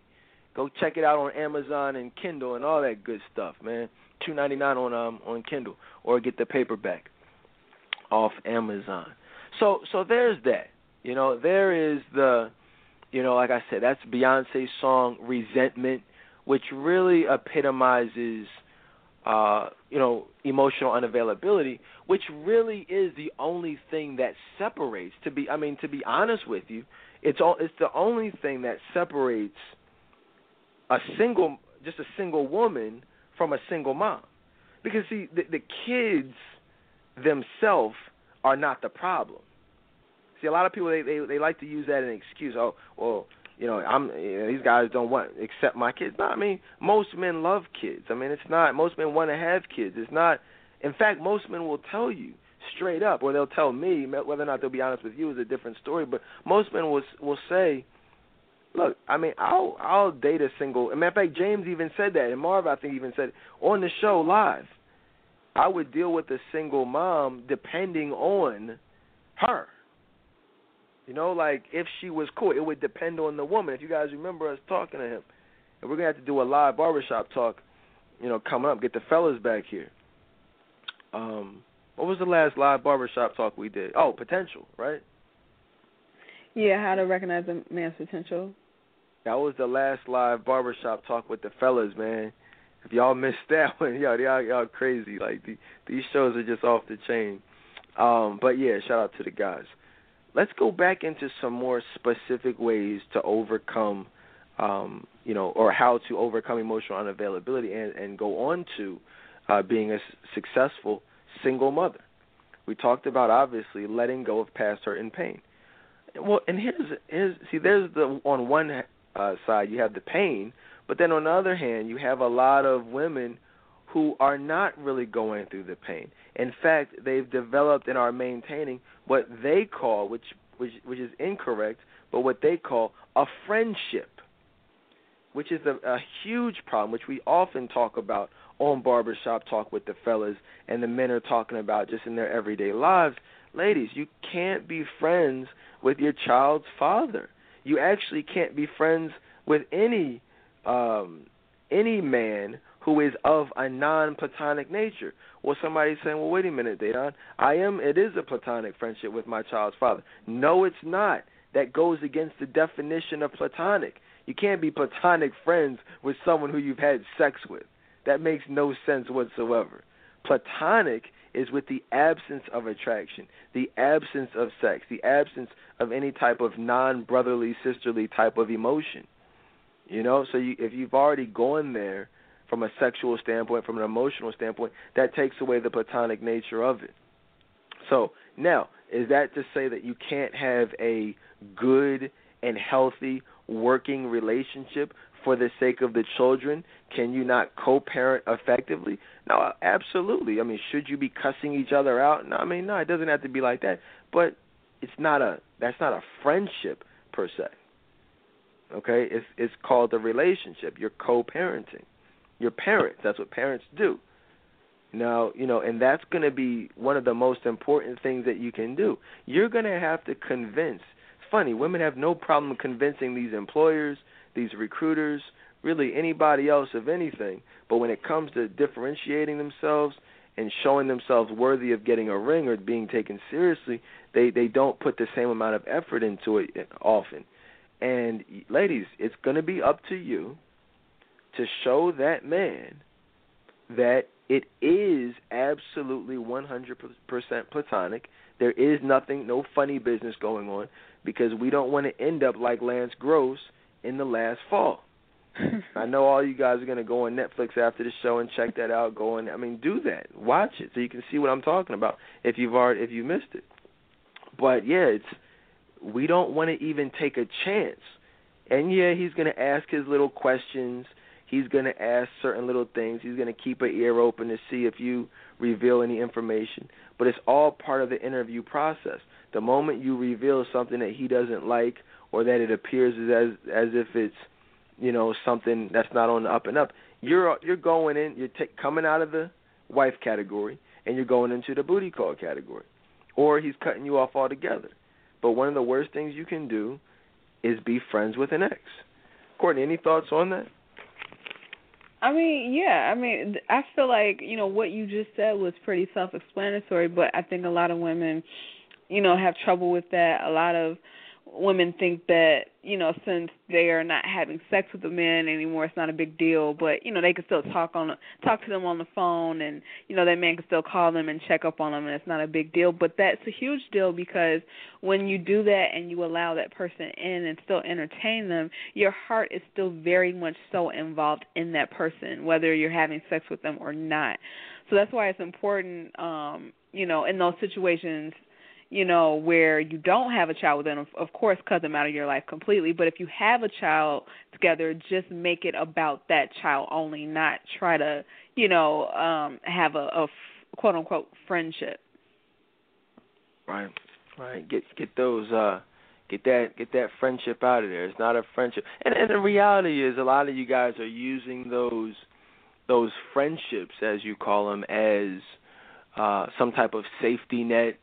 Go check it out on Amazon and Kindle and all that good stuff, man. Two ninety nine on um on Kindle or get the paperback off Amazon. So so there's that. You know, there is the you know, like I said, that's Beyonce's song Resentment, which really epitomizes uh, you know, emotional unavailability, which really is the only thing that separates. To be, I mean, to be honest with you, it's all, it's the only thing that separates a single, just a single woman from a single mom, because see, the, the kids themselves are not the problem. See, a lot of people they they they like to use that as an excuse. Oh, well, you know, I'm you know, these guys don't want accept my kids. No, I mean, most men love kids. I mean, it's not most men want to have kids. It's not. In fact, most men will tell you straight up, or they'll tell me whether or not they'll be honest with you is a different story. But most men will will say, "Look, I mean, I'll I'll date a single." As a matter of fact, James even said that, and Marv I think even said it on the show live. I would deal with a single mom depending on her. You know, like if she was cool, it would depend on the woman. If you guys remember us talking to him, and we're gonna have to do a live barbershop talk, you know, coming up. Get the fellas back here. Um, what was the last live barbershop talk we did? Oh, potential, right? Yeah, how to recognize a man's potential. That was the last live barbershop talk with the fellas, man. If y'all missed that one, y'all y'all, y'all crazy. Like the, these shows are just off the chain. Um, but yeah, shout out to the guys let's go back into some more specific ways to overcome, um, you know, or how to overcome emotional unavailability and, and go on to uh, being a successful single mother. We talked about obviously letting go of past hurt and pain. Well, and here's, here's see, there's the on one uh, side you have the pain, but then on the other hand you have a lot of women who are not really going through the pain. In fact, they've developed and are maintaining what they call, which which which is incorrect, but what they call a friendship, which is a, a huge problem, which we often talk about on barbershop talk with the fellas, and the men are talking about just in their everyday lives. Ladies, you can't be friends with your child's father. You actually can't be friends with any um, any man who is of a non-platonic nature. Well, somebody's saying, "Well, wait a minute, Dedan. I am. It is a platonic friendship with my child's father." No, it's not. That goes against the definition of platonic. You can't be platonic friends with someone who you've had sex with. That makes no sense whatsoever. Platonic is with the absence of attraction, the absence of sex, the absence of any type of non-brotherly, sisterly type of emotion. You know, so you, if you've already gone there from a sexual standpoint, from an emotional standpoint, that takes away the platonic nature of it. So now, is that to say that you can't have a good and healthy working relationship for the sake of the children? Can you not co-parent effectively? No, absolutely. I mean, should you be cussing each other out? No, I mean, no, it doesn't have to be like that. But it's not a that's not a friendship per se. Okay, it's it's called a relationship. You're co-parenting. You're parents. That's what parents do. Now, you know, and that's going to be one of the most important things that you can do. You're going to have to convince. Funny, women have no problem convincing these employers, these recruiters, really anybody else of anything. But when it comes to differentiating themselves and showing themselves worthy of getting a ring or being taken seriously, they they don't put the same amount of effort into it often. And ladies, it's going to be up to you to show that man that it is absolutely 100% platonic. There is nothing, no funny business going on because we don't want to end up like Lance Gross in the last fall. I know all you guys are going to go on Netflix after the show and check that out. Go and I mean, do that. Watch it so you can see what I'm talking about if you've already if you missed it. But yeah, it's we don't want to even take a chance. And yeah, he's going to ask his little questions. He's going to ask certain little things. He's going to keep an ear open to see if you reveal any information. But it's all part of the interview process. The moment you reveal something that he doesn't like or that it appears as as if it's you know something that's not on the up and up, you're you're going in, you're t- coming out of the wife category and you're going into the booty call category, or he's cutting you off altogether. But one of the worst things you can do is be friends with an ex. Courtney, any thoughts on that? I mean, yeah. I mean, I feel like you know what you just said was pretty self-explanatory, but I think a lot of women, you know, have trouble with that. A lot of women think that you know since they are not having sex with the men anymore it's not a big deal but you know they can still talk on talk to them on the phone and you know that man can still call them and check up on them and it's not a big deal but that's a huge deal because when you do that and you allow that person in and still entertain them your heart is still very much so involved in that person whether you're having sex with them or not. So that's why it's important um you know in those situations you know, where you don't have a child with them, of course, cut them out of your life completely. But if you have a child together, just make it about that child only, not try to, you know, um, have a, a quote unquote friendship. Right, right. Get get those uh get that get that friendship out of there. It's not a friendship. And and the reality is a lot of you guys are using those those friendships as you call them as uh some type of safety net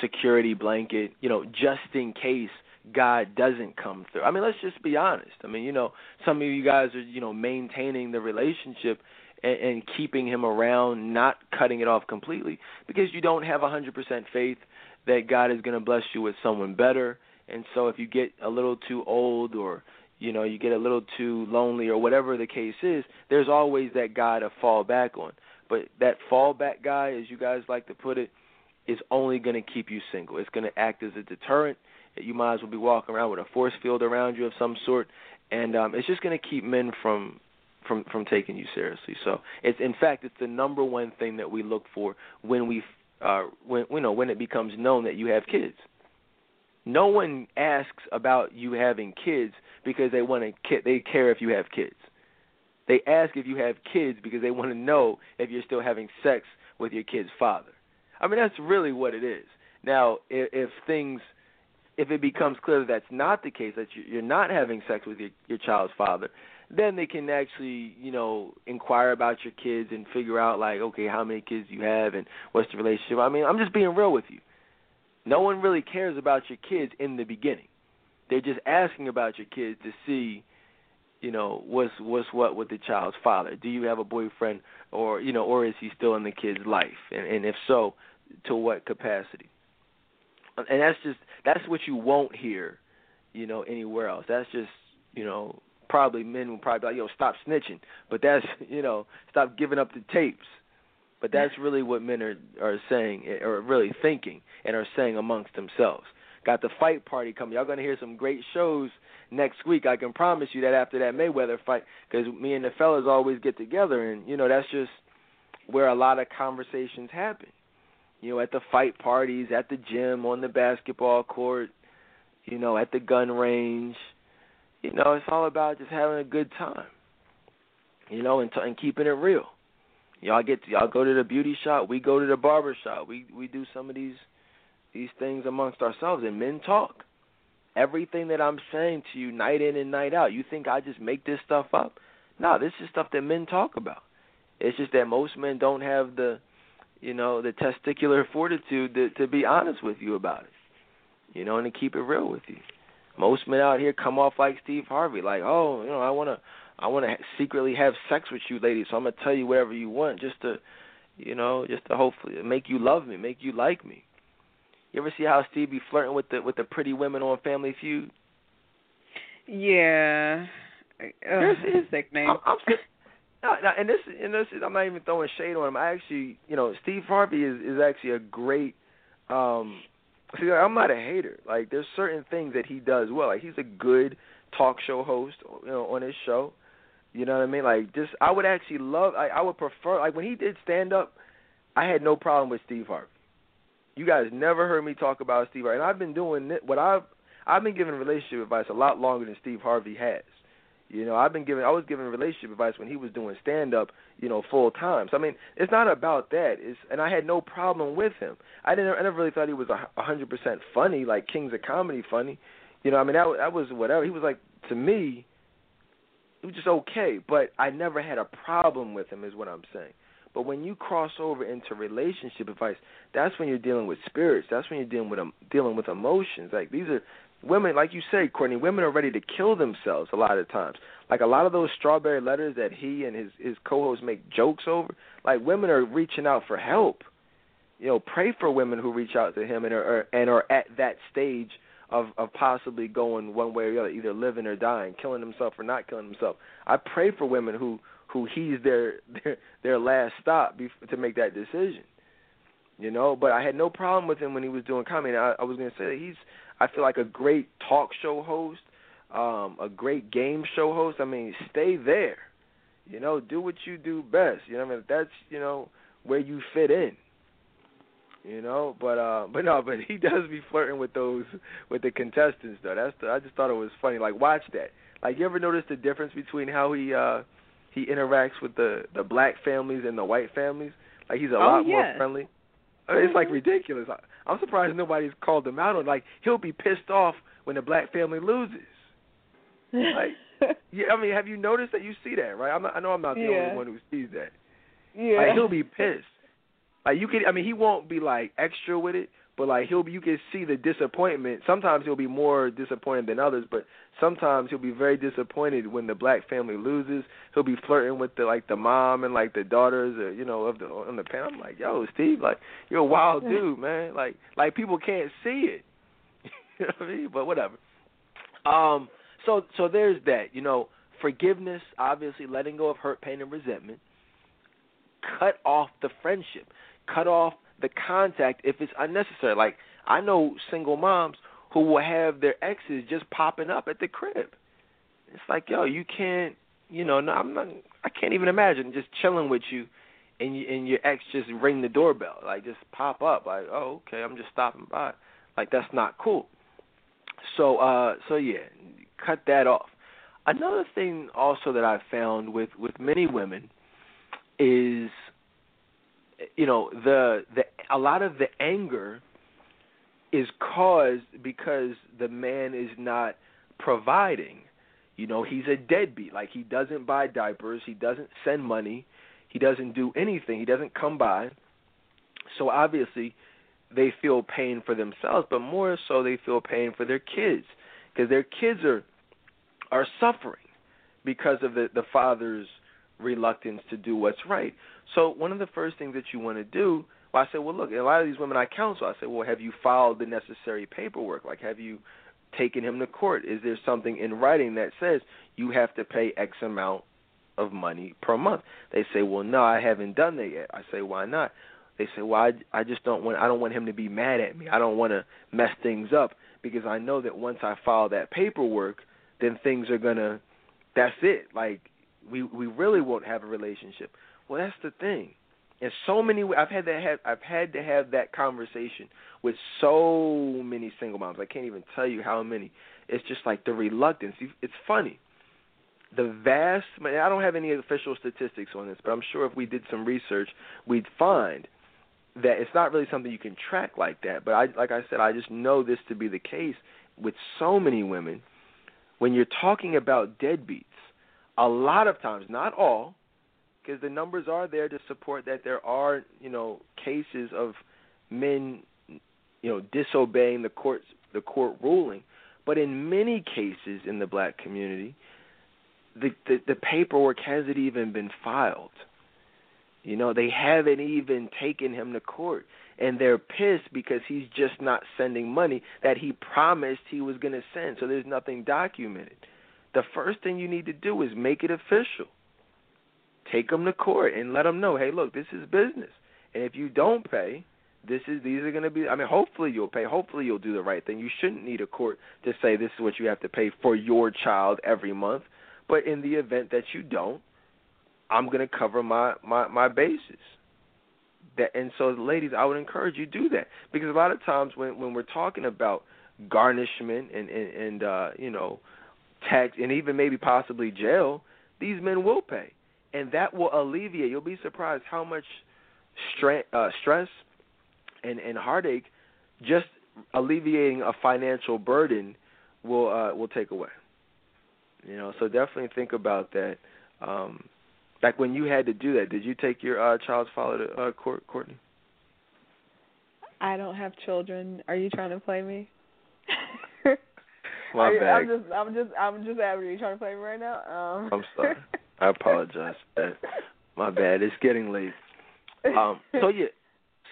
security blanket, you know, just in case God doesn't come through. I mean, let's just be honest. I mean, you know, some of you guys are, you know, maintaining the relationship and, and keeping him around, not cutting it off completely because you don't have a 100% faith that God is going to bless you with someone better. And so if you get a little too old or you know, you get a little too lonely or whatever the case is, there's always that guy to fall back on. But that fallback guy, as you guys like to put it, is only going to keep you single. It's going to act as a deterrent. You might as well be walking around with a force field around you of some sort, and um, it's just going to keep men from from from taking you seriously. So it's in fact it's the number one thing that we look for when we uh, when you know when it becomes known that you have kids. No one asks about you having kids because they want to they care if you have kids. They ask if you have kids because they want to know if you're still having sex with your kid's father. I mean, that's really what it is. Now, if, if things, if it becomes clear that that's not the case, that you're not having sex with your, your child's father, then they can actually, you know, inquire about your kids and figure out like, okay, how many kids you have and what's the relationship. I mean, I'm just being real with you. No one really cares about your kids in the beginning. They're just asking about your kids to see, you know, what's what's what with the child's father? Do you have a boyfriend, or you know, or is he still in the kid's life? And, and if so, to what capacity? And that's just that's what you won't hear, you know, anywhere else. That's just you know probably men will probably be like, yo, stop snitching. But that's you know, stop giving up the tapes. But that's really what men are are saying eh, or really thinking and are saying amongst themselves. Got the fight party coming. Y'all gonna hear some great shows next week. I can promise you that after that Mayweather fight, because me and the fellas always get together, and you know that's just where a lot of conversations happen. You know, at the fight parties, at the gym, on the basketball court, you know, at the gun range. You know, it's all about just having a good time. You know, and, t- and keeping it real. Y'all get to, y'all go to the beauty shop. We go to the barber shop. We we do some of these these things amongst ourselves, and men talk. Everything that I'm saying to you, night in and night out, you think I just make this stuff up? No, this is stuff that men talk about. It's just that most men don't have the, you know, the testicular fortitude to, to be honest with you about it. You know, and to keep it real with you. Most men out here come off like Steve Harvey, like, oh, you know, I wanna, I wanna secretly have sex with you, ladies. So I'm gonna tell you whatever you want, just to, you know, just to hopefully make you love me, make you like me. You ever see how Steve be flirting with the with the pretty women on Family Feud? Yeah. Uh, his nickname. I'm, I'm, no, no, and this and this is I'm not even throwing shade on him. I actually, you know, Steve Harvey is is actually a great. um See, I'm not a hater. Like, there's certain things that he does well. Like, he's a good talk show host, you know, on his show. You know what I mean? Like, just I would actually love. I, I would prefer. Like when he did stand up, I had no problem with Steve Harvey. You guys never heard me talk about Steve Harvey, and I've been doing it. What I've I've been giving relationship advice a lot longer than Steve Harvey has. You know, I've been giving I was giving relationship advice when he was doing stand up, you know, full time. So I mean, it's not about that. It's and I had no problem with him. I didn't I never really thought he was a hundred percent funny, like Kings of Comedy funny. You know, I mean that that was whatever. He was like to me, it was just okay. But I never had a problem with him, is what I'm saying. But when you cross over into relationship advice, that's when you're dealing with spirits. That's when you're dealing with um, dealing with emotions. Like these are women, like you say, Courtney. Women are ready to kill themselves a lot of times. Like a lot of those strawberry letters that he and his his co-hosts make jokes over. Like women are reaching out for help. You know, pray for women who reach out to him and are and are at that stage of of possibly going one way or the other, either living or dying, killing himself or not killing himself. I pray for women who who he's their their their last stop to make that decision. You know, but I had no problem with him when he was doing comedy. I, I was going to say that he's I feel like a great talk show host, um, a great game show host. I mean, stay there. You know, do what you do best. You know, I mean, that's you know where you fit in. You know, but uh, but no, but he does be flirting with those with the contestants though. That's the, I just thought it was funny. Like, watch that. Like, you ever notice the difference between how he uh he interacts with the the black families and the white families. Like he's a oh, lot yeah. more friendly. Mm-hmm. It's like ridiculous. I, I'm surprised nobody's called him out on. Like he'll be pissed off when the black family loses. Like, yeah, I mean, have you noticed that you see that, right? I'm not, I know I'm not the yeah. only one who sees that. Yeah. Like he'll be pissed. Like you can, I mean, he won't be like extra with it, but like he'll be, you can see the disappointment. Sometimes he'll be more disappointed than others, but sometimes he'll be very disappointed when the black family loses. He'll be flirting with the like the mom and like the daughters, or, you know, of the on the panel. I'm like, yo, Steve, like you're a wild dude, man. Like like people can't see it. you know what I mean? But whatever. Um. So so there's that. You know, forgiveness, obviously, letting go of hurt, pain, and resentment. Cut off the friendship. Cut off the contact if it's unnecessary. Like I know single moms who will have their exes just popping up at the crib. It's like, yo, you can't, you know, no, I'm not, I can't even imagine just chilling with you, and you, and your ex just ring the doorbell, like just pop up, like, oh, okay, I'm just stopping by, like that's not cool. So, uh, so yeah, cut that off. Another thing also that I've found with with many women is you know the the a lot of the anger is caused because the man is not providing. You know, he's a deadbeat. Like he doesn't buy diapers, he doesn't send money, he doesn't do anything, he doesn't come by. So obviously they feel pain for themselves, but more so they feel pain for their kids because their kids are are suffering. because of the the father's reluctance to do what's right. So one of the first things that you want to do, well, I said, well, look, a lot of these women I counsel, I say, well, have you filed the necessary paperwork? Like, have you taken him to court? Is there something in writing that says you have to pay X amount of money per month? They say, well, no, I haven't done that yet. I say, why not? They say, well, I, I just don't want, I don't want him to be mad at me. I don't want to mess things up because I know that once I file that paperwork, then things are gonna, that's it. Like we we really won't have a relationship. Well, that's the thing. And so many I've had to have I've had to have that conversation with so many single moms. I can't even tell you how many. It's just like the reluctance. It's funny. The vast I don't have any official statistics on this, but I'm sure if we did some research, we'd find that it's not really something you can track like that. But I like I said, I just know this to be the case with so many women when you're talking about deadbeats a lot of times, not all, because the numbers are there to support that there are, you know, cases of men, you know, disobeying the court's the court ruling. But in many cases in the black community, the, the the paperwork hasn't even been filed. You know, they haven't even taken him to court and they're pissed because he's just not sending money that he promised he was going to send. So there's nothing documented the first thing you need to do is make it official. Take them to court and let them know, hey, look, this is business, and if you don't pay, this is these are going to be. I mean, hopefully you'll pay. Hopefully you'll do the right thing. You shouldn't need a court to say this is what you have to pay for your child every month. But in the event that you don't, I'm going to cover my my my bases. That and so, ladies, I would encourage you to do that because a lot of times when when we're talking about garnishment and and, and uh, you know tax, and even maybe possibly jail, these men will pay, and that will alleviate. You'll be surprised how much stre- uh, stress and and heartache just alleviating a financial burden will uh, will take away. You know, so definitely think about that. Um, like when you had to do that, did you take your uh, child's father to uh, court, Courtney? I don't have children. Are you trying to play me? My you, bad. I'm just, I'm just, I'm just after you. Trying to play me right now? Um. I'm sorry. I apologize. My bad. It's getting late. Um. So yeah.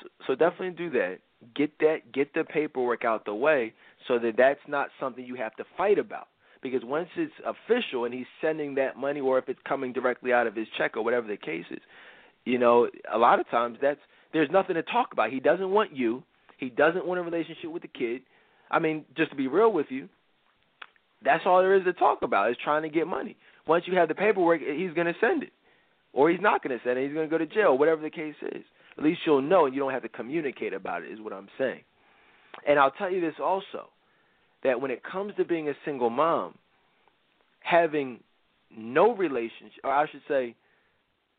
So, so definitely do that. Get that. Get the paperwork out the way so that that's not something you have to fight about. Because once it's official and he's sending that money, or if it's coming directly out of his check or whatever the case is, you know, a lot of times that's there's nothing to talk about. He doesn't want you. He doesn't want a relationship with the kid. I mean, just to be real with you, that's all there is to talk about is trying to get money. Once you have the paperwork, he's going to send it, or he's not going to send it. He's going to go to jail, whatever the case is. At least you'll know, and you don't have to communicate about it. Is what I'm saying. And I'll tell you this also, that when it comes to being a single mom, having no relationship, or I should say,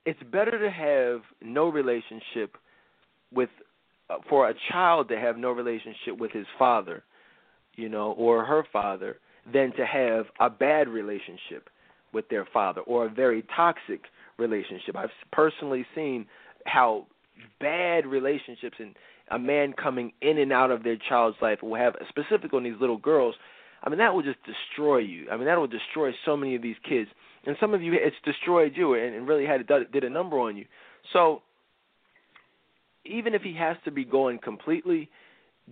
it's better to have no relationship with uh, for a child to have no relationship with his father, you know, or her father, than to have a bad relationship with their father or a very toxic relationship. I've personally seen how bad relationships and a man coming in and out of their child's life will have, specifically on these little girls. I mean, that will just destroy you. I mean, that will destroy so many of these kids. And some of you, it's destroyed you and, and really had a, did a number on you. So, even if he has to be going completely,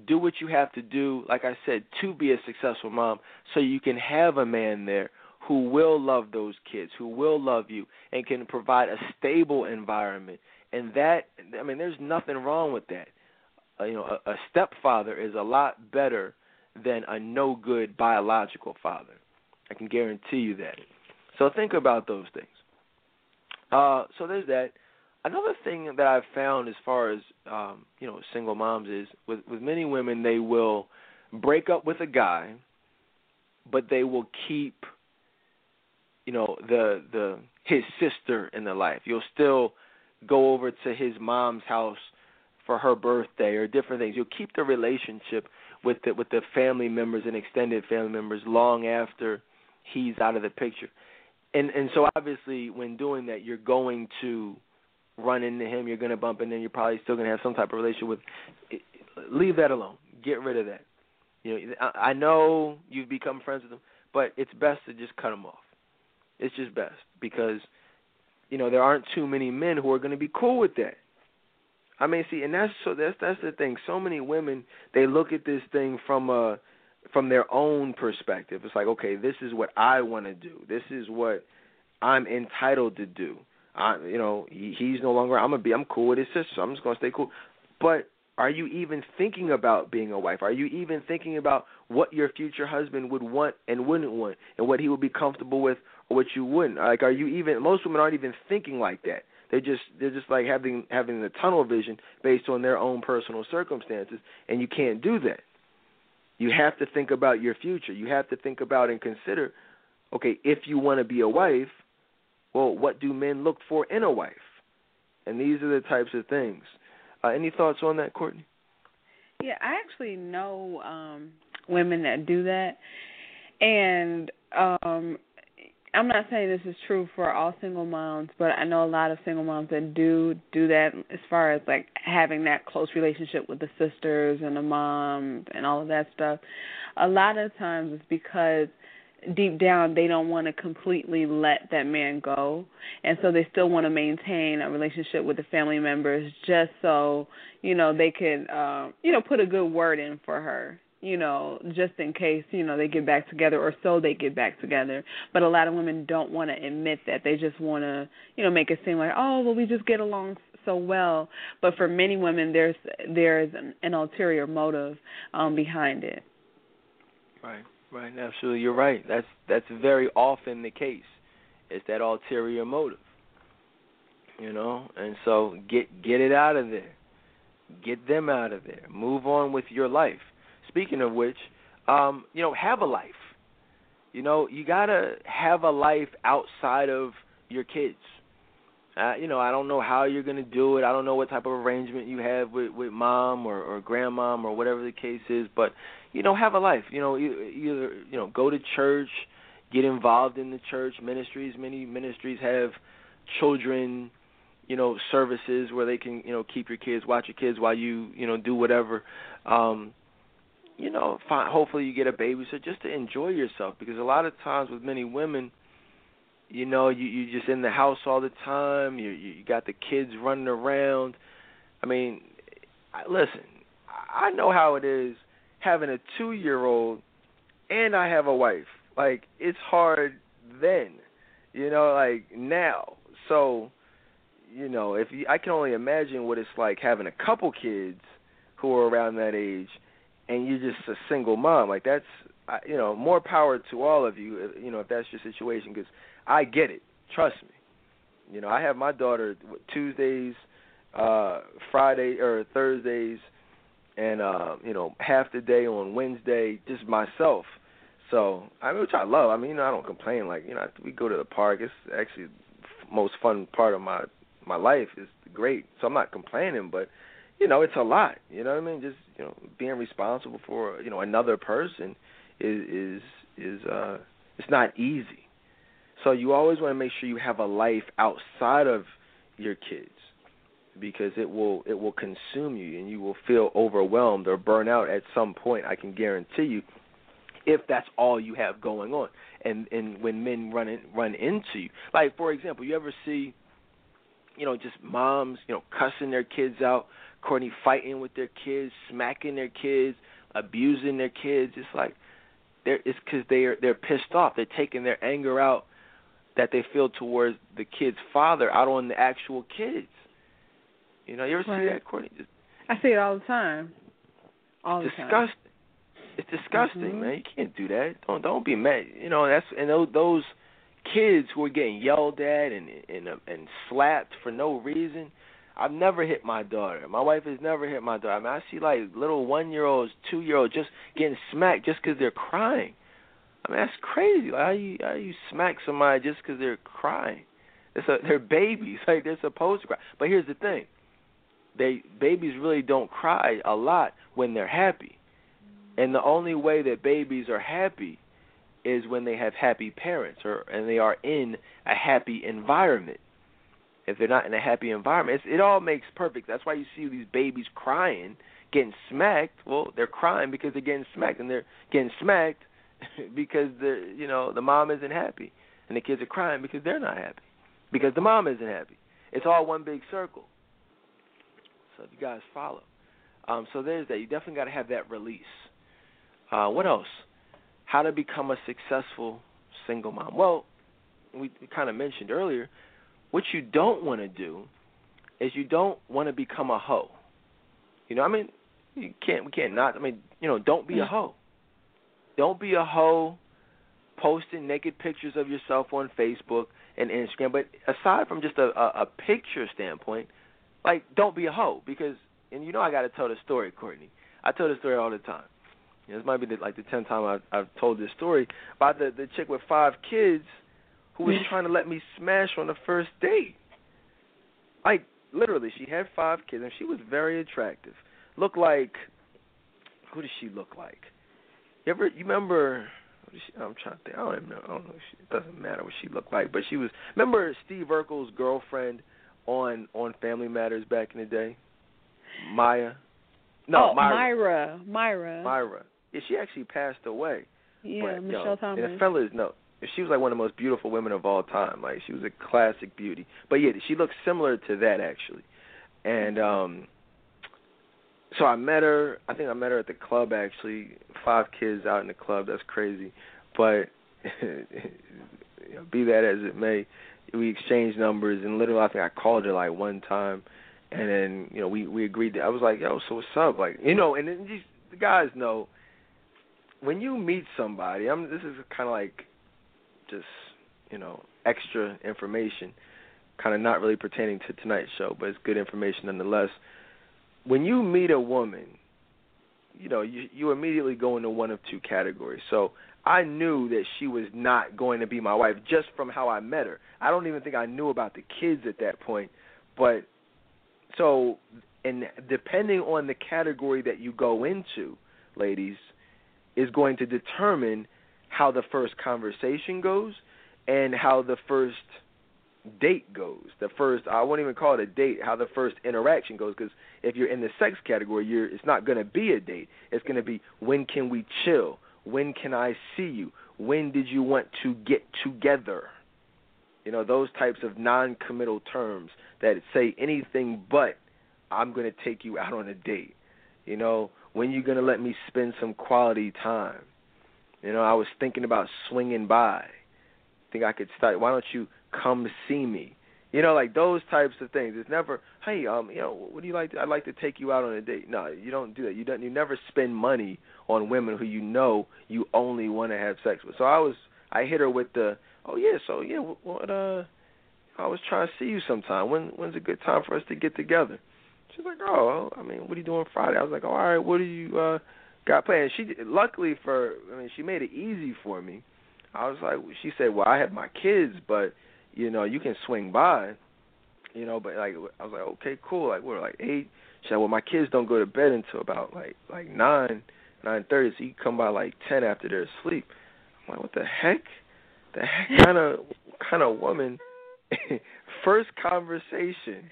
do what you have to do, like I said, to be a successful mom so you can have a man there who will love those kids, who will love you, and can provide a stable environment. And that, I mean, there's nothing wrong with that. Uh, you know, a, a stepfather is a lot better than a no good biological father. I can guarantee you that. So think about those things. Uh, so there's that. Another thing that I've found as far as um, you know single moms is with with many women they will break up with a guy, but they will keep you know the the his sister in their life. You'll still go over to his mom's house for her birthday or different things. You'll keep the relationship with the with the family members and extended family members long after he's out of the picture. And and so obviously when doing that you're going to run into him, you're going to bump into him, you're probably still going to have some type of relationship with. Leave that alone. Get rid of that. You know, I know you've become friends with him, but it's best to just cut him off. It's just best because you know there aren't too many men who are going to be cool with that. I mean, see, and that's so that's that's the thing. So many women they look at this thing from a from their own perspective. It's like, okay, this is what I want to do. This is what I'm entitled to do. I, you know, he, he's no longer. I'm gonna be. I'm cool with his sister. So I'm just gonna stay cool. But are you even thinking about being a wife? Are you even thinking about what your future husband would want and wouldn't want, and what he would be comfortable with or what you wouldn't? Like, are you even? Most women aren't even thinking like that. They're just they're just like having having the tunnel vision based on their own personal circumstances, and you can't do that. You have to think about your future. You have to think about and consider, okay, if you want to be a wife, well, what do men look for in a wife? And these are the types of things. Uh, any thoughts on that, Courtney? Yeah, I actually know um women that do that. And um I'm not saying this is true for all single moms, but I know a lot of single moms that do do that as far as like having that close relationship with the sisters and the mom and all of that stuff. A lot of times it's because deep down they don't want to completely let that man go. And so they still want to maintain a relationship with the family members just so you know they can uh you know put a good word in for her you know just in case you know they get back together or so they get back together. But a lot of women don't want to admit that. They just want to you know make it seem like oh well we just get along so well. But for many women there's there's an, an ulterior motive um behind it. Right Right, absolutely. You're right. That's that's very often the case. It's that ulterior motive. You know, and so get get it out of there. Get them out of there. Move on with your life. Speaking of which, um, you know, have a life. You know, you gotta have a life outside of your kids. Uh, you know, I don't know how you're gonna do it. I don't know what type of arrangement you have with with mom or or grandmom or whatever the case is, but you know, have a life. You know, either you know, go to church, get involved in the church ministries. Many ministries have children, you know, services where they can, you know, keep your kids, watch your kids while you, you know, do whatever. Um, you know, find, hopefully you get a babysitter just to enjoy yourself because a lot of times with many women, you know, you you just in the house all the time. You you got the kids running around. I mean, I, listen, I know how it is having a two year old and I have a wife. Like it's hard then. You know, like now. So, you know, if you, I can only imagine what it's like having a couple kids who are around that age and you're just a single mom. Like that's you know, more power to all of you, you know, if that's your situation cuz I get it. Trust me. You know, I have my daughter Tuesdays, uh Friday or Thursdays and uh, you know half the day on Wednesday just myself. So I mean, which I love. I mean, you know, I don't complain. Like you know, we go to the park. It's actually the most fun part of my my life. is great. So I'm not complaining, but you know, it's a lot. You know what I mean? Just you know, being responsible for you know another person is is is uh it's not easy. So you always want to make sure you have a life outside of your kids because it will it will consume you and you will feel overwhelmed or burn out at some point I can guarantee you if that's all you have going on and and when men run in, run into you. Like for example you ever see you know just moms you know cussing their kids out Courtney fighting with their kids smacking their kids abusing their kids. It's like they're it's because they're they're pissed off. They're taking their anger out that they feel towards the kid's father out on the actual kids you know, you ever right. see that, Courtney? Just, I see it all the time. All the disgusting. time. It's disgusting, mm-hmm. man. You can't do that. Don't don't be mad. You know that's and those those kids who are getting yelled at and and and slapped for no reason. I've never hit my daughter. My wife has never hit my daughter. I mean, I see like little one year olds, two year olds just getting smacked just because they're crying. I mean, that's crazy. Like, how you how you smack somebody just because they're crying? It's a, they're babies. Like they're supposed to cry. But here's the thing: they babies really don't cry a lot when they're happy. And the only way that babies are happy is when they have happy parents or and they are in a happy environment. If they're not in a happy environment, it all makes perfect. That's why you see these babies crying, getting smacked. Well, they're crying because they're getting smacked, and they're getting smacked because the you know the mom isn't happy. and the kids are crying because they're not happy, because the mom isn't happy. It's all one big circle. You guys follow, um, so there's that. You definitely got to have that release. Uh, what else? How to become a successful single mom. Well, we, we kind of mentioned earlier. What you don't want to do is you don't want to become a hoe. You know, I mean, you can't we can't not. I mean, you know, don't be a hoe. Don't be a hoe posting naked pictures of yourself on Facebook and Instagram. But aside from just a, a, a picture standpoint, like don't be a hoe because and you know I got to tell the story, Courtney. I tell the story all the time. You know, this might be the, like the tenth time I've, I've told this story about the the chick with five kids who was mm-hmm. trying to let me smash on the first date. Like literally, she had five kids and she was very attractive. Looked like who does she look like? You ever you remember? She, I'm trying to think. I don't even know. I don't know. She, it doesn't matter what she looked like, but she was. Remember Steve Urkel's girlfriend on on Family Matters back in the day, Maya. No, oh, Myra. Myra. Myra. Myra. Yeah, she actually passed away. Yeah, but, Michelle yo, Thomas. And the fellas, no, she was like one of the most beautiful women of all time. Like she was a classic beauty. But yeah, she looked similar to that actually. And um so I met her. I think I met her at the club actually. Five kids out in the club. That's crazy. But you know, be that as it may, we exchanged numbers and literally I think I called her like one time and then you know we we agreed that I was like yo so what's up? Like you know and then these the guys know when you meet somebody I'm this is kind of like just you know extra information kind of not really pertaining to tonight's show but it's good information nonetheless. When you meet a woman you know you you immediately go into one of two categories. So I knew that she was not going to be my wife just from how I met her. I don't even think I knew about the kids at that point, but so and depending on the category that you go into, ladies, is going to determine how the first conversation goes and how the first date goes. The first I won't even call it a date, how the first interaction goes because if you're in the sex category, you're it's not going to be a date. It's going to be when can we chill? When can I see you? When did you want to get together? You know, those types of non committal terms that say anything but I'm going to take you out on a date. You know, when you going to let me spend some quality time? You know, I was thinking about swinging by. Think I could start. Why don't you come see me? You know, like those types of things. It's never, hey, um, you know, what do you like? To, I'd like to take you out on a date. No, you don't do that. You don't. You never spend money on women who you know you only want to have sex with. So I was, I hit her with the, oh yeah, so yeah, what, uh, I was trying to see you sometime. When when's a good time for us to get together? She's like, oh, I mean, what are you doing Friday? I was like, oh, all right, what do you uh got planned? She luckily for, I mean, she made it easy for me. I was like, she said, well, I have my kids, but you know, you can swing by, you know, but like I was like, okay, cool. Like we're like eight. She said, well, my kids don't go to bed until about like like nine, nine thirty. So you come by like ten after they're asleep. I'm like, what the heck? The heck kind of kind of woman? First conversation,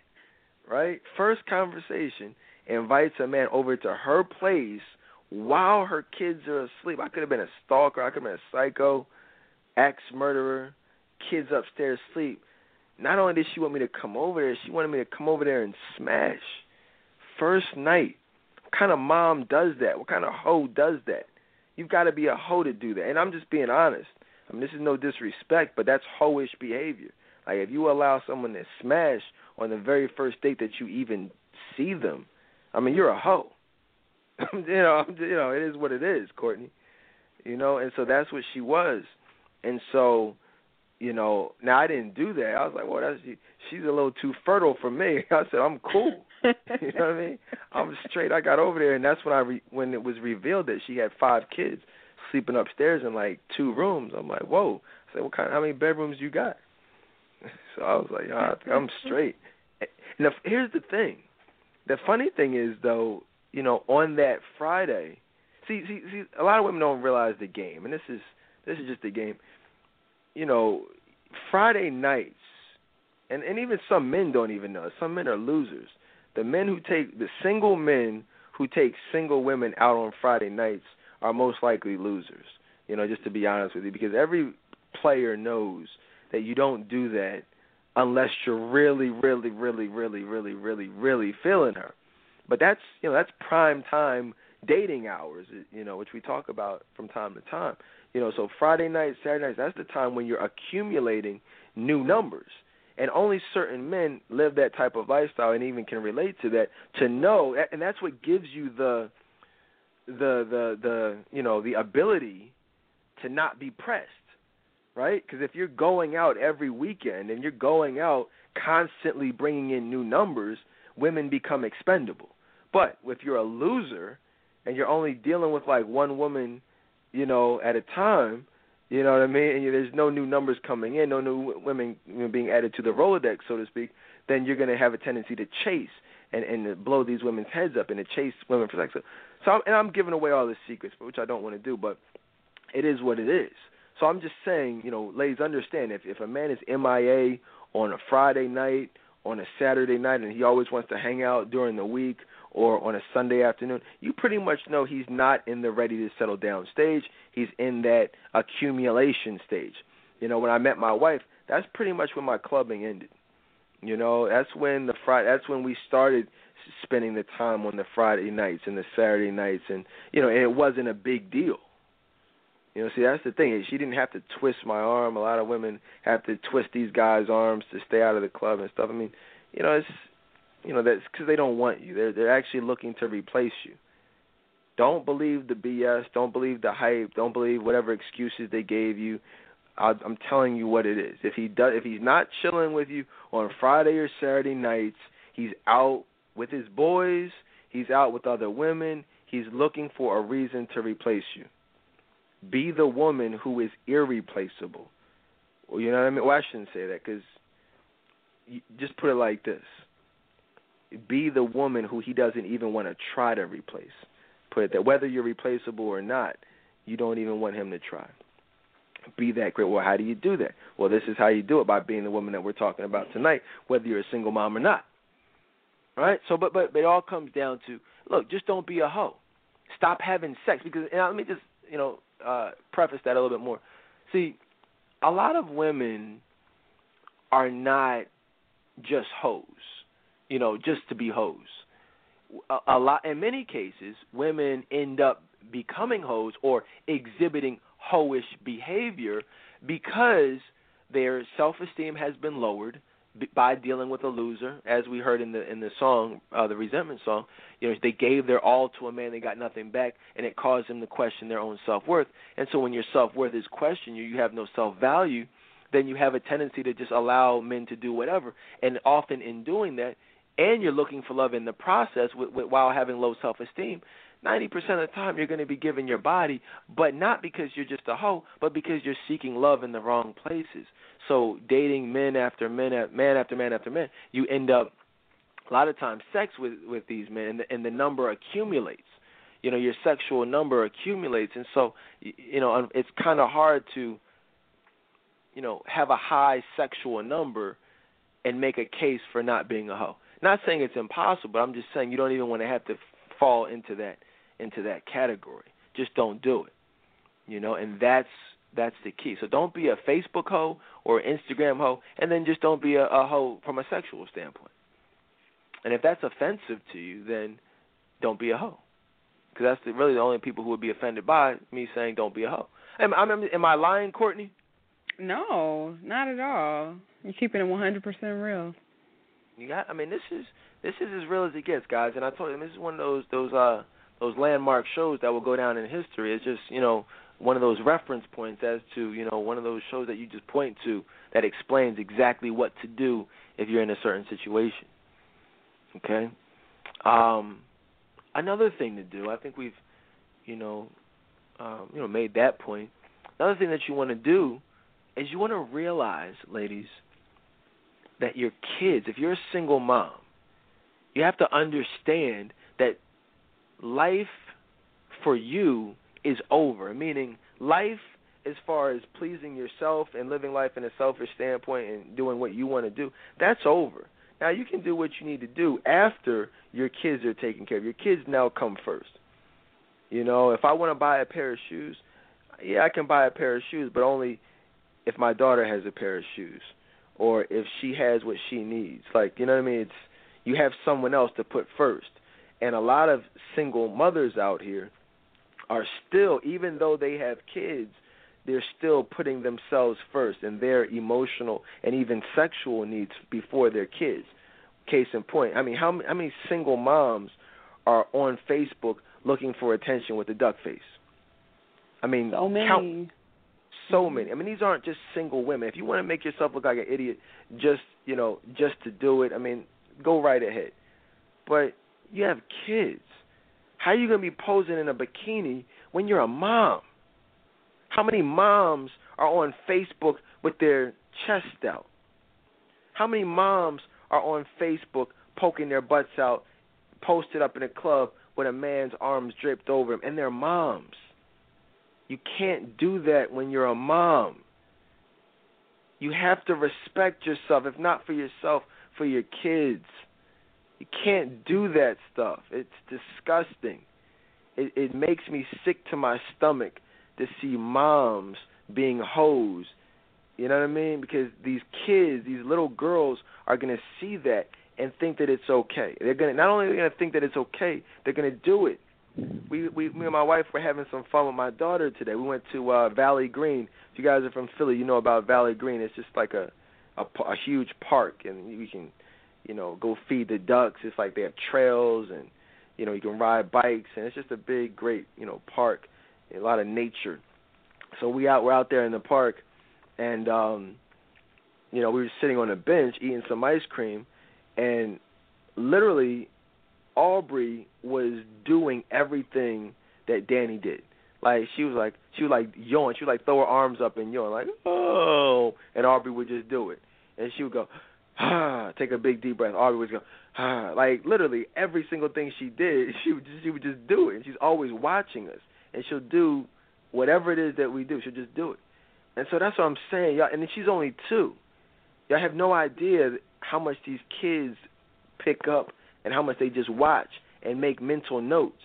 right? First conversation invites a man over to her place while her kids are asleep. I could have been a stalker. I could have been a psycho, axe murderer kids upstairs sleep. Not only did she want me to come over there, she wanted me to come over there and smash. First night. What kind of mom does that? What kind of hoe does that? You've got to be a hoe to do that. And I'm just being honest. I mean, this is no disrespect, but that's hoish behavior. Like if you allow someone to smash on the very first date that you even see them, I mean, you're a hoe. you know, you know, it is what it is, Courtney. You know, and so that's what she was. And so you know, now I didn't do that. I was like, well, that's she's a little too fertile for me. I said, I'm cool. you know what I mean? I'm straight. I got over there, and that's when I re- when it was revealed that she had five kids sleeping upstairs in like two rooms. I'm like, whoa. I said, what kind? How many bedrooms you got? So I was like, oh, I think I'm straight. And the, here's the thing. The funny thing is though, you know, on that Friday, see, see, see, a lot of women don't realize the game, and this is this is just the game you know, Friday nights, and and even some men don't even know. Some men are losers. The men who take the single men who take single women out on Friday nights are most likely losers. You know, just to be honest with you, because every player knows that you don't do that unless you're really, really, really, really, really, really, really feeling her. But that's you know that's prime time dating hours, you know, which we talk about from time to time. You know, so Friday nights, Saturday nights, that's the time when you're accumulating new numbers. And only certain men live that type of lifestyle and even can relate to that to know and that's what gives you the the the the you know the ability to not be pressed right because if you're going out every weekend and you're going out constantly bringing in new numbers women become expendable but if you're a loser and you're only dealing with like one woman, you know, at a time, you know what I mean, and there's no new numbers coming in, no new women being added to the Rolodex, so to speak, then you're going to have a tendency to chase and and blow these women's heads up and to chase women for sex. So, so I'm, and I'm giving away all the secrets, which I don't want to do, but it is what it is. So I'm just saying, you know, ladies, understand if if a man is MIA on a Friday night, on a Saturday night, and he always wants to hang out during the week, or on a Sunday afternoon, you pretty much know he's not in the ready to settle down stage. He's in that accumulation stage. You know, when I met my wife, that's pretty much when my clubbing ended. You know, that's when the Friday that's when we started spending the time on the Friday nights and the Saturday nights and you know, and it wasn't a big deal. You know, see that's the thing. She didn't have to twist my arm. A lot of women have to twist these guys' arms to stay out of the club and stuff. I mean, you know, it's you know that's because they don't want you. They're they're actually looking to replace you. Don't believe the BS. Don't believe the hype. Don't believe whatever excuses they gave you. I, I'm telling you what it is. If he does, if he's not chilling with you on Friday or Saturday nights, he's out with his boys. He's out with other women. He's looking for a reason to replace you. Be the woman who is irreplaceable. Well, you know what I mean? Well, I shouldn't say that because just put it like this: be the woman who he doesn't even want to try to replace. Put it that whether you're replaceable or not, you don't even want him to try. Be that great. Well, how do you do that? Well, this is how you do it by being the woman that we're talking about tonight, whether you're a single mom or not. Right? So, but but, but it all comes down to look, just don't be a hoe. Stop having sex because. And let me just you know uh, preface that a little bit more. See, a lot of women are not just hoes you know, just to be hoes. A, a lot, in many cases, women end up becoming hoes or exhibiting hoish behavior because their self-esteem has been lowered by dealing with a loser, as we heard in the in the song, uh, the resentment song. You know, they gave their all to a man, they got nothing back, and it caused them to question their own self worth. And so, when your self worth is questioned, you you have no self value. Then you have a tendency to just allow men to do whatever, and often in doing that, and you're looking for love in the process with, with, while having low self-esteem, 90% of the time you're going to be giving your body, but not because you're just a hoe, but because you're seeking love in the wrong places. So dating men after men, man after man after man, you end up a lot of times sex with with these men, and the, and the number accumulates. You know, your sexual number accumulates, and so you know it's kind of hard to, you know, have a high sexual number and make a case for not being a hoe. Not saying it's impossible, but I'm just saying you don't even want to have to fall into that into that category. Just don't do it. You know, and that's that's the key. So don't be a Facebook hoe or Instagram hoe, and then just don't be a, a hoe from a sexual standpoint. And if that's offensive to you, then don't be a hoe, because that's the, really the only people who would be offended by me saying don't be a hoe. Am, am, am I lying, Courtney? No, not at all. You're keeping it 100% real. You got. I mean, this is this is as real as it gets, guys. And I told you, this is one of those those uh those landmark shows that will go down in history. It's just you know one of those reference points as to you know one of those shows that you just point to that explains exactly what to do if you're in a certain situation. Okay. Um, another thing to do. I think we've you know um, you know made that point. Another thing that you want to do is you want to realize, ladies, that your kids, if you're a single mom, you have to understand that life for you is over. Meaning, life as far as pleasing yourself and living life in a selfish standpoint and doing what you want to do, that's over. Now you can do what you need to do after your kids are taken care of. Your kids now come first. You know, if I want to buy a pair of shoes, yeah, I can buy a pair of shoes, but only if my daughter has a pair of shoes or if she has what she needs. Like, you know what I mean? It's you have someone else to put first. And a lot of single mothers out here are still even though they have kids, they're still putting themselves first and their emotional and even sexual needs before their kids. Case in point, I mean, how, how many single moms are on Facebook looking for attention with a duck face? I mean, so many. Count, so many. I mean, these aren't just single women. If you want to make yourself look like an idiot, just you know, just to do it, I mean, go right ahead. But you have kids. How are you going to be posing in a bikini when you're a mom? How many moms are on Facebook with their chest out? How many moms are on Facebook poking their butts out, posted up in a club with a man's arms draped over them, and they're moms? You can't do that when you're a mom. You have to respect yourself, if not for yourself, for your kids. You can't do that stuff. It's disgusting. It, it makes me sick to my stomach to see moms being hoes. You know what I mean? Because these kids, these little girls, are going to see that and think that it's okay. They're to not only are they going to think that it's okay, they're going to do it. We, we, me and my wife were having some fun with my daughter today. We went to uh, Valley Green. If you guys are from Philly, you know about Valley Green. It's just like a, a, a huge park, and you can you know, go feed the ducks. It's like they have trails and you know, you can ride bikes and it's just a big, great, you know, park. A lot of nature. So we out we're out there in the park and um you know, we were sitting on a bench eating some ice cream and literally Aubrey was doing everything that Danny did. Like she was like she was like yawn. She would like throw her arms up and yawn like oh, and Aubrey would just do it, and she would go ah, take a big deep breath. Aubrey would go, ah, like literally every single thing she did, she would just, she would just do it. And she's always watching us, and she'll do whatever it is that we do. She'll just do it. And so that's what I'm saying, y'all. And she's only two. Y'all have no idea how much these kids pick up and how much they just watch and make mental notes.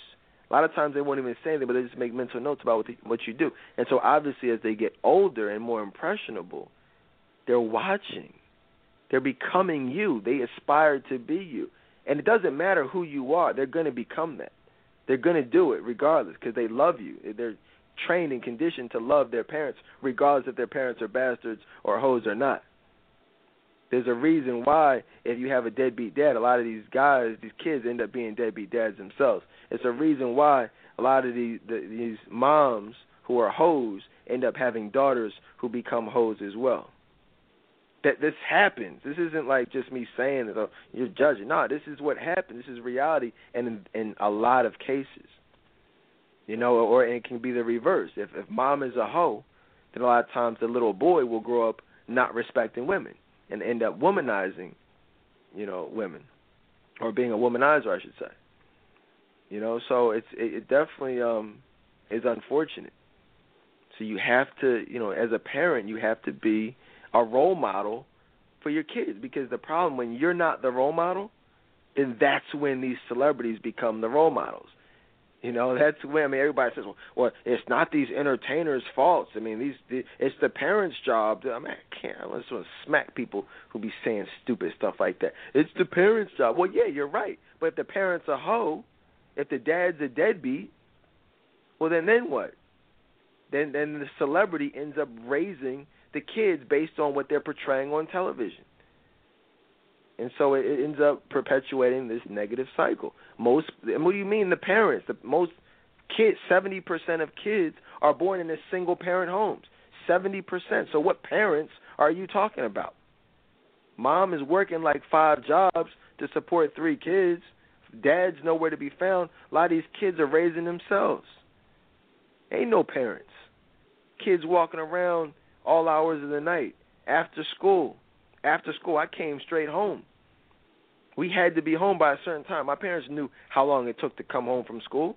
A lot of times they won't even say anything, but they just make mental notes about what, they, what you do. And so obviously, as they get older and more impressionable, they're watching they're becoming you. They aspire to be you. And it doesn't matter who you are, they're going to become that. They're going to do it regardless because they love you. They're trained and conditioned to love their parents, regardless if their parents are bastards or hoes or not. There's a reason why, if you have a deadbeat dad, a lot of these guys, these kids end up being deadbeat dads themselves. It's a reason why a lot of these the, these moms who are hoes end up having daughters who become hoes as well that this happens. This isn't like just me saying that oh, you're judging. No, this is what happens. This is reality, and in, in a lot of cases, you know, or it can be the reverse. If if mom is a hoe, then a lot of times the little boy will grow up not respecting women and end up womanizing, you know, women, or being a womanizer, I should say. You know, so it's it, it definitely um is unfortunate. So you have to, you know, as a parent, you have to be a role model for your kids because the problem when you're not the role model, then that's when these celebrities become the role models. You know, that's when I mean everybody says, well, well it's not these entertainers' faults. I mean, these the, it's the parents' job. I mean, I can't. I just want to smack people who be saying stupid stuff like that. It's the parents' job. Well, yeah, you're right. But if the parents a hoe, if the dad's a deadbeat, well, then then what? Then then the celebrity ends up raising the kids based on what they're portraying on television. And so it, ends up perpetuating this negative cycle. Most, and what do you mean the parents? The most kids, seventy percent of kids are born in single parent homes. Seventy percent. So what parents are you talking about? Mom is working like five jobs to support three kids. Dad's nowhere to be found. A lot of these kids are raising themselves. Ain't no parents. Kids walking around all hours of the night, after school. After school, I came straight home. We had to be home by a certain time. My parents knew how long it took to come home from school.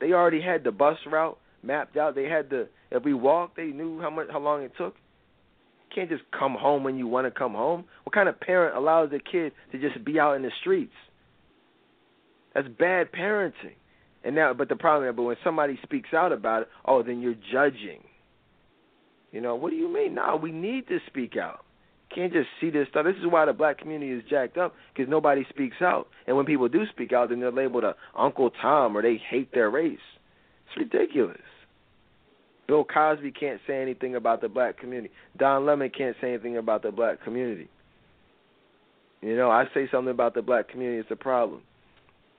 They already had the bus route mapped out. They had the if we walked, they knew how much how long it took. You can't just come home when you want to come home. What kind of parent allows their kid to just be out in the streets? That's bad parenting. And now, but the problem, is, but when somebody speaks out about it, oh, then you're judging. You know, what do you mean? No, we need to speak out. Can't just see this stuff. This is why the black community is jacked up because nobody speaks out. And when people do speak out, then they're labeled a Uncle Tom or they hate their race. It's ridiculous. Bill Cosby can't say anything about the black community. Don Lemon can't say anything about the black community. You know, I say something about the black community, it's a problem.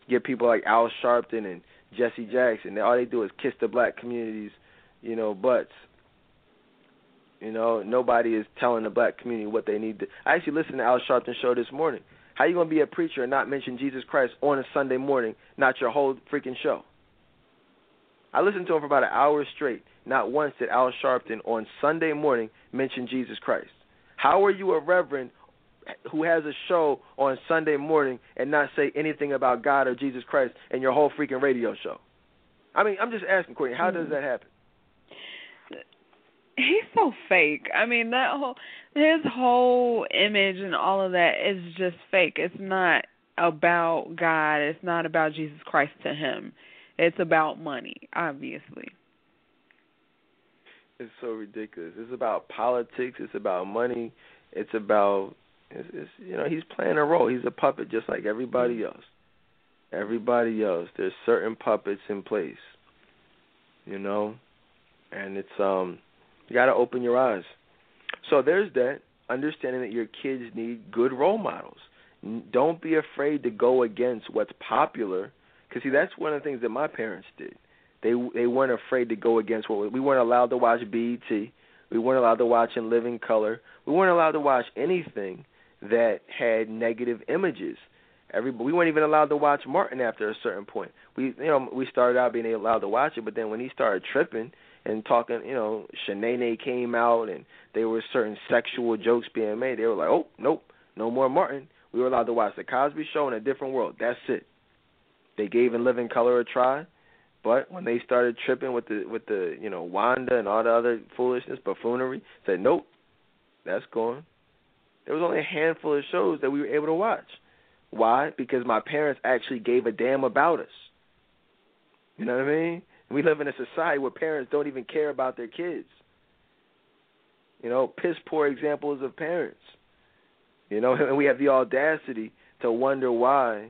Get people like Al Sharpton and Jesse Jackson. All they do is kiss the black community's, you know, butts. You know, nobody is telling the black community what they need to. I actually listened to Al Sharpton show this morning. How you gonna be a preacher and not mention Jesus Christ on a Sunday morning, not your whole freaking show? I listened to him for about an hour straight. Not once did Al Sharpton on Sunday morning mention Jesus Christ. How are you a reverend who has a show on Sunday morning and not say anything about God or Jesus Christ in your whole freaking radio show? I mean, I'm just asking, Courtney, how does hmm. that happen? He's so fake. I mean, that whole his whole image and all of that is just fake. It's not about God. It's not about Jesus Christ to him. It's about money, obviously. It's so ridiculous. It's about politics. It's about money. It's about it's, it's you know he's playing a role. He's a puppet just like everybody else. Everybody else. There's certain puppets in place. You know, and it's um you got to open your eyes. So there's that understanding that your kids need good role models. Don't be afraid to go against what's popular because see that's one of the things that my parents did. They they weren't afraid to go against what we, we weren't allowed to watch BET. We weren't allowed to watch in living color. We weren't allowed to watch anything that had negative images. Every we weren't even allowed to watch Martin after a certain point. We you know we started out being allowed to watch it, but then when he started tripping and talking, you know, Shanae came out and there were certain sexual jokes being made. They were like, oh nope, no more Martin. We were allowed to watch the Cosby Show in a different world. That's it. They gave In Living Color a try, but when they started tripping with the with the you know Wanda and all the other foolishness, buffoonery, said nope, that's gone. There was only a handful of shows that we were able to watch. Why? Because my parents actually gave a damn about us. You know what I mean? We live in a society where parents don't even care about their kids. You know, piss poor examples of parents. You know, and we have the audacity to wonder why,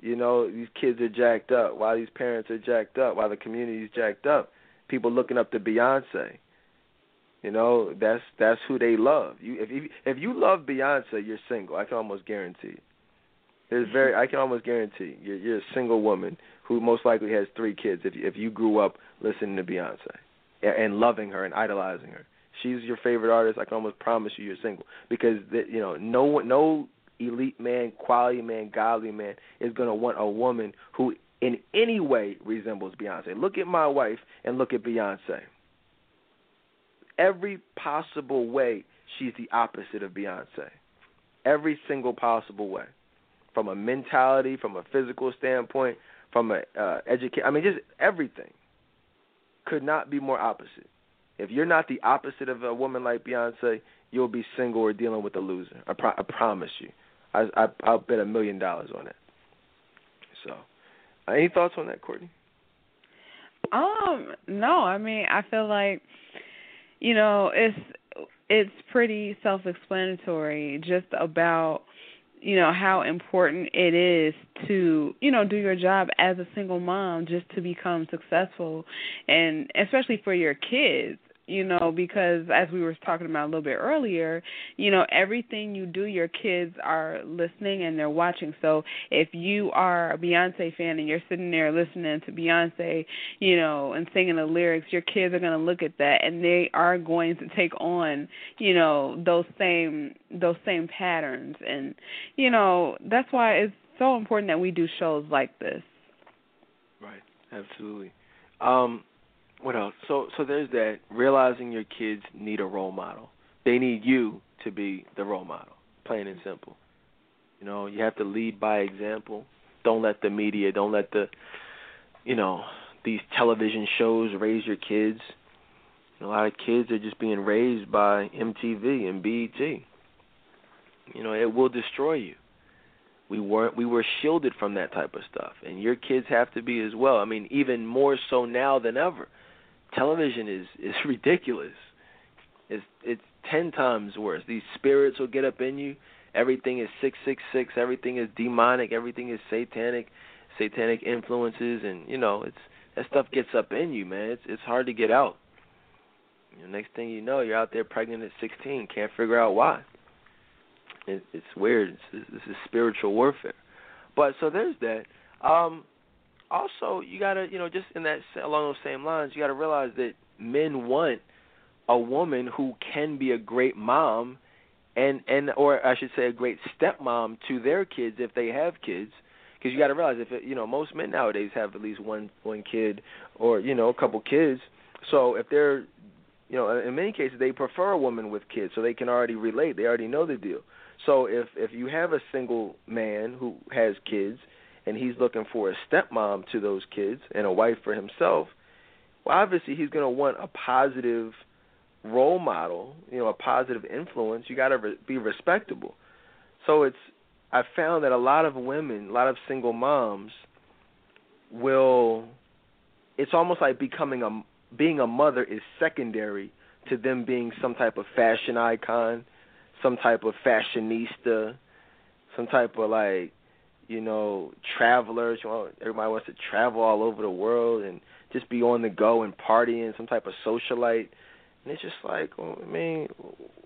you know, these kids are jacked up, why these parents are jacked up, why the community is jacked up. People looking up to Beyonce. You know, that's that's who they love. You if you, if you love Beyonce, you're single. I can almost guarantee. There's very I can almost guarantee you're you're a single woman who most likely has three kids if if you grew up listening to Beyonce and loving her and idolizing her. She's your favorite artist. I can almost promise you you're single because the, you know no no elite man, quality man, godly man is to want a woman who in any way resembles Beyonce. Look at my wife and look at Beyonce. Every possible way, she's the opposite of Beyonce. Every single possible way, from a mentality, from a physical standpoint, from a uh, education. I mean, just everything could not be more opposite. If you're not the opposite of a woman like Beyonce, you'll be single or dealing with a loser. I, pro- I promise you. I, I I'll bet a million dollars on it. So, any thoughts on that, Courtney? Um, no. I mean, I feel like you know it's it's pretty self-explanatory just about you know how important it is to you know do your job as a single mom just to become successful and especially for your kids you know because as we were talking about a little bit earlier you know everything you do your kids are listening and they're watching. So if you are a Beyonce fan and you're sitting there listening to Beyonce you know and singing the lyrics your kids are going to look at that and they are going to take on you know those same those same patterns. And you know that's why it's so important that we do shows like this. Right. Absolutely. Um what else? So so there's that realizing your kids need a role model. They need you to be the role model. Plain and simple. You know, you have to lead by example. Don't let the media, don't let the you know, these television shows raise your kids. A lot of kids are just being raised by MTV and BET. You know, it will destroy you. We weren't we were shielded from that type of stuff. And your kids have to be as well. I mean, even more so now than ever television is is ridiculous. it's it's ten times worse. These spirits will get up in you. Everything is six six six. Everything is demonic. Everything is satanic, satanic influences, and you know it's that stuff gets up in you, man. It's it's hard to get out. Next thing you know, you're out there pregnant at 16, can't figure out why. It, it's weird. It's, this is spiritual warfare. But so there's that. Um, also, you gotta, you know, just in that along those same lines, you gotta realize that men want a woman who can be a great mom, and and or I should say a great stepmom to their kids if they have kids. Because you got to realize if it, you know most men nowadays have at least one one kid or you know a couple kids. So if they're you know in many cases they prefer a woman with kids so they can already relate. They already know the deal. So if if you have a single man who has kids and he's looking for a stepmom to those kids and a wife for himself, well obviously he's going to want a positive role model, you know, a positive influence. You got to re- be respectable. So it's I found that a lot of women, a lot of single moms will it's almost like becoming a being a mother is secondary to them being some type of fashion icon some type of fashionista, some type of like, you know, travelers. You know, everybody wants to travel all over the world and just be on the go and partying, some type of socialite. And it's just like, well, I mean,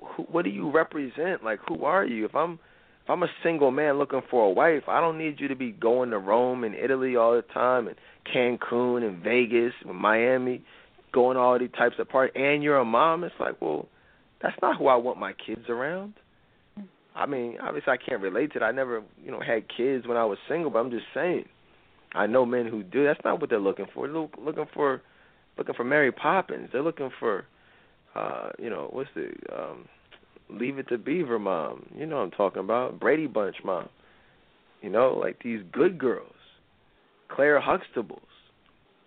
who, what do you represent? Like, who are you? If I'm if I'm a single man looking for a wife, I don't need you to be going to Rome and Italy all the time and Cancun and Vegas and Miami, going all these types of parties, and you're a mom. It's like, well, that's not who I want my kids around. I mean, obviously I can't relate to it. I never, you know, had kids when I was single, but I'm just saying. I know men who do. That's not what they're looking for. They're looking for looking for Mary Poppins. They're looking for uh, you know, what's the um Leave It to Beaver mom. You know what I'm talking about. Brady Bunch mom. You know, like these good girls. Claire Huxtables.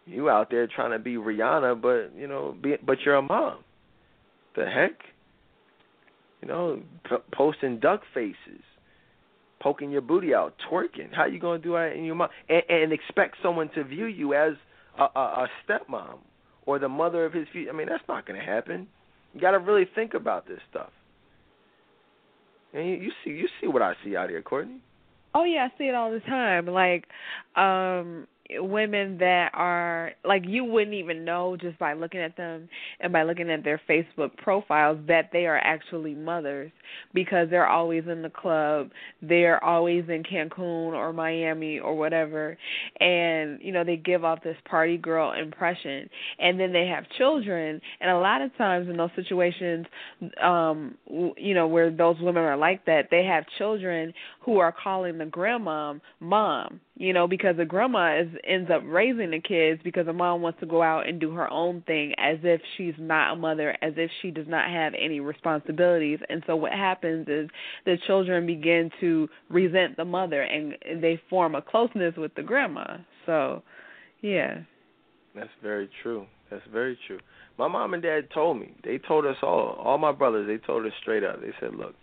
You out there trying to be Rihanna, but you know, be, but you're a mom. The heck? You know, posting duck faces, poking your booty out, twerking. How you gonna do that in your mom? And, and expect someone to view you as a, a, a stepmom or the mother of his future? I mean, that's not gonna happen. You got to really think about this stuff. And you, you see, you see what I see out here, Courtney. Oh yeah, I see it all the time. Like, um, women that are like you wouldn't even know just by looking at them and by looking at their Facebook profiles that they are actually mothers because they're always in the club, they're always in Cancun or Miami or whatever. And you know they give off this party girl impression. And then they have children. And a lot of times in those situations um you know where those women are like that they have children who are calling the grandma mom you know, because the grandma is ends up raising the kids because the mom wants to go out and do her own thing as if she's not a mother, as if she does not have any responsibilities. And so what happens is the children begin to resent the mother and they form a closeness with the grandma. So, yeah. That's very true. That's very true. My mom and dad told me. They told us all, all my brothers, they told us straight up. They said, "Look,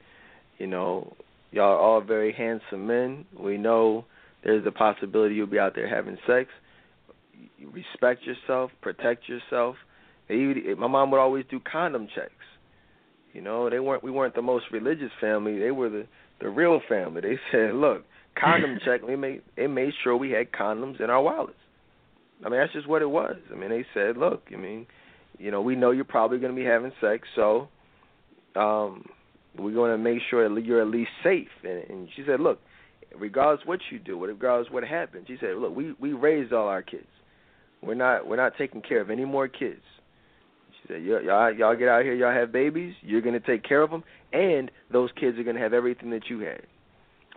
you know, y'all are all very handsome men. We know there's a possibility you'll be out there having sex. You respect yourself, protect yourself. They, my mom would always do condom checks. You know, they weren't we weren't the most religious family. They were the the real family. They said, "Look, condom check." We made they made sure we had condoms in our wallets. I mean, that's just what it was. I mean, they said, "Look, I mean, you know, we know you're probably going to be having sex, so um, we're going to make sure you're at least safe." And, and she said, "Look, regardless what you do, regardless what happens. She said, "Look, we we raised all our kids. We're not we're not taking care of any more kids." She said, "Y'all y'all get out here, y'all have babies. You're gonna take care of them, and those kids are gonna have everything that you had.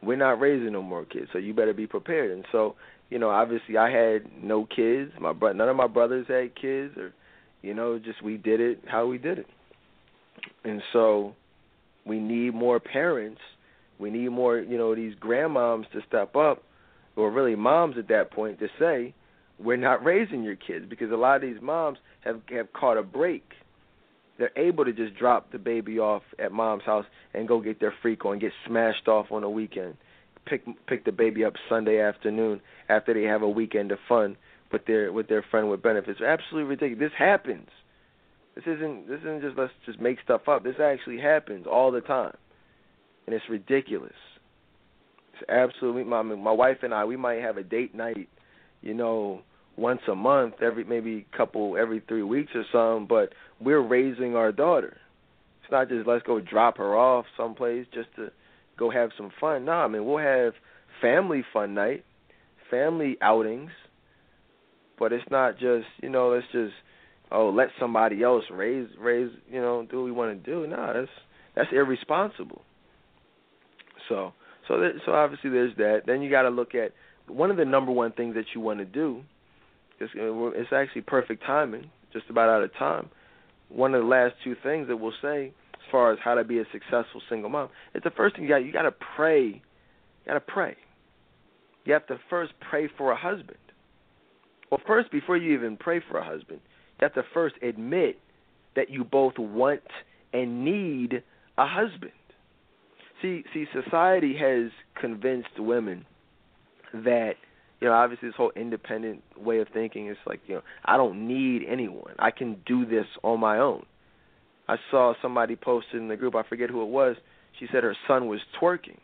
We're not raising no more kids, so you better be prepared." And so, you know, obviously, I had no kids. My bro- none of my brothers had kids, or you know, just we did it how we did it. And so, we need more parents we need more, you know, these grandmoms to step up, or really moms at that point, to say, we're not raising your kids because a lot of these moms have have caught a break. They're able to just drop the baby off at mom's house and go get their freak on, get smashed off on a weekend, pick pick the baby up Sunday afternoon after they have a weekend of fun with their with their friend with benefits. Absolutely ridiculous. This happens. This isn't this isn't just let's just make stuff up. This actually happens all the time, and it's ridiculous. It's absolutely my my wife and I we might have a date night, you know, once a month, every maybe couple every three weeks or something. But we're raising our daughter. It's not just let's go drop her off someplace just to go have some fun. No, I mean we'll have family fun night, family outings, but it's not just you know let's just oh let somebody else raise raise you know do what we want to do. No, that's that's irresponsible. So so there, so obviously there's that. Then you got to look at one of the number one things that you want to do. It's, uh, it's actually perfect timing. Just about out of time. One of the last two things that we'll say as far as how to be a successful single mom. It's the first thing you got. You got to pray. You got to pray. You have to first pray for a husband. Well, first, before you even pray for a husband, you have to first admit that you both want and need a husband. See, see, society has convinced women that you know, obviously this whole independent way of thinking is like, you know, I don't need anyone. I can do this on my own. I saw somebody posted in the group, I forget who it was. She said her son was twerking.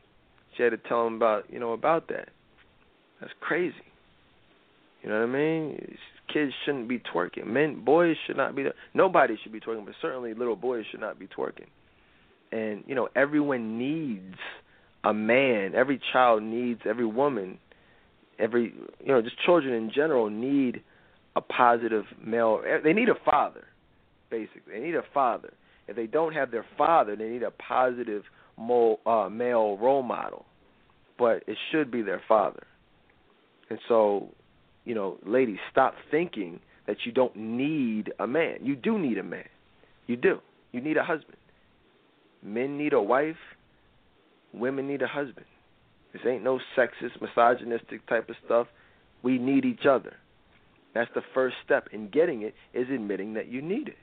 She had to tell him about, you know, about that. That's crazy. You know what I mean? Kids shouldn't be twerking. Men, boys should not be. Nobody should be twerking, but certainly little boys should not be twerking and you know everyone needs a man. Every child needs every woman every you know just children in general need a positive male. They need a father basically. They need a father. If they don't have their father they need a positive male, uh, male role model. But it should be their father. And so you know ladies stop thinking that you don't need a man. You do need a man. You do. You need a husband Men need a wife, women need a husband. This ain't no sexist, misogynistic type of stuff. We need each other. That's the first step in getting it is admitting that you need it.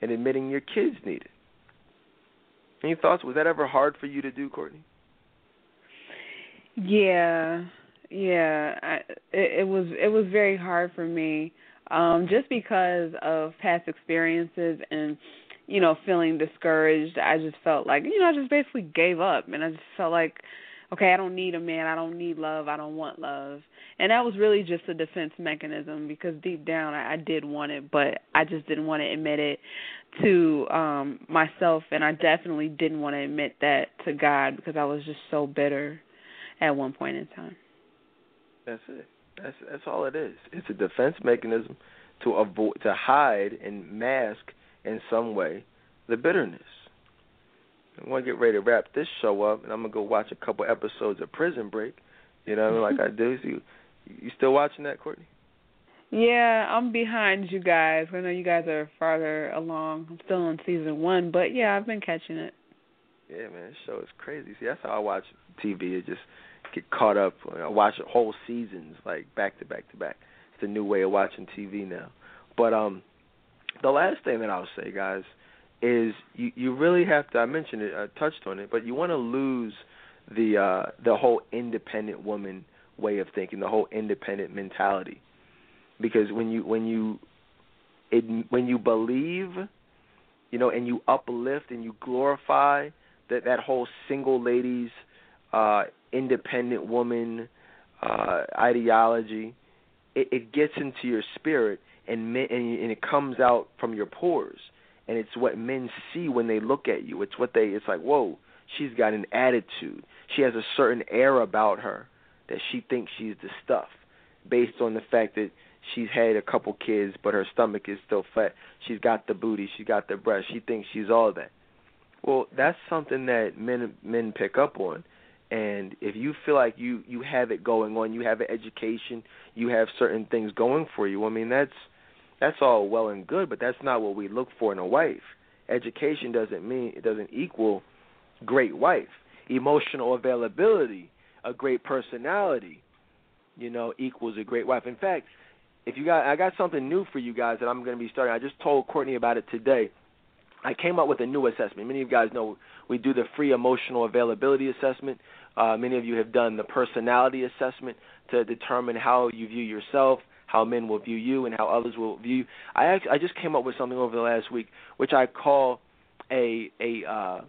And admitting your kids need it. Any thoughts? Was that ever hard for you to do, Courtney? Yeah, yeah. I, it, it was it was very hard for me, um, just because of past experiences and you know, feeling discouraged. I just felt like, you know, I just basically gave up and I just felt like, okay, I don't need a man, I don't need love, I don't want love. And that was really just a defense mechanism because deep down I, I did want it, but I just didn't want to admit it to um myself and I definitely didn't want to admit that to God because I was just so bitter at one point in time. That's it. That's that's all it is. It's a defense mechanism to avoid to hide and mask in some way the bitterness. I'm gonna get ready to wrap this show up, and I'm gonna go watch a couple episodes of Prison Break. You know, what I mean? like I do. So you, you still watching that, Courtney? Yeah, I'm behind you guys. I know you guys are farther along. I'm still on season one, but yeah, I've been catching it. Yeah, man, this show is crazy. See, that's how I watch TV. It just get caught up. I watch whole seasons like back to back to back. It's the new way of watching TV now. But um, the last thing that I'll say, guys, is you you really have to. I mentioned it, I touched on it, but you want to lose the uh, the whole independent woman way of thinking, the whole independent mentality, because when you when you it, when you believe, you know, and you uplift and you glorify that that whole single ladies, uh, independent woman uh, ideology, it, it gets into your spirit and men, and, and it comes out from your pores, and it's what men see when they look at you. It's what they. It's like, whoa, she's got an attitude. She has a certain air about her that she thinks she's the stuff, based on the fact that she's had a couple kids, but her stomach is still fat. She's got the booty, she's got the breast. She thinks she's all that. Well, that's something that men men pick up on. And if you feel like you you have it going on, you have an education, you have certain things going for you. I mean, that's that's all well and good, but that's not what we look for in a wife. Education doesn't mean it doesn't equal great wife. Emotional availability, a great personality, you know, equals a great wife. In fact, if you got I got something new for you guys that I'm going to be starting. I just told Courtney about it today. I came up with a new assessment. Many of you guys know we do the free emotional availability assessment. Uh, many of you have done the personality assessment to determine how you view yourself, how men will view you and how others will view you. I actually, I just came up with something over the last week, which I call a a uh,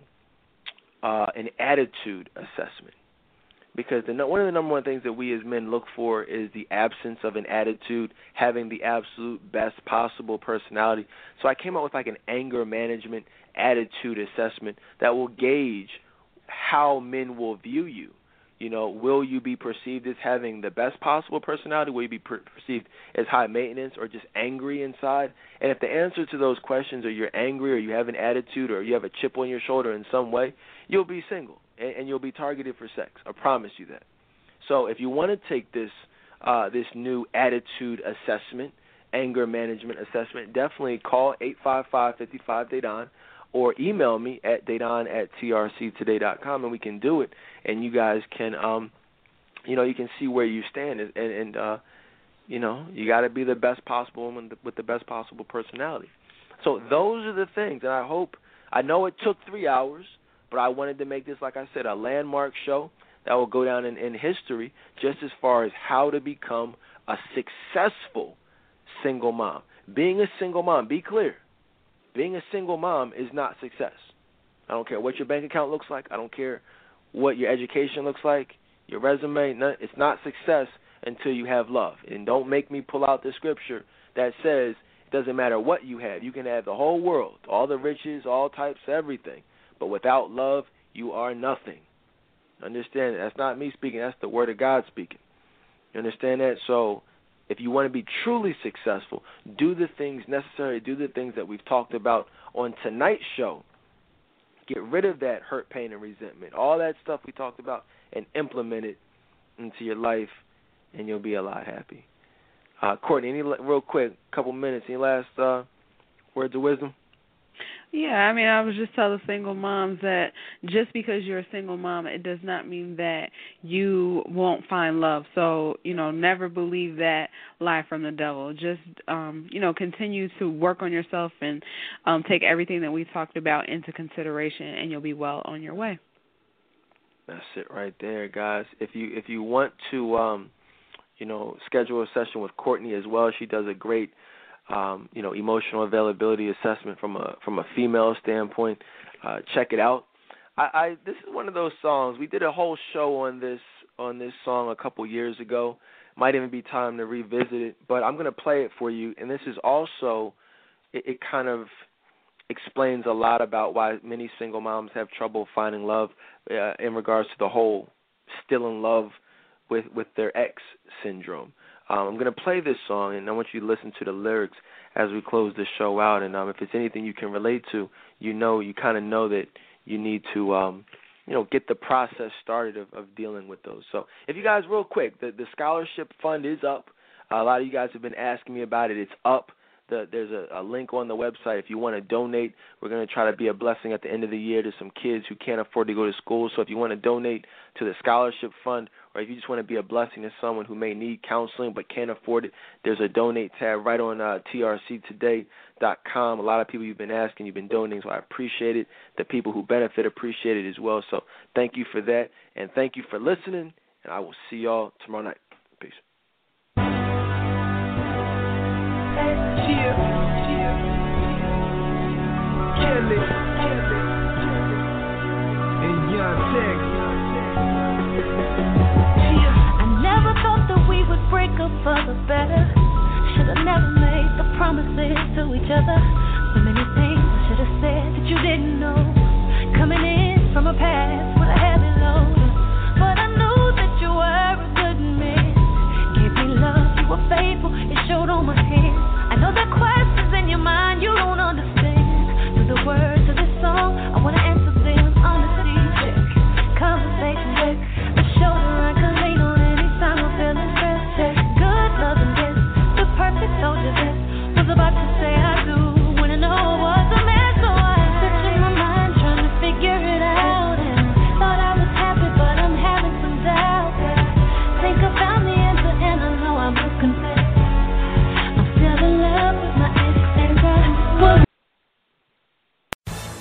uh, an attitude assessment because the, one of the number one things that we as men look for is the absence of an attitude, having the absolute best possible personality. So I came up with like an anger management attitude assessment that will gauge how men will view you. You know, will you be perceived as having the best possible personality? Will you be per- perceived as high maintenance or just angry inside? And if the answer to those questions are you're angry or you have an attitude or you have a chip on your shoulder in some way, you'll be single and, and you'll be targeted for sex. I promise you that. So if you want to take this uh, this new attitude assessment, anger management assessment, definitely call eight five five fifty five Dedan or email me at Dedan at trctoday.com and we can do it and you guys can um you know you can see where you stand and and uh you know you got to be the best possible woman with the best possible personality. So those are the things and i hope i know it took three hours but i wanted to make this like i said a landmark show that will go down in, in history just as far as how to become a successful single mom. Being a single mom be clear being a single mom is not success i don't care what your bank account looks like i don't care what your education looks like, your resume. It's not success until you have love. And don't make me pull out the scripture that says it doesn't matter what you have. You can have the whole world, all the riches, all types, everything. But without love, you are nothing. Understand? That's not me speaking. That's the word of God speaking. You understand that? So, if you want to be truly successful, do the things necessary. Do the things that we've talked about on tonight's show Get rid of that hurt, pain, and resentment. All that stuff we talked about, and implement it into your life, and you'll be a lot happy. Uh, Courtney, any real quick, couple minutes. Any last uh, words of wisdom? Yeah, I mean, I was just telling single moms that just because you're a single mom, it does not mean that you won't find love. So, you know, never believe that lie from the devil. Just, um, you know, continue to work on yourself and um, take everything that we talked about into consideration, and you'll be well on your way. That's it right there, guys. If you if you want to, um, you know, schedule a session with Courtney as well, she does a great um, you know, emotional availability assessment from a from a female standpoint. Uh, check it out. I, I this is one of those songs. We did a whole show on this on this song a couple years ago. Might even be time to revisit it, but I'm going to play it for you. And this is also it, it kind of explains a lot about why many single moms have trouble finding love uh, in regards to the whole still in love with with their ex syndrome. Um, I'm going to play this song, and I want you to listen to the lyrics as we close this show out. And um, if it's anything you can relate to, you know, you kind of know that you need to, um, you know, get the process started of, of dealing with those. So, if you guys, real quick, the the scholarship fund is up. A lot of you guys have been asking me about it. It's up. The, there's a, a link on the website if you want to donate. We're going to try to be a blessing at the end of the year to some kids who can't afford to go to school. So if you want to donate to the scholarship fund, or if you just want to be a blessing to someone who may need counseling but can't afford it, there's a donate tab right on uh, trctoday.com. A lot of people you've been asking, you've been donating, so I appreciate it. The people who benefit appreciate it as well. So thank you for that, and thank you for listening. And I will see y'all tomorrow night. Peace. Break up for the better. Should've never made the promises to each other. So many things I should've said that you didn't know. Coming in from a past with a heavy load. But I knew that you were a good man. Gave me love, you were faithful, it showed on my hands. I know are questions in your mind you don't understand. Through the words